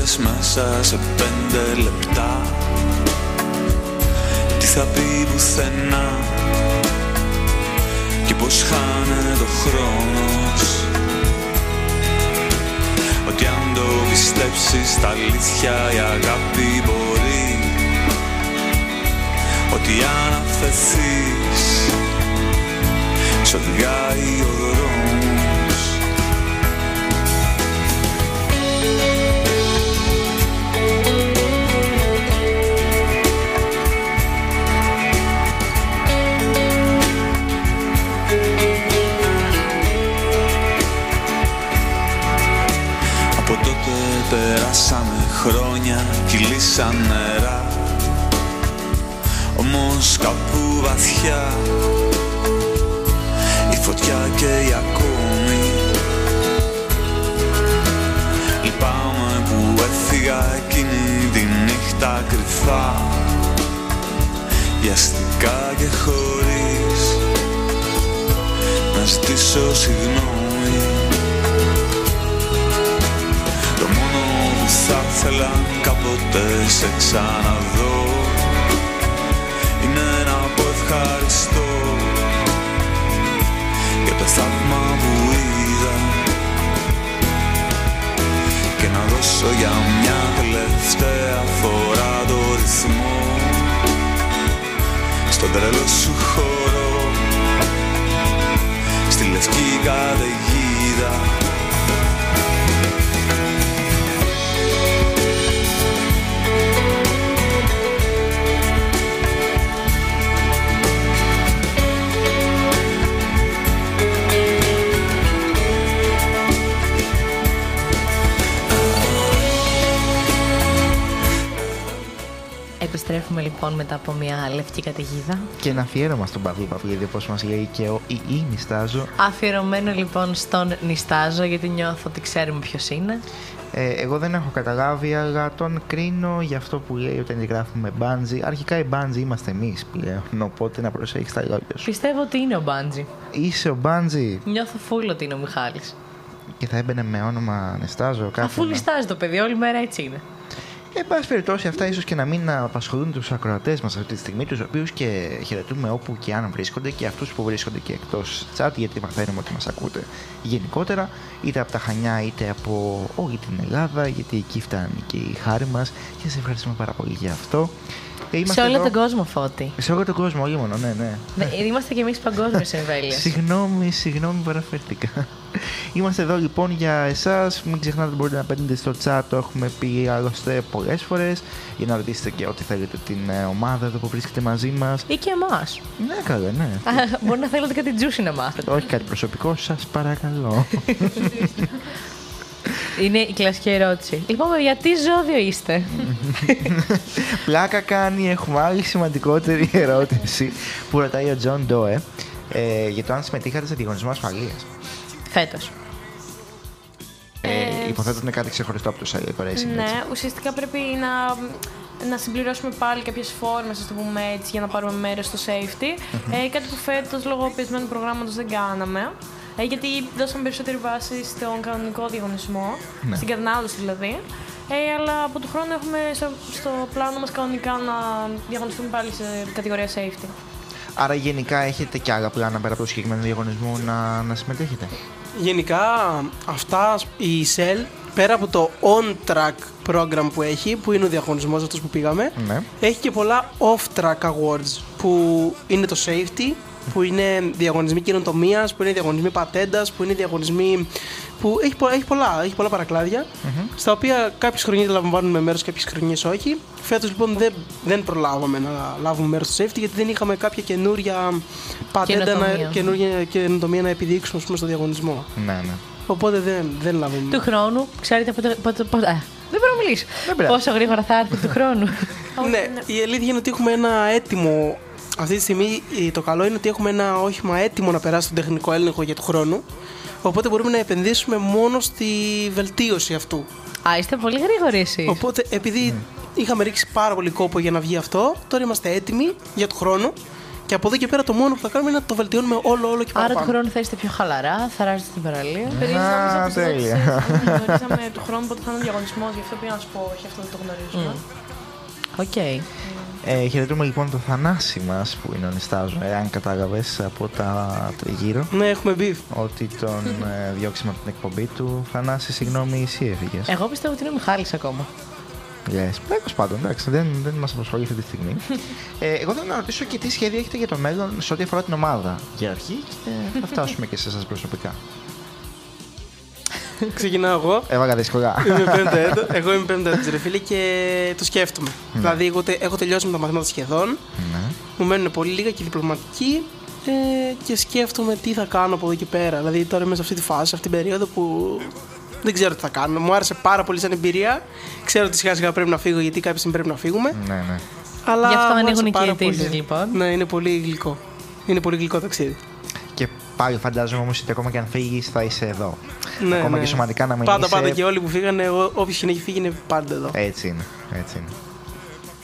δείξες μέσα σε πέντε λεπτά. Τι θα πει πουθενά Και πως χάνεται ο χρόνος. Ότι αν το πιστέψεις τα αλήθεια η αγάπη μπορεί. Ότι αν αφαιθείς Σ' οδηγάει ο δρόμος χρόνια, κυλήσαν νερά. Όμως κάπου βαθιά η φωτιά καίει ακόμη. Λυπάμαι που έφυγα εκείνη τη νύχτα κρυφά. Βιαστικά και χωρίς να ζητήσω συγγνώμη κάποτε σε ξαναδώ. Είναι να πω ευχαριστώ για το θαύμα που είδα. Και να δώσω για μια τελευταία φορά το ρυθμό. Στον τρελό σου χώρο στη λευκή καταιγίδα Επιστρέφουμε λοιπόν μετά από μια λευκή καταιγίδα. Και ένα αφιέρωμα στον Παύλο Παυλίδη, όπως μας λέει και ο ΙΗ Νιστάζο. Αφιερωμένο λοιπόν στον Νιστάζο, γιατί νιώθω ότι ξέρουμε ποιος είναι. Ε, εγώ δεν έχω καταλάβει, αλλά τον κρίνω για αυτό που λέει όταν γράφουμε μπάντζι. Αρχικά οι μπάντζι είμαστε εμείς πλέον, οπότε να προσέχεις τα λόγια σου. Πιστεύω ότι είναι ο Μπάντζι. Είσαι ο μπάντζι Νιώθω φούλ ότι είναι ο Μιχάλης. και θα έμπαινε με όνομα Νεστάζο κάπου. Αφού να- λιστάζει το παιδί, όλη μέρα έτσι είναι. Εν πάση περιπτώσει, αυτά ίσως και να μην απασχολούν τους ακροατές μας αυτή τη στιγμή, τους οποίους και χαιρετούμε όπου και αν βρίσκονται και αυτούς που βρίσκονται και εκτός chat, γιατί μαθαίνουμε ότι μας ακούτε γενικότερα, είτε από τα Χανιά είτε από όλη την Ελλάδα, γιατί εκεί φτάνει και η χάρη μας και σα ευχαριστούμε πάρα πολύ για αυτό. Ε, Σε είμαστε όλο εδώ- τον κόσμο, Φώτη. Σε όλο τον κόσμο, όχι μόνο, ναι, ναι. Ναι, είμαστε κι εμείς παγκόσμιο εμβέλεια. Συγγνώμη, συγγνώμη που αναφέρθηκα. Είμαστε εδώ λοιπόν για εσάς. Μην ξεχνάτε ότι μπορείτε να μπαίνετε στο chat. Το έχουμε πει άλλωστε πολλές φορές. Για να ρωτήσετε και ό,τι θέλετε την ε, ομάδα εδώ που βρίσκεται μαζί μας. Ή και εμάς. Ναι, καλά, ναι. Μπορεί να θέλετε κάτι τζούσι να μάθετε. Όχι κάτι προσωπικό, σας παρακαλώ. Είναι η κλασική ερώτηση. Λοιπόν, παιδιά, τι ζώδιο είστε; Πλάκα κάνει, έχουμε άλλη σημαντικότερη ερώτηση που ρωτάει ο John Doe ε, για το αν συμμετείχατε σε διαγωνισμό ασφαλείας. Φέτος. Ε, υποθέτω ότι είναι κάτι ξεχωριστό από το Silent Racing. έτσι. Ναι, ουσιαστικά πρέπει να να συμπληρώσουμε πάλι κάποιες φόρμες, α το πούμε έτσι, για να πάρουμε μέρος στο safety. Ε, κάτι που φέτος λόγω πιεσμένου προγράμματος δεν κάναμε. Ε, γιατί δώσαμε περισσότερη βάση στον κανονικό διαγωνισμό, Ναι. στην κατανάλωση δηλαδή. Ε, αλλά από του χρόνου έχουμε στο, στο πλάνο μας κανονικά να διαγωνιστούμε πάλι σε κατηγορία safety. Άρα γενικά έχετε και άλλα πλάνα πέρα από το συγκεκριμένο διαγωνισμό να, να συμμετέχετε; Γενικά αυτά η Shell πέρα από το on-track program που έχει, που είναι ο διαγωνισμός αυτός που πήγαμε, Ναι. έχει και πολλά off-track awards που είναι το safety, που είναι διαγωνισμοί καινοτομίας, που είναι διαγωνισμοί πατέντας, που είναι διαγωνισμοί. που έχει, πο- έχει πολλά, έχει πολλά παρακλάδια, στα οποία κάποιες χρονιές λαμβάνουμε μέρος, κάποιες χρονιές όχι. Φέτος λοιπόν δεν, δεν προλάβαμε να λάβουμε μέρος στο safety γιατί δεν είχαμε κάποια καινούρια πατέντα, να, Καινοτομία. καινούρια καινοτομία να επιδείξουμε ας πούμε, στο διαγωνισμό. Ναι, ναι. Οπότε δεν, δεν λάβουμε. Του χρόνου, ξέρετε πότε. πότε, πότε α, δεν μπορώ να μιλήσω. πειράζει. Πόσο γρήγορα θα έρθει του χρόνου. Ναι, η αλήθεια είναι ότι έχουμε ένα έτοιμο. Αυτή τη στιγμή ε, το καλό είναι ότι έχουμε ένα όχημα έτοιμο να περάσει τον τεχνικό έλεγχο για του χρόνου. Οπότε μπορούμε να επενδύσουμε μόνο στη βελτίωση αυτού. Α, είστε πολύ γρήγοροι εσείς. Οπότε επειδή είχαμε ρίξει πάρα πολύ κόπο για να βγει αυτό, τώρα είμαστε έτοιμοι για του χρόνου. Και από εδώ και πέρα το μόνο που θα κάνουμε είναι να το βελτιώνουμε όλο, όλο και Άρα παραπάνω. του χρόνου θα είστε πιο χαλαρά, θα αράζετε την παραλία. Επειδή νόμιζα πως τέλεια. δεν ξέρεις, δεν γνωρίζαμε του χρόνου πότε θα είναι ο διαγωνισμός, γι' αυτό πήγα να σου πω, όχι αυτό δεν το γνωρίζουμε. Οκ. Ε, χαιρετούμε λοιπόν τον Θανάση μας που είναι ο Νιστάζο, εάν κατάλαβες από τα τριγύρω. Ναι, έχουμε μπει. Ότι τον ε, διώξαμε από την εκπομπή του. Θανάση, συγγνώμη, εσύ έφυγες. Εγώ πιστεύω ότι είναι ο Μιχάλης ακόμα. Λες. Τέλος πάντων, εντάξει, δεν, δεν μας απασχολεί αυτή τη στιγμή. ε, εγώ θέλω να ρωτήσω και τι σχέδια έχετε για το μέλλον σε ό,τι αφορά την ομάδα. Για αρχή και θα φτάσουμε και σε εσάς προσωπικά. Ξεκινάω εγώ. Έβαγα δύσκολα. Είμαι πέμπτα έτος. Εγώ είμαι πέμπτα έτος, ρε φίλε, και το σκέφτομαι. Δηλαδή, εγώ τε- έχω τελειώσει με τα μαθήματα σχεδόν. ναι. Μου μένουν πολύ λίγα και διπλωματική ε, και σκέφτομαι τι θα κάνω από εδώ και πέρα. Δηλαδή, τώρα είμαι σε αυτή τη φάση, σε αυτή την περίοδο που δεν ξέρω τι θα κάνω. Μου άρεσε πάρα πολύ σαν εμπειρία. Ξέρω ότι σιγά σιγά πρέπει να φύγω γιατί κάποια στιγμή πρέπει να φύγουμε. ναι, ναι. Αλλά Γι' αυτό μου άρεσε ανοίγουν οι πάρα κινητήσεις, πολύ. λοιπόν. Ναι, είναι πολύ γλυκό. Είναι πολύ γλυκό ταξίδι. Και πάλι φαντάζομαι όμως ότι ακόμα και αν φύγεις θα είσαι εδώ. Ναι, ακόμα ναι. και σωματικά να μην Πάντα, είσαι. πάντα και όλοι που φύγανε, όποιος έχει φύγει είναι πάντα εδώ. Έτσι είναι. Έτσι είναι.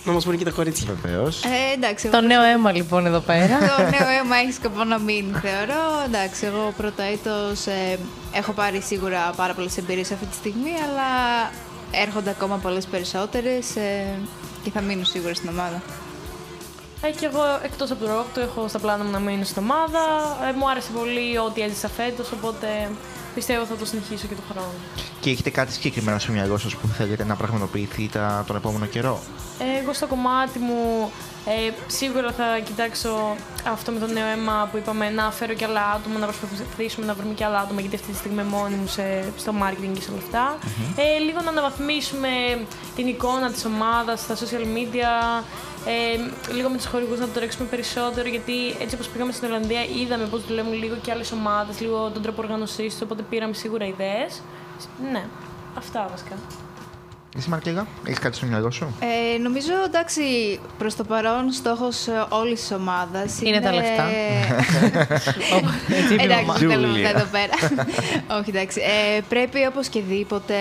Να μας πούνε και τα κορίτσια. Βεβαίως. Ε, εντάξει, εγώ Το νέο αίμα λοιπόν εδώ πέρα. το νέο αίμα έχει σκοπό να μείνει, θεωρώ. Εντάξει, εγώ πρώτα έτος ε, έχω πάρει σίγουρα πάρα πολλές εμπειρίες αυτή τη στιγμή, αλλά έρχονται ακόμα πολλές περισσότερες ε, και θα μείνω σίγουρα στην ομάδα. Ε, και εγώ εκτός από το rock το έχω στα πλάνα μου να μείνω στην ομάδα. Ε, μου άρεσε πολύ ό,τι έζησα φέτος, οπότε πιστεύω θα το συνεχίσω και του χρόνου. Και έχετε κάτι συγκεκριμένο στο μυαλό σας που θέλετε να πραγματοποιηθεί τα, τον επόμενο καιρό; Ε, εγώ στο κομμάτι μου ε, σίγουρα θα κοιτάξω αυτό με το νέο αίμα που είπαμε να φέρω και άλλα άτομα, να προσπαθήσουμε να βρούμε και άλλα άτομα γιατί αυτή τη στιγμή είμαι μόνη μου σε, στο marketing και σε όλα αυτά. Ε, λίγο να αναβαθμίσουμε την εικόνα της ομάδας στα social media, ε, λίγο με τους χορηγούς να το τρέξουμε περισσότερο γιατί έτσι όπως πήγαμε στην Ολλανδία είδαμε πώς δουλεύουν λίγο και άλλες ομάδες, λίγο τον τρόπο οργανωσής τους, οπότε πήραμε σίγουρα ιδέες. Ναι, αυτά βασικά. Εσύ, Μαρκέλα, έχεις κάτι στο μυαλό σου; Ε, νομίζω, εντάξει, προς το παρόν στόχος ε, όλης της ομάδας Είναι τα λεφτά. Έτσι είπε η Εντάξει, μαμά. θέλουμε Τζούλια. αυτά εδώ πέρα. Όχι, εντάξει. Ε, πρέπει όπως και δίποτε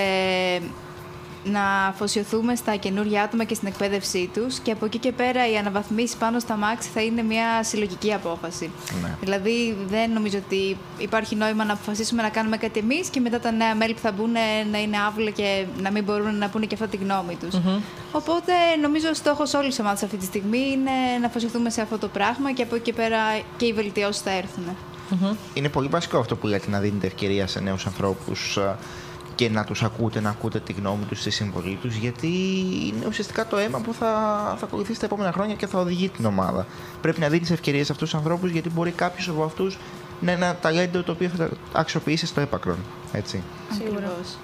να αφοσιωθούμε στα καινούργια άτομα και στην εκπαίδευσή τους και από εκεί και πέρα η αναβαθμίση πάνω στα μάξι θα είναι μια συλλογική απόφαση. Ναι. Δηλαδή δεν νομίζω ότι υπάρχει νόημα να αποφασίσουμε να κάνουμε κάτι εμείς και μετά τα νέα μέλη που θα μπουν να είναι άβουλα και να μην μπορούν να πούνε και αυτά τη γνώμη τους. Οπότε νομίζω ο στόχος όλης της ομάδας αυτή τη στιγμή είναι να αφοσιωθούμε σε αυτό το πράγμα και από εκεί και πέρα και οι βελτιώσεις θα έρθουν. Είναι πολύ βασικό αυτό που λέτε να δίνετε ευκαιρία σε νέους ανθρώπους ε, και να τους ακούτε, να ακούτε τη γνώμη τους, τη συμβολή τους, γιατί είναι ουσιαστικά το αίμα που θα, θα ακολουθήσει τα επόμενα χρόνια και θα οδηγεί την ομάδα. Πρέπει να δίνεις ευκαιρίες σε αυτούς τους ανθρώπους, γιατί μπορεί κάποιος από αυτούς να είναι ένα ταλέντο το οποίο θα αξιοποιήσει στο έπακρον. Έτσι. Ακριβώς.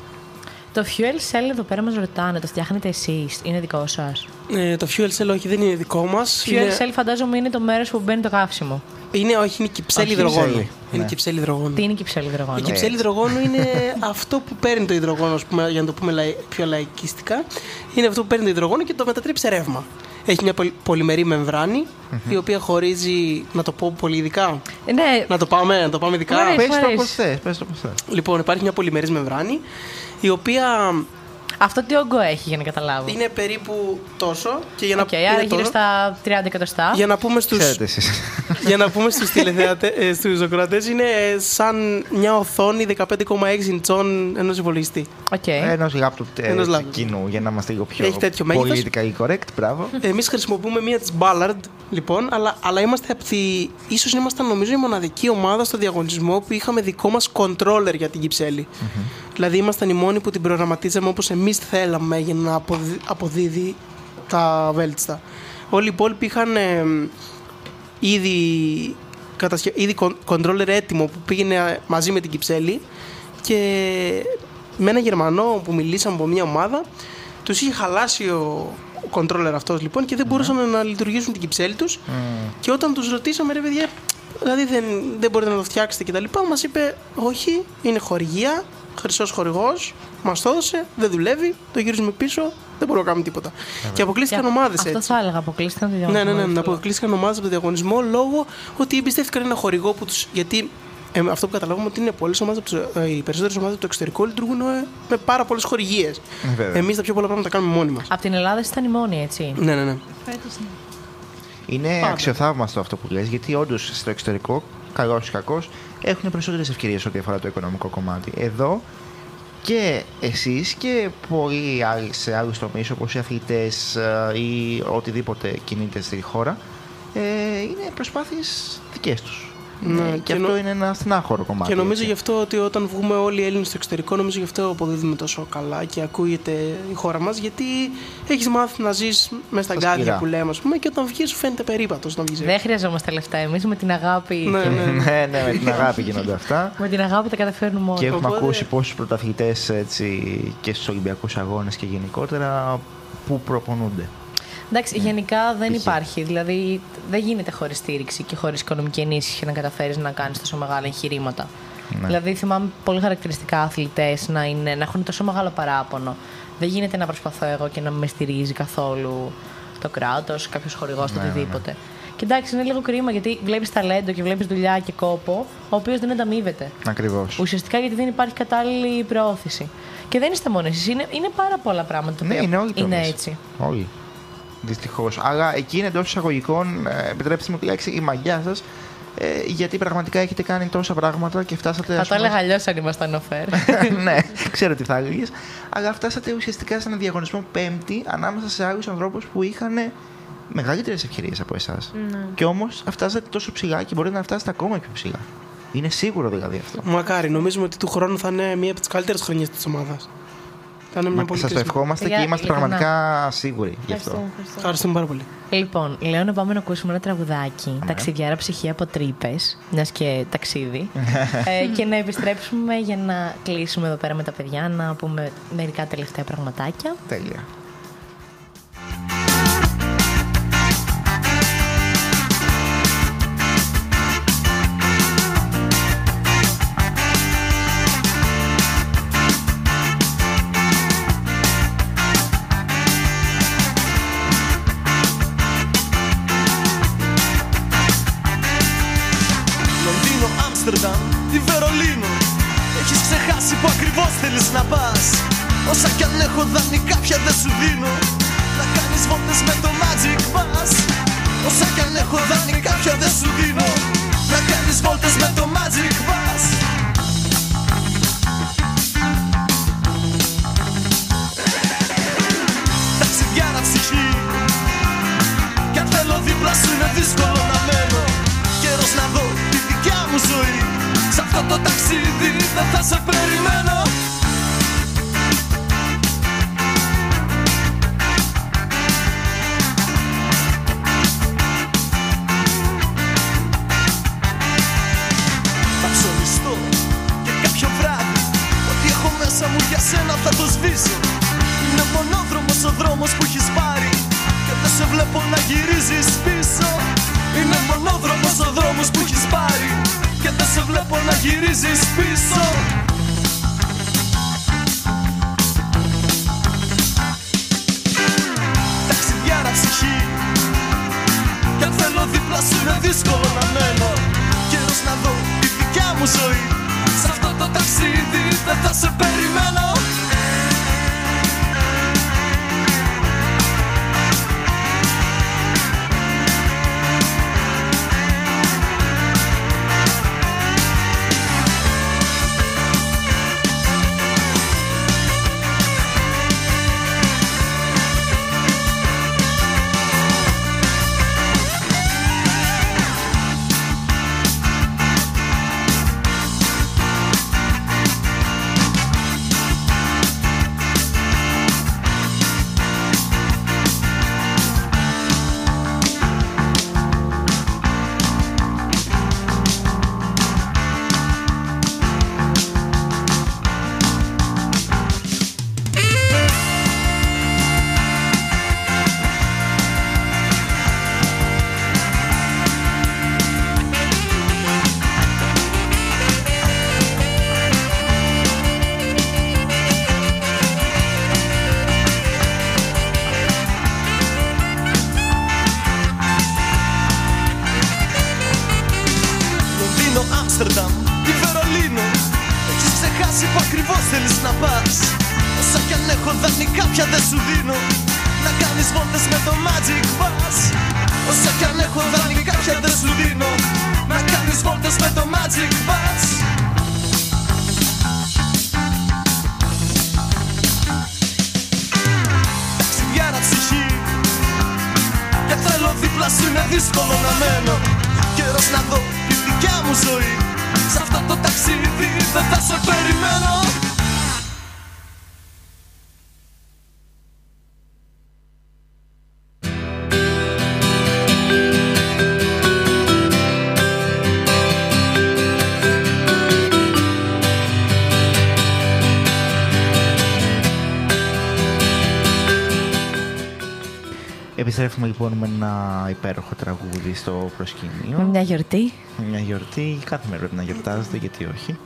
Το fuel cell εδώ πέρα μας ρωτάνε, το φτιάχνετε εσείς, είναι δικό σας; Ε, το fuel cell όχι, δεν είναι δικό μας. Fuel Είναι, cell φαντάζομαι είναι το μέρος που μπαίνει το καύσιμο. είναι, όχι, είναι κυψέλη Όχι, υδρογόνου. κυψέλη, Είναι ναι. κυψέλη υδρογόνου. Τι είναι η κυψέλη υδρογόνου; Η κυψέλη υδρογόνου είναι αυτό που παίρνει το υδρογόνο, ας πούμε, για να το πούμε λαϊ- πιο λαϊκιστικά. Είναι αυτό που παίρνει το υδρογόνο και το μετατρέπει σε ρεύμα. Έχει μια πολυ- πολυμερή μεμβράνη, η οποία χωρίζει. Να το πω πολύ ειδικά. Ε, Ναι, Να το πάμε, να το πάμε ειδικά. Μου αρέσει. Πες το αρέσει. πώς θες, πες το πώς θες. Λοιπόν, υπάρχει μια πολυμερής μεμβράνη, η οποία Αυτό τι όγκο έχει για να καταλάβω; Είναι περίπου τόσο και για να, Οκ, είναι άρα γύρω τόσο. στα 30 εκατοστά. για να πούμε στους, Ξέρετε εσείς. Για να πούμε στους τηλεθεατές, ε, στους ακροατές, είναι ε, σαν μια οθόνη 15,6 ιντσών ενός υπολογιστή. Οκ. Ενός λάπτοπ ε, Ενός έτσι, laptop. κοινού για να είμαστε λίγο πιο Έχει τέτοιο μέγεθος. πολιτικά correct. Μπράβο. Εμείς χρησιμοποιούμε μία της Ballard, λοιπόν, αλλά, αλλά είμαστε από τη... Ίσως ήμασταν νομίζω η μοναδική ομάδα στο διαγωνισμό που είχαμε δικό μας controller για την κυψέλη. Δηλαδή ήμασταν οι μόνοι που την προγραμματίζαμε όπως εμείς θέλαμε για να αποδι- αποδίδει τα βέλτιστα. Όλοι οι υπόλοιποι είχαν ε, ήδη, κατασχε... ήδη con- controller έτοιμο που πήγαινε ε, μαζί με την κυψέλη και με ένα Γερμανό που μιλήσαμε από μια ομάδα τους είχε χαλάσει ο ο controller αυτός λοιπόν και δεν μπορούσαν να λειτουργήσουν την κυψέλη τους. Και όταν τους ρωτήσαμε ρε παιδιά δηλαδή δεν, δεν μπορείτε να το φτιάξετε και τα λοιπά μας είπε όχι είναι χορηγία χρυσός χορηγός μας το έδωσε, δεν δουλεύει το γυρίζουμε πίσω, δεν μπορούμε να κάνουμε τίποτα και αποκλείστηκαν ομάδες Αυτό έτσι θα έλεγα, αποκλείστηκαν το ναι, διαγωνισμό. ναι, ναι, να εύκολα. αποκλείστηκαν ομάδες από το διαγωνισμό λόγω ότι εμπιστεύτηκαν ένα χορηγό που του. Γιατί ε, αυτό που καταλάβουμε ότι είναι πολλές ομάδες, ε, οι περισσότερες ομάδες από το εξωτερικό λειτουργούν ε, με πάρα πολλές χορηγίες. Ε, βέβαια. Εμείς τα πιο πολλά πράγματα τα κάνουμε μόνοι μας. Από την Ελλάδα ήταν η μόνη, έτσι. Ναι, ναι, ναι. Φέτος, ναι. Είναι αξιοθαύμαστο αυτό που λες, γιατί όντως στο εξωτερικό, καλός ή κακός, έχουν περισσότερες ευκαιρίες ό,τι αφορά το οικονομικό κομμάτι. Εδώ και εσείς και πολλοί άλλοι σε άλλους τομείς όπως οι αθλητές ε, ή οτιδήποτε κινείται στη χώρα ε, είναι προσπάθειες δικές τους. Ναι, Ε, και και αυτό νο- είναι ένα στενάχωρο κομμάτι. Και νομίζω έτσι. γι' αυτό ότι όταν βγούμε όλοι οι Έλληνες στο εξωτερικό, νομίζω γι' αυτό αποδίδουμε τόσο καλά και ακούγεται η χώρα μας. Γιατί έχεις μάθει να ζεις μέσα στα Στα γκάδια σκληρά. που λέμε, ας πούμε, και όταν βγεις σου φαίνεται περίπατος όταν βγεις. Δεν χρειαζόμαστε λεφτά. Εμείς με την αγάπη. Ναι, και- ναι. ναι, ναι, με την αγάπη γίνονται αυτά. Με την αγάπη τα καταφέρνουμε όλα. Και έχουμε Οπότε- ακούσει πόσους πρωταθλητές έτσι, και στους Ολυμπιακούς Αγώνες και γενικότερα που προπονούνται. Εντάξει, γενικά δεν Π.χ. υπάρχει. Δηλαδή, δεν γίνεται χωρίς στήριξη και χωρίς οικονομική ενίσχυση να καταφέρεις να κάνεις τόσο μεγάλα εγχειρήματα. Ναι. Δηλαδή, θυμάμαι πολύ χαρακτηριστικά αθλητές να, είναι, να έχουν τόσο μεγάλο παράπονο. Δεν γίνεται να προσπαθώ εγώ και να με στηρίζει καθόλου το κράτος, κάποιος χορηγός, το Ναι, ναι, οτιδήποτε. Και εντάξει, είναι λίγο κρίμα γιατί βλέπεις ταλέντο και βλέπεις δουλειά και κόπο, ο οποίος δεν ανταμείβεται. Ακριβώς. Ουσιαστικά γιατί δεν υπάρχει κατάλληλη προώθηση. Και δεν είστε μόνο εσείς. Είναι, είναι πάρα πολλά πράγματα τα Ναι, οποία είναι όλοι είναι τομείς. έτσι. Όλοι. Δυστυχώς. Αλλά εκεί είναι εντός εισαγωγικών, ε, επιτρέψτε μου τη λέξη, η μαγιά σας. Ε, γιατί πραγματικά έχετε κάνει τόσα πράγματα και φτάσατε. Θα ας το πούμε, έλεγα αλλιώς αν ήμασταν οφέρ. ναι, ξέρω τι θα έλεγες. Αλλά φτάσατε ουσιαστικά σε ένα διαγωνισμό πέμπτη ανάμεσα σε άλλους ανθρώπους που είχαν μεγαλύτερες ευκαιρίες από εσάς. Ναι. Και όμως φτάσατε τόσο ψηλά και μπορείτε να φτάσετε ακόμα πιο ψηλά. Είναι σίγουρο δηλαδή αυτό. Μακάρι, νομίζουμε ότι του χρόνου θα είναι μία από τις καλύτερες χρονιές της ομάδας. Θα είναι μια πολύ Σας το κρίσιμη. ευχόμαστε Για- και είμαστε ειλικρινά. πραγματικά σίγουροι γι' αυτό. Ευχαριστούμε πάρα πολύ. λοιπόν, λέω να πάμε να ακούσουμε ένα τραγουδάκι. Ταξιδιάρα ψυχή από τρύπες, μιας και ταξίδι. ε, και να επιστρέψουμε για να κλείσουμε εδώ πέρα με τα παιδιά, να πούμε μερικά τελευταία πραγματάκια. Τέλεια. Άμστερνταμ ή Βερολίνο Έχεις ξεχάσει που ακριβώς θέλεις να πας. Όσα κι αν έχω δανεικά πια δεν σου δίνω. Να κάνεις βόλτες με το Magic Bus. Όσα κι αν έχω δανεικά πια δεν σου δίνω. Να κάνεις βόλτες με το Magic Bus. Ταξιδιάρα ψυχή Κι αν θέλω δίπλα σου είναι δύσκολο να μένω. Καιρός να δω τη δικιά μου ζωή. Σ' αυτό το ταξίδι δεν θα σε περιμένω. Θα ψωνιστώ και κάποιο βράδυ Ό,τι έχω μέσα μου για σένα θα το σβήσω. Είναι μονόδρομος ο δρόμος που έχεις πάρει Και δεν σε βλέπω να γυρίζεις πίσω. Είναι μονόδρομος ο δρόμος που έχεις πάρει γυρίζεις πίσω. Ταξιδιάρα ψυχή. Κι αν θέλω δίπλα σου είναι δύσκολο να μένω. Καιρός να δω τη δικιά μου ζωή. Σ' αυτό το ταξίδι δεν θα σε περιμένω τραγούδι στο προσκήνιο. Μια γιορτή. Μια γιορτή. Κάθε μέρα πρέπει να γιορτάζεται, γιατί όχι.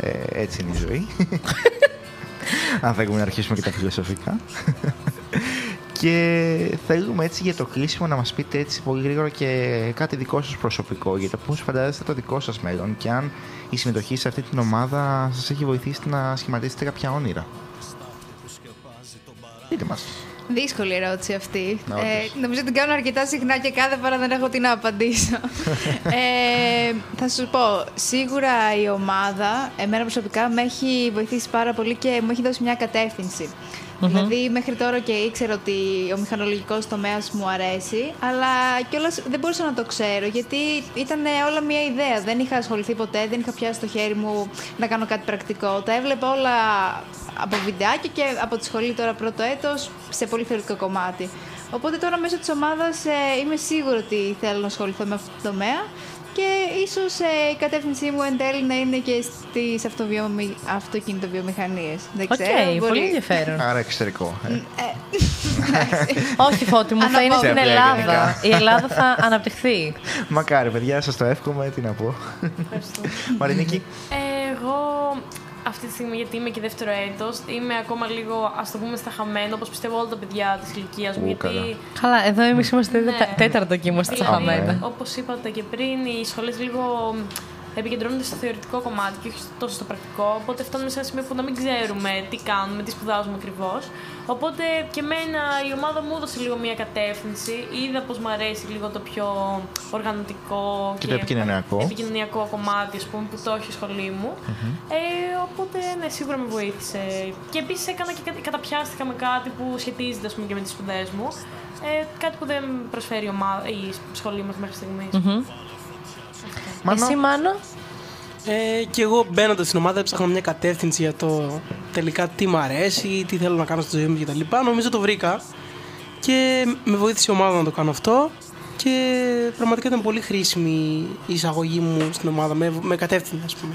Ε, έτσι είναι η ζωή. Αν θέλουμε να αρχίσουμε και τα φιλοσοφικά. και θέλουμε έτσι για το κλείσιμο να μας πείτε έτσι πολύ γρήγορα και κάτι δικό σας προσωπικό για το πώς φαντάζεστε το δικό σας μέλλον και αν η συμμετοχή σε αυτή την ομάδα σας έχει βοηθήσει να σχηματίσετε κάποια όνειρα. Πείτε μας. Δύσκολη ερώτηση αυτή. Να, όντως. Ε, νομίζω ότι την κάνω αρκετά συχνά και κάθε φορά δεν έχω τι να απαντήσω. ε, θα σου πω, σίγουρα η ομάδα, εμένα προσωπικά, με έχει βοηθήσει πάρα πολύ και μου έχει δώσει μια κατεύθυνση. Δηλαδή, μέχρι τώρα και ήξερα ότι ο μηχανολογικός τομέας μου αρέσει, αλλά κιόλας δεν μπορούσα να το ξέρω, γιατί ήταν όλα μια ιδέα. Δεν είχα ασχοληθεί ποτέ, δεν είχα πιάσει στο χέρι μου να κάνω κάτι πρακτικό. Τα έβλεπα όλα από βιντεάκια και από τη σχολή τώρα πρώτο έτος σε πολύ θεωρητικό κομμάτι. Οπότε τώρα μέσω της ομάδας ε, είμαι σίγουρη ότι θέλω να ασχοληθώ με αυτό το τομέα και ίσως ε, η κατεύθυνσή μου εν τέλει να είναι και στις αυτοβιομη... αυτοκινητοβιομηχανίες. Δεν Οκ, ξέρω, μπορεί- πολύ ενδιαφέρον. Άρα εξωτερικό. ε. Όχι, Φώτη μου, θα είναι Αναπόβολα. στην Απλά Ελλάδα. γενικά. Η Ελλάδα θα αναπτυχθεί. Μακάρι, παιδιά, σας το εύχομαι, τι να πω. Μαρινίκη. Εγώ αυτή τη στιγμή, γιατί είμαι και δεύτερο έτος, είμαι ακόμα λίγο, ας το πούμε, στα χαμένα, όπως πιστεύω όλα τα παιδιά της ηλικίας μου. Ου, γιατί καλά. Καλά, εδώ εμείς είμαστε Ναι. τέτα- τέταρτο και είμαστε στα Δηλαδή, χαμένα. Όπως είπατε και πριν, οι σχολές λίγο επικεντρώνονται στο θεωρητικό κομμάτι και όχι τόσο στο πρακτικό. Οπότε φτάνουμε σε ένα σημείο που να μην ξέρουμε τι κάνουμε, τι σπουδάζουμε ακριβώς. Οπότε και εμένα η ομάδα μου έδωσε λίγο μια κατεύθυνση. Είδα πως μου αρέσει λίγο το πιο οργανωτικό Και το επικοινωνιακό. επικοινωνιακό κομμάτι, ας πούμε, που το έχει η σχολή μου. Ε, οπότε, ναι, σίγουρα με βοήθησε. Και επίσης έκανα και κάτι, καταπιάστηκα με κάτι που σχετίζεται, ας πούμε, και με τις σπουδές μου. Ε, κάτι που δεν προσφέρει η, ομάδα, η σχολή μας μέχρι στιγμής. Μάνο; Εσύ, Μάνο; Ε, και εγώ μπαίνοντα στην ομάδα έψαχνα μια κατεύθυνση για το τελικά τι μου αρέσει, τι θέλω να κάνω στη ζωή μου κτλ. Νομίζω το βρήκα και με βοήθησε η ομάδα να το κάνω αυτό και πραγματικά ήταν πολύ χρήσιμη η εισαγωγή μου στην ομάδα, με, με κατεύθυνε ας πούμε.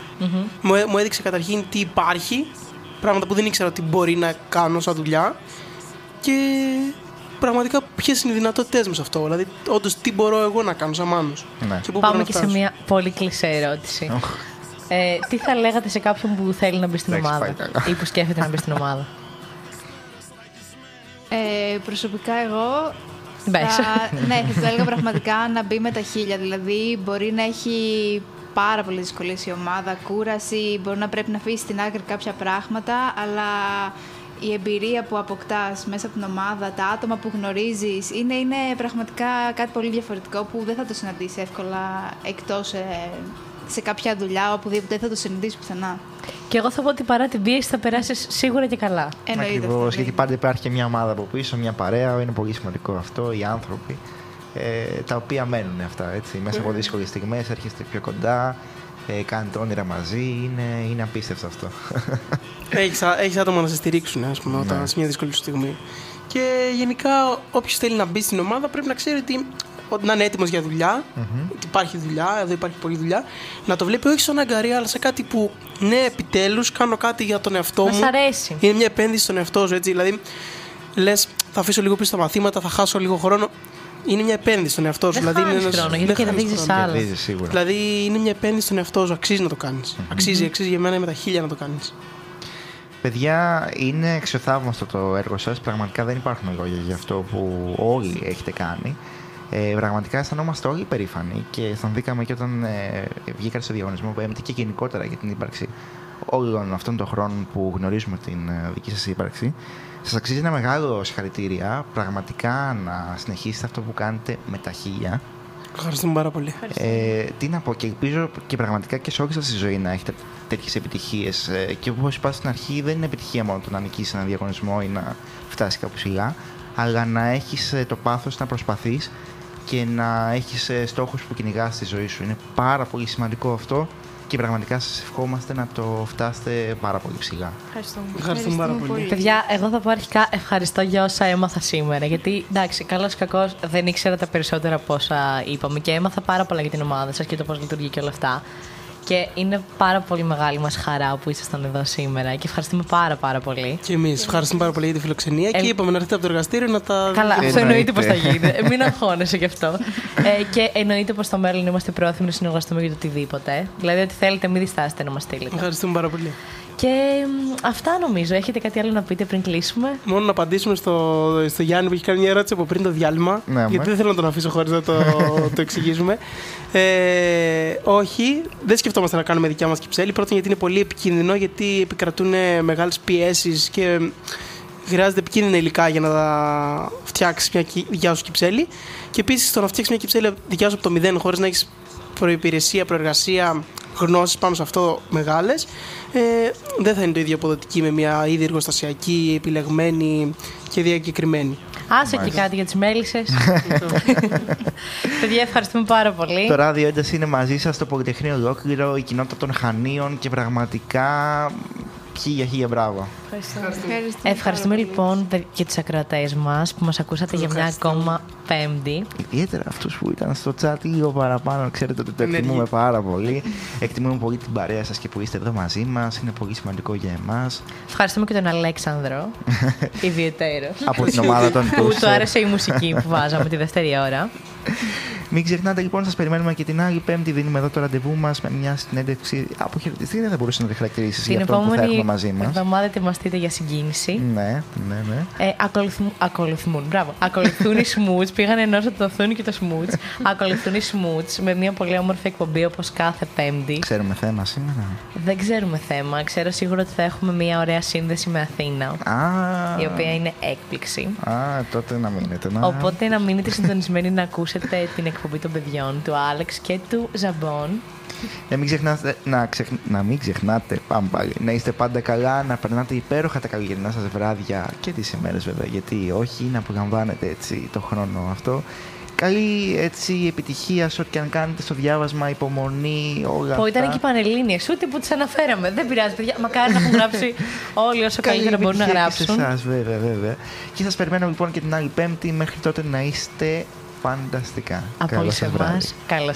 Μου, έ- μου έδειξε καταρχήν τι υπάρχει, πράγματα που δεν ήξερα ότι μπορεί να κάνω σαν δουλειά και πραγματικά ποιες είναι οι δυνατότητές μου σε αυτό. Δηλαδή, όντως τι μπορώ εγώ να κάνω σαν μάνος; Ναι. Και πού μπορώ Πάμε να και σε φτάσω; μια πολύ κλεισέ ερώτηση. Ε, τι θα λέγατε σε κάποιον που θέλει να μπει στην Εντάξει, ομάδα πάει καλά. ή που σκέφτεται να μπει στην ομάδα; Ε, προσωπικά εγώ Μπες. θα, ναι, θα του έλεγα πραγματικά να μπει με τα χίλια. Δηλαδή, μπορεί να έχει πάρα πολλές δυσκολίες η ομάδα, κούραση, μπορεί να πρέπει να αφήσει στην άκρη κάποια πράγματα, αλλά η εμπειρία που αποκτάς μέσα από την ομάδα, τα άτομα που γνωρίζεις, είναι, είναι πραγματικά κάτι πολύ διαφορετικό που δεν θα το συναντήσεις εύκολα εκτός ε, σε κάποια δουλειά, οπουδήποτε δεν θα το συναντήσεις πουθενά. Και εγώ θα πω ότι παρά την πίεση θα περάσεις σίγουρα και καλά. Εννοείται Ακριβώς. αυτό, ναι. Γιατί πάντα υπάρχει και μια ομάδα από πίσω, μια παρέα. Είναι πολύ σημαντικό αυτό. Οι άνθρωποι ε, τα οποία μένουν αυτά. Έτσι. Μέσα από δύσκολες στιγμές έρχεστε πιο κοντά. Ε, κάνετε όνειρα μαζί. Είναι, είναι απίστευτο αυτό. Έχεις, α- έχεις άτομα να σε στηρίξουν, ας πούμε, όταν Ναι. σε μια δύσκολη σου στιγμή. Και γενικά, όποιος θέλει να μπει στην ομάδα πρέπει να ξέρει ότι, ότι να είναι έτοιμος για δουλειά, ότι υπάρχει δουλειά, εδώ υπάρχει πολλή δουλειά. Να το βλέπει όχι σαν αγκαρία, αλλά σε κάτι που, ναι, επιτέλους κάνω κάτι για τον εαυτό Να μου. σ' αρέσει. Είναι μια επένδυση στον εαυτό σου, έτσι. Δηλαδή, λες, θα αφήσω λίγο πίσω τα μαθήματα, θα χάσω λίγο χρόνο. Είναι μια επένδυση στον εαυτό σου. Δεν δηλαδή, είναι χάνεις ένας- χρόνο, γιατί δεν χάνεις κερδίζεις χρόνο. άλλο. Κερδίζει σίγουρα. Δηλαδή, είναι μια επένδυση στον εαυτό σου. Αξίζει να το κάνεις. Αξίζει, αξίζει για μένα με τα χίλια να το κάνεις. Παιδιά, είναι αξιοθαύμαστο το έργο σας. Πραγματικά δεν υπάρχουν λόγια για αυτό που όλοι έχετε κάνει. Ε, πραγματικά αισθανόμαστε όλοι περήφανοι και αισθανθήκαμε και όταν ε, βγήκατε στο διαγωνισμό που έμεινε και γενικότερα για την ύπαρξη όλων αυτών των χρόνων που γνωρίζουμε την ε, δική σας ύπαρξη. Σας αξίζει ένα μεγάλο συγχαρητήρια. Πραγματικά να συνεχίσετε αυτό που κάνετε με τα χίλια. Ευχαριστούμε πάρα πολύ. Ε, τι να πω, και ελπίζω και πραγματικά και σε όλη σας τη ζωή να έχετε τέτοιες επιτυχίες. Ε, και όπως είπα στην αρχή, δεν είναι επιτυχία μόνο το να νικήσεις ένα διαγωνισμό ή να φτάσεις κάπου ψηλά, αλλά να έχεις το πάθος να προσπαθείς και να έχεις στόχους που κυνηγάς στη ζωή σου. Είναι πάρα πολύ σημαντικό αυτό και πραγματικά σας ευχόμαστε να το φτάσετε πάρα πολύ ψηλά. Ευχαριστούμε. Ευχαριστούμε πάρα πολύ. Παιδιά, εγώ θα πω αρχικά ευχαριστώ για όσα έμαθα σήμερα. Γιατί εντάξει, καλός ή κακός δεν ήξερα τα περισσότερα από όσα είπαμε και έμαθα πάρα πολλά για την ομάδα σας και το πώς λειτουργεί και όλα αυτά. Και είναι πάρα πολύ μεγάλη μας χαρά που ήσασταν εδώ σήμερα και ευχαριστούμε πάρα πάρα πολύ. Και εμείς ευχαριστούμε πάρα πολύ για τη φιλοξενία Ε, και είπαμε να έρθετε από το εργαστήριο να τα. Καλά, δείτε. αυτό εννοείται πως θα γίνει. Ε, Μην αγχώνεσαι γι' αυτό. ε, και εννοείται πως στο μέλλον είμαστε πρόθυμοι να συνεργαστούμε για το οτιδήποτε. Δηλαδή, ότι θέλετε, μην διστάσετε να μας στείλετε. Ευχαριστούμε πάρα πολύ. Και μ, αυτά νομίζω. Έχετε κάτι άλλο να πείτε πριν κλείσουμε; Μόνο να απαντήσουμε στο, στο Γιάννη που έχει κάνει μια ερώτηση από πριν το διάλειμμα. Ναι, γιατί μα. δεν θέλω να τον αφήσω χωρίς να το, το εξηγήσουμε. Ε, όχι, δεν σκεφτόμαστε να κάνουμε δικιά μας κυψέλη. Πρώτον, γιατί είναι πολύ επικίνδυνο, γιατί επικρατούν μεγάλες πιέσεις και χρειάζεται επικίνδυνα υλικά για να φτιάξεις μια κυ- δικιά σου κυψέλη. Και επίσης, το να φτιάξεις μια κυψέλη δικιά σου από το μηδέν, χωρίς να έχεις προπηρεσία, προεργασία, γνώσεις πάνω σε αυτό μεγάλες, ε, δεν θα είναι το ίδιο αποδοτική με μια ήδη εργοστασιακή, επιλεγμένη και διακεκριμένη. Άσε και κάτι για τις μέλισσες. Παιδιά, ευχαριστούμε πάρα πολύ. Το ράδιο ένταση είναι μαζί σας, το Πολυτεχνείο ολόκληρο, η κοινότητα των Χανίων και πραγματικά χίλια χίλια μπράβο. Ευχαριστούμε. Ευχαριστούμε λοιπόν παι- και τους ακροατές μας που μας ακούσατε για μια ακόμα Πέμπτη. Ιδιαίτερα αυτούς που ήταν στο chat λίγο παραπάνω, ξέρετε ότι το Ενεργοί. εκτιμούμε πάρα πολύ. Εκτιμούμε πολύ την παρέα σας και που είστε εδώ μαζί μας. Είναι πολύ σημαντικό για εμάς. Ευχαριστούμε και τον Αλέξανδρο, ιδιαίτερο. Από την ομάδα των που τους, του ε, άρεσε η μουσική που βάζαμε τη δεύτερη ώρα. Μην ξεχνάτε λοιπόν, σας περιμένουμε και την άλλη Πέμπτη. Δίνουμε εδώ το ραντεβού μας με μια συνέντευξη. Αποχαιρετιστή δεν θα μπορούσε να τη χαρακτηρίσει Την για αυτό που θα επόμενη έχουμε μαζί μας. εβδομάδα ετοιμαστείτε για συγκίνηση. Ναι, ναι, ναι. Ε, ακολουθούν, ακολουθούν, μπράβο. Ακολουθούν οι Smoots. Πήγαν ενώ το δοθούν και το Smoots. Ακολουθούν οι Smoots με μια πολύ όμορφη εκπομπή όπως κάθε Πέμπτη. Ξέρουμε θέμα σήμερα. Δεν ξέρουμε θέμα. Ξέρω σίγουρα ότι θα έχουμε μια ωραία σύνδεση με Αθήνα. Α, Η οποία είναι έκπληξη. α τότε να μείνετε. Να... Οπότε να μείνετε συντονισμένοι να ακούσετε την εκπομπή των παιδιών του Άλεξ και του Ζαμπόν. Να μην, ξεχνάτε, να, ξεχ... να μην ξεχνάτε, πάμε πάλι, να είστε πάντα καλά, να περνάτε υπέροχα τα καλοκαιρινά σας βράδια και τις ημέρες βέβαια, γιατί όχι, να απολαμβάνετε έτσι το χρόνο αυτό. Καλή έτσι επιτυχία σε ό,τι και αν κάνετε στο διάβασμα, υπομονή, όλα Που ήταν αυτά. και οι Πανελλήνιες, ούτε που τις αναφέραμε. Δεν πειράζει, παιδιά. Μακάρι να έχουν γράψει όλοι όσο Καλή καλύτερα μπορούν να επιτυχία και σε γράψουν. εσάς, βέβαια, βέβαια. Και σας περιμένω λοιπόν και την άλλη Πέμπτη, μέχρι τότε να είστε φανταστικά. Από Καλό βράδυ. Καλό